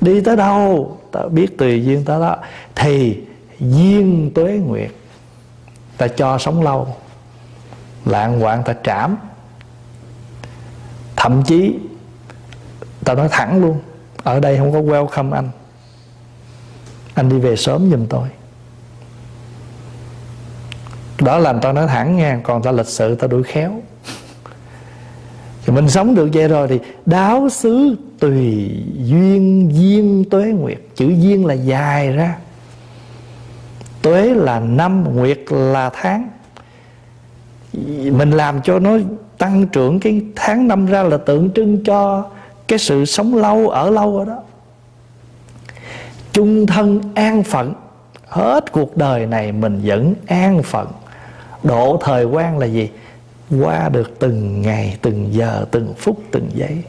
Đi tới đâu, ta biết tùy duyên tới đó, thì duyên tuế nguyệt. Ta cho sống lâu, lạng hoạn ta trảm. Thậm chí, ta nói thẳng luôn ở đây không có welcome anh. Anh đi về sớm giùm tôi. Đó là tao nói thẳng nha, còn ta lịch sự, ta đuổi khéo. Thì mình sống được vậy rồi thì đáo xứ tùy duyên duyên tuế nguyệt. Chữ duyên là dài ra. Tuế là năm, nguyệt là tháng. Mình làm cho nó tăng trưởng cái tháng năm ra là tượng trưng cho cái sự sống lâu ở lâu ở đó. Chung thân an phận. Hết cuộc đời này mình vẫn an phận. Độ thời quan là gì? Qua được từng ngày từng giờ từng phút từng giây.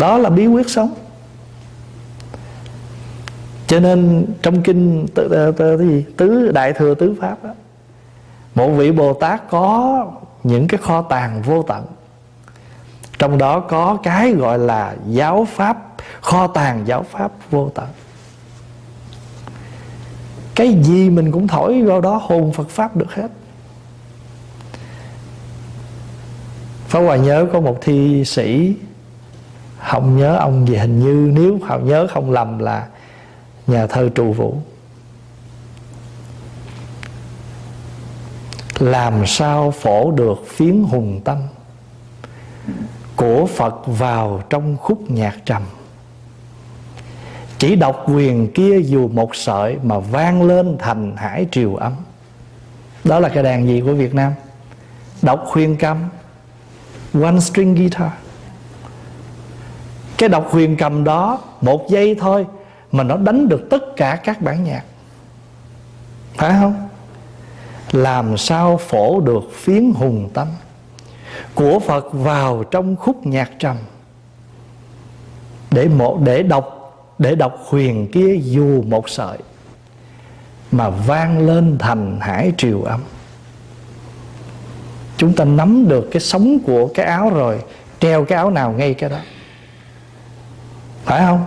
Đó là bí quyết sống. Cho nên trong kinh tứ đại thừa tứ pháp đó, một vị bồ tát có những cái kho tàng vô tận. Trong đó có cái gọi là giáo pháp, kho tàng giáo pháp vô tận. Cái gì mình cũng thổi vào đó, hồn Phật Pháp được hết. Pháp Hòa nhớ có một thi sĩ, Không nhớ ông gì, hình như Nếu họ nhớ không lầm là Nhà thơ trụ vũ. Làm sao phổ được phiến hùng tâm? Của Phật vào trong khúc nhạc trầm. Chỉ độc quyền kia dù một sợi Mà vang lên thành hải triều ấm. Đó là cái đàn gì của Việt Nam? Độc huyền cầm One string guitar. Cái độc huyền cầm đó Một giây thôi Mà nó đánh được tất cả các bản nhạc. Phải không? Làm sao phổ được phiến hùng tâm? Của Phật vào trong khúc nhạc trầm. Để một để đọc để đọc huyền kia dù một sợi, mà vang lên thành hải triều âm. Chúng ta nắm được cái sống của cái áo rồi, treo cái áo nào ngay cái đó. Phải không?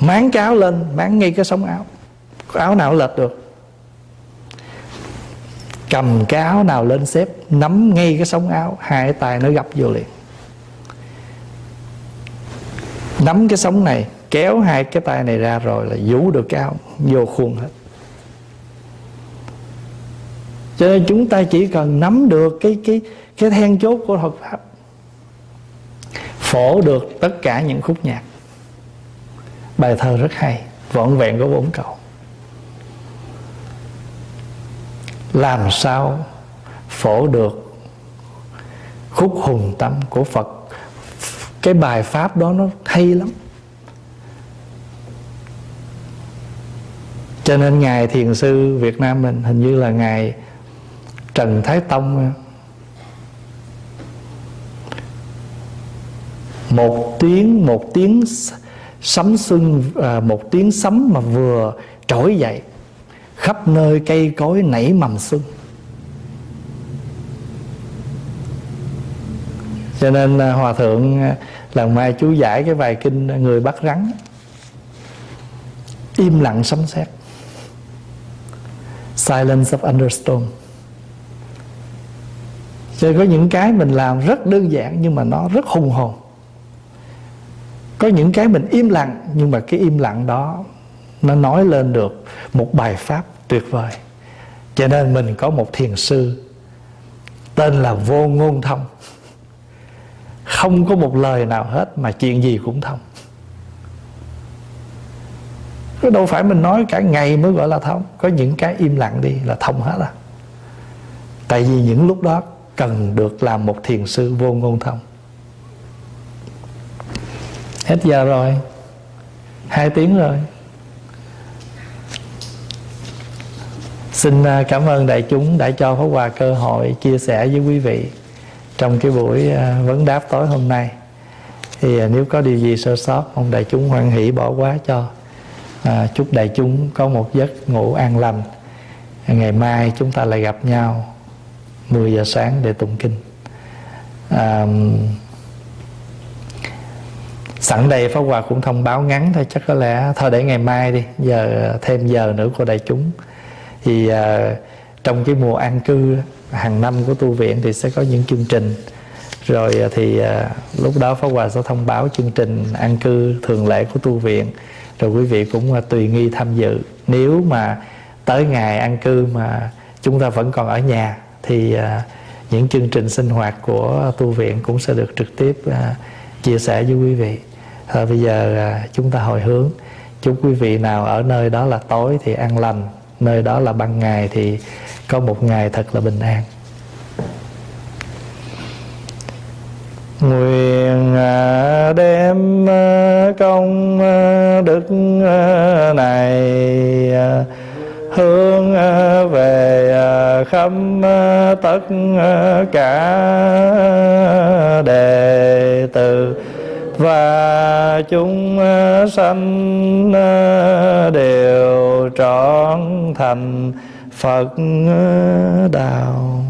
Máng cái áo lên, máng ngay cái sống áo. Có áo nào lệch được? Cầm cái áo nào lên xếp, nắm ngay cái sống áo, hai tay nó gập vô liền. Nắm cái sống này, kéo hai cái tay này ra rồi là vũ được cái áo, vô khuôn hết. Cho nên chúng ta chỉ cần nắm được cái cái cái then chốt của Phật pháp, phổ được tất cả những khúc nhạc. Bài thơ rất hay vọn vẹn có bốn câu. Làm sao phổ được khúc hùng tâm của Phật? Cái bài pháp đó nó hay lắm. Cho nên ngài thiền sư Việt Nam mình hình như là ngài Trần Thái Tông. Một tiếng một tiếng sấm xuân à, một tiếng sấm mà vừa trỗi dậy khắp nơi cây cối nảy mầm xuân. Cho nên à, hòa thượng à, lần mai chú giải cái bài kinh người bắt rắn. Im lặng sấm sét. Silence of understorm cho có những cái mình làm rất đơn giản nhưng mà nó rất hùng hồn. Có những cái mình im lặng nhưng mà cái im lặng đó nó nói lên được một bài pháp tuyệt vời. Cho nên mình có một thiền sư tên là vô ngôn thông. Không có một lời nào hết mà chuyện gì cũng thông. Chứ đâu phải mình nói cả ngày mới gọi là thông. Có những cái im lặng đi là thông hết à. Tại vì những lúc đó cần được làm một thiền sư vô ngôn thông. Hết giờ rồi. Hai tiếng rồi. Xin à, cảm ơn đại chúng đã cho Pháp Hòa cơ hội chia sẻ với quý vị trong cái buổi à, vấn đáp tối hôm nay. Thì à, nếu có điều gì sơ sót, mong đại chúng hoan hỷ bỏ qua cho. À, chúc đại chúng có một giấc ngủ an lành. Ngày mai chúng ta lại gặp nhau 10 giờ sáng để tụng kinh. À, sẵn đây Pháp Hòa cũng thông báo ngắn thôi chắc có lẽ thôi để ngày mai đi giờ thêm giờ nữa của đại chúng thì uh, trong cái mùa an cư hàng năm của tu viện thì sẽ có những chương trình. Rồi à, thì à, lúc đó Pháp Hòa sẽ thông báo chương trình an cư thường lệ của tu viện. Rồi quý vị cũng à, tùy nghi tham dự. Nếu mà tới ngày an cư mà chúng ta vẫn còn ở nhà thì à, những chương trình sinh hoạt của tu viện cũng sẽ được trực tiếp à, chia sẻ với quý vị. Thôi bây giờ à, chúng ta hồi hướng. Chúc quý vị nào ở nơi đó là tối thì an lành nơi đó là ban ngày thì có một ngày thật là bình an. Nguyện à, đem à, công à, đức này hướng về khắp tất cả đệ tử và chúng ờ, sanh ờ, đều trọn thành Phật ờ, đạo.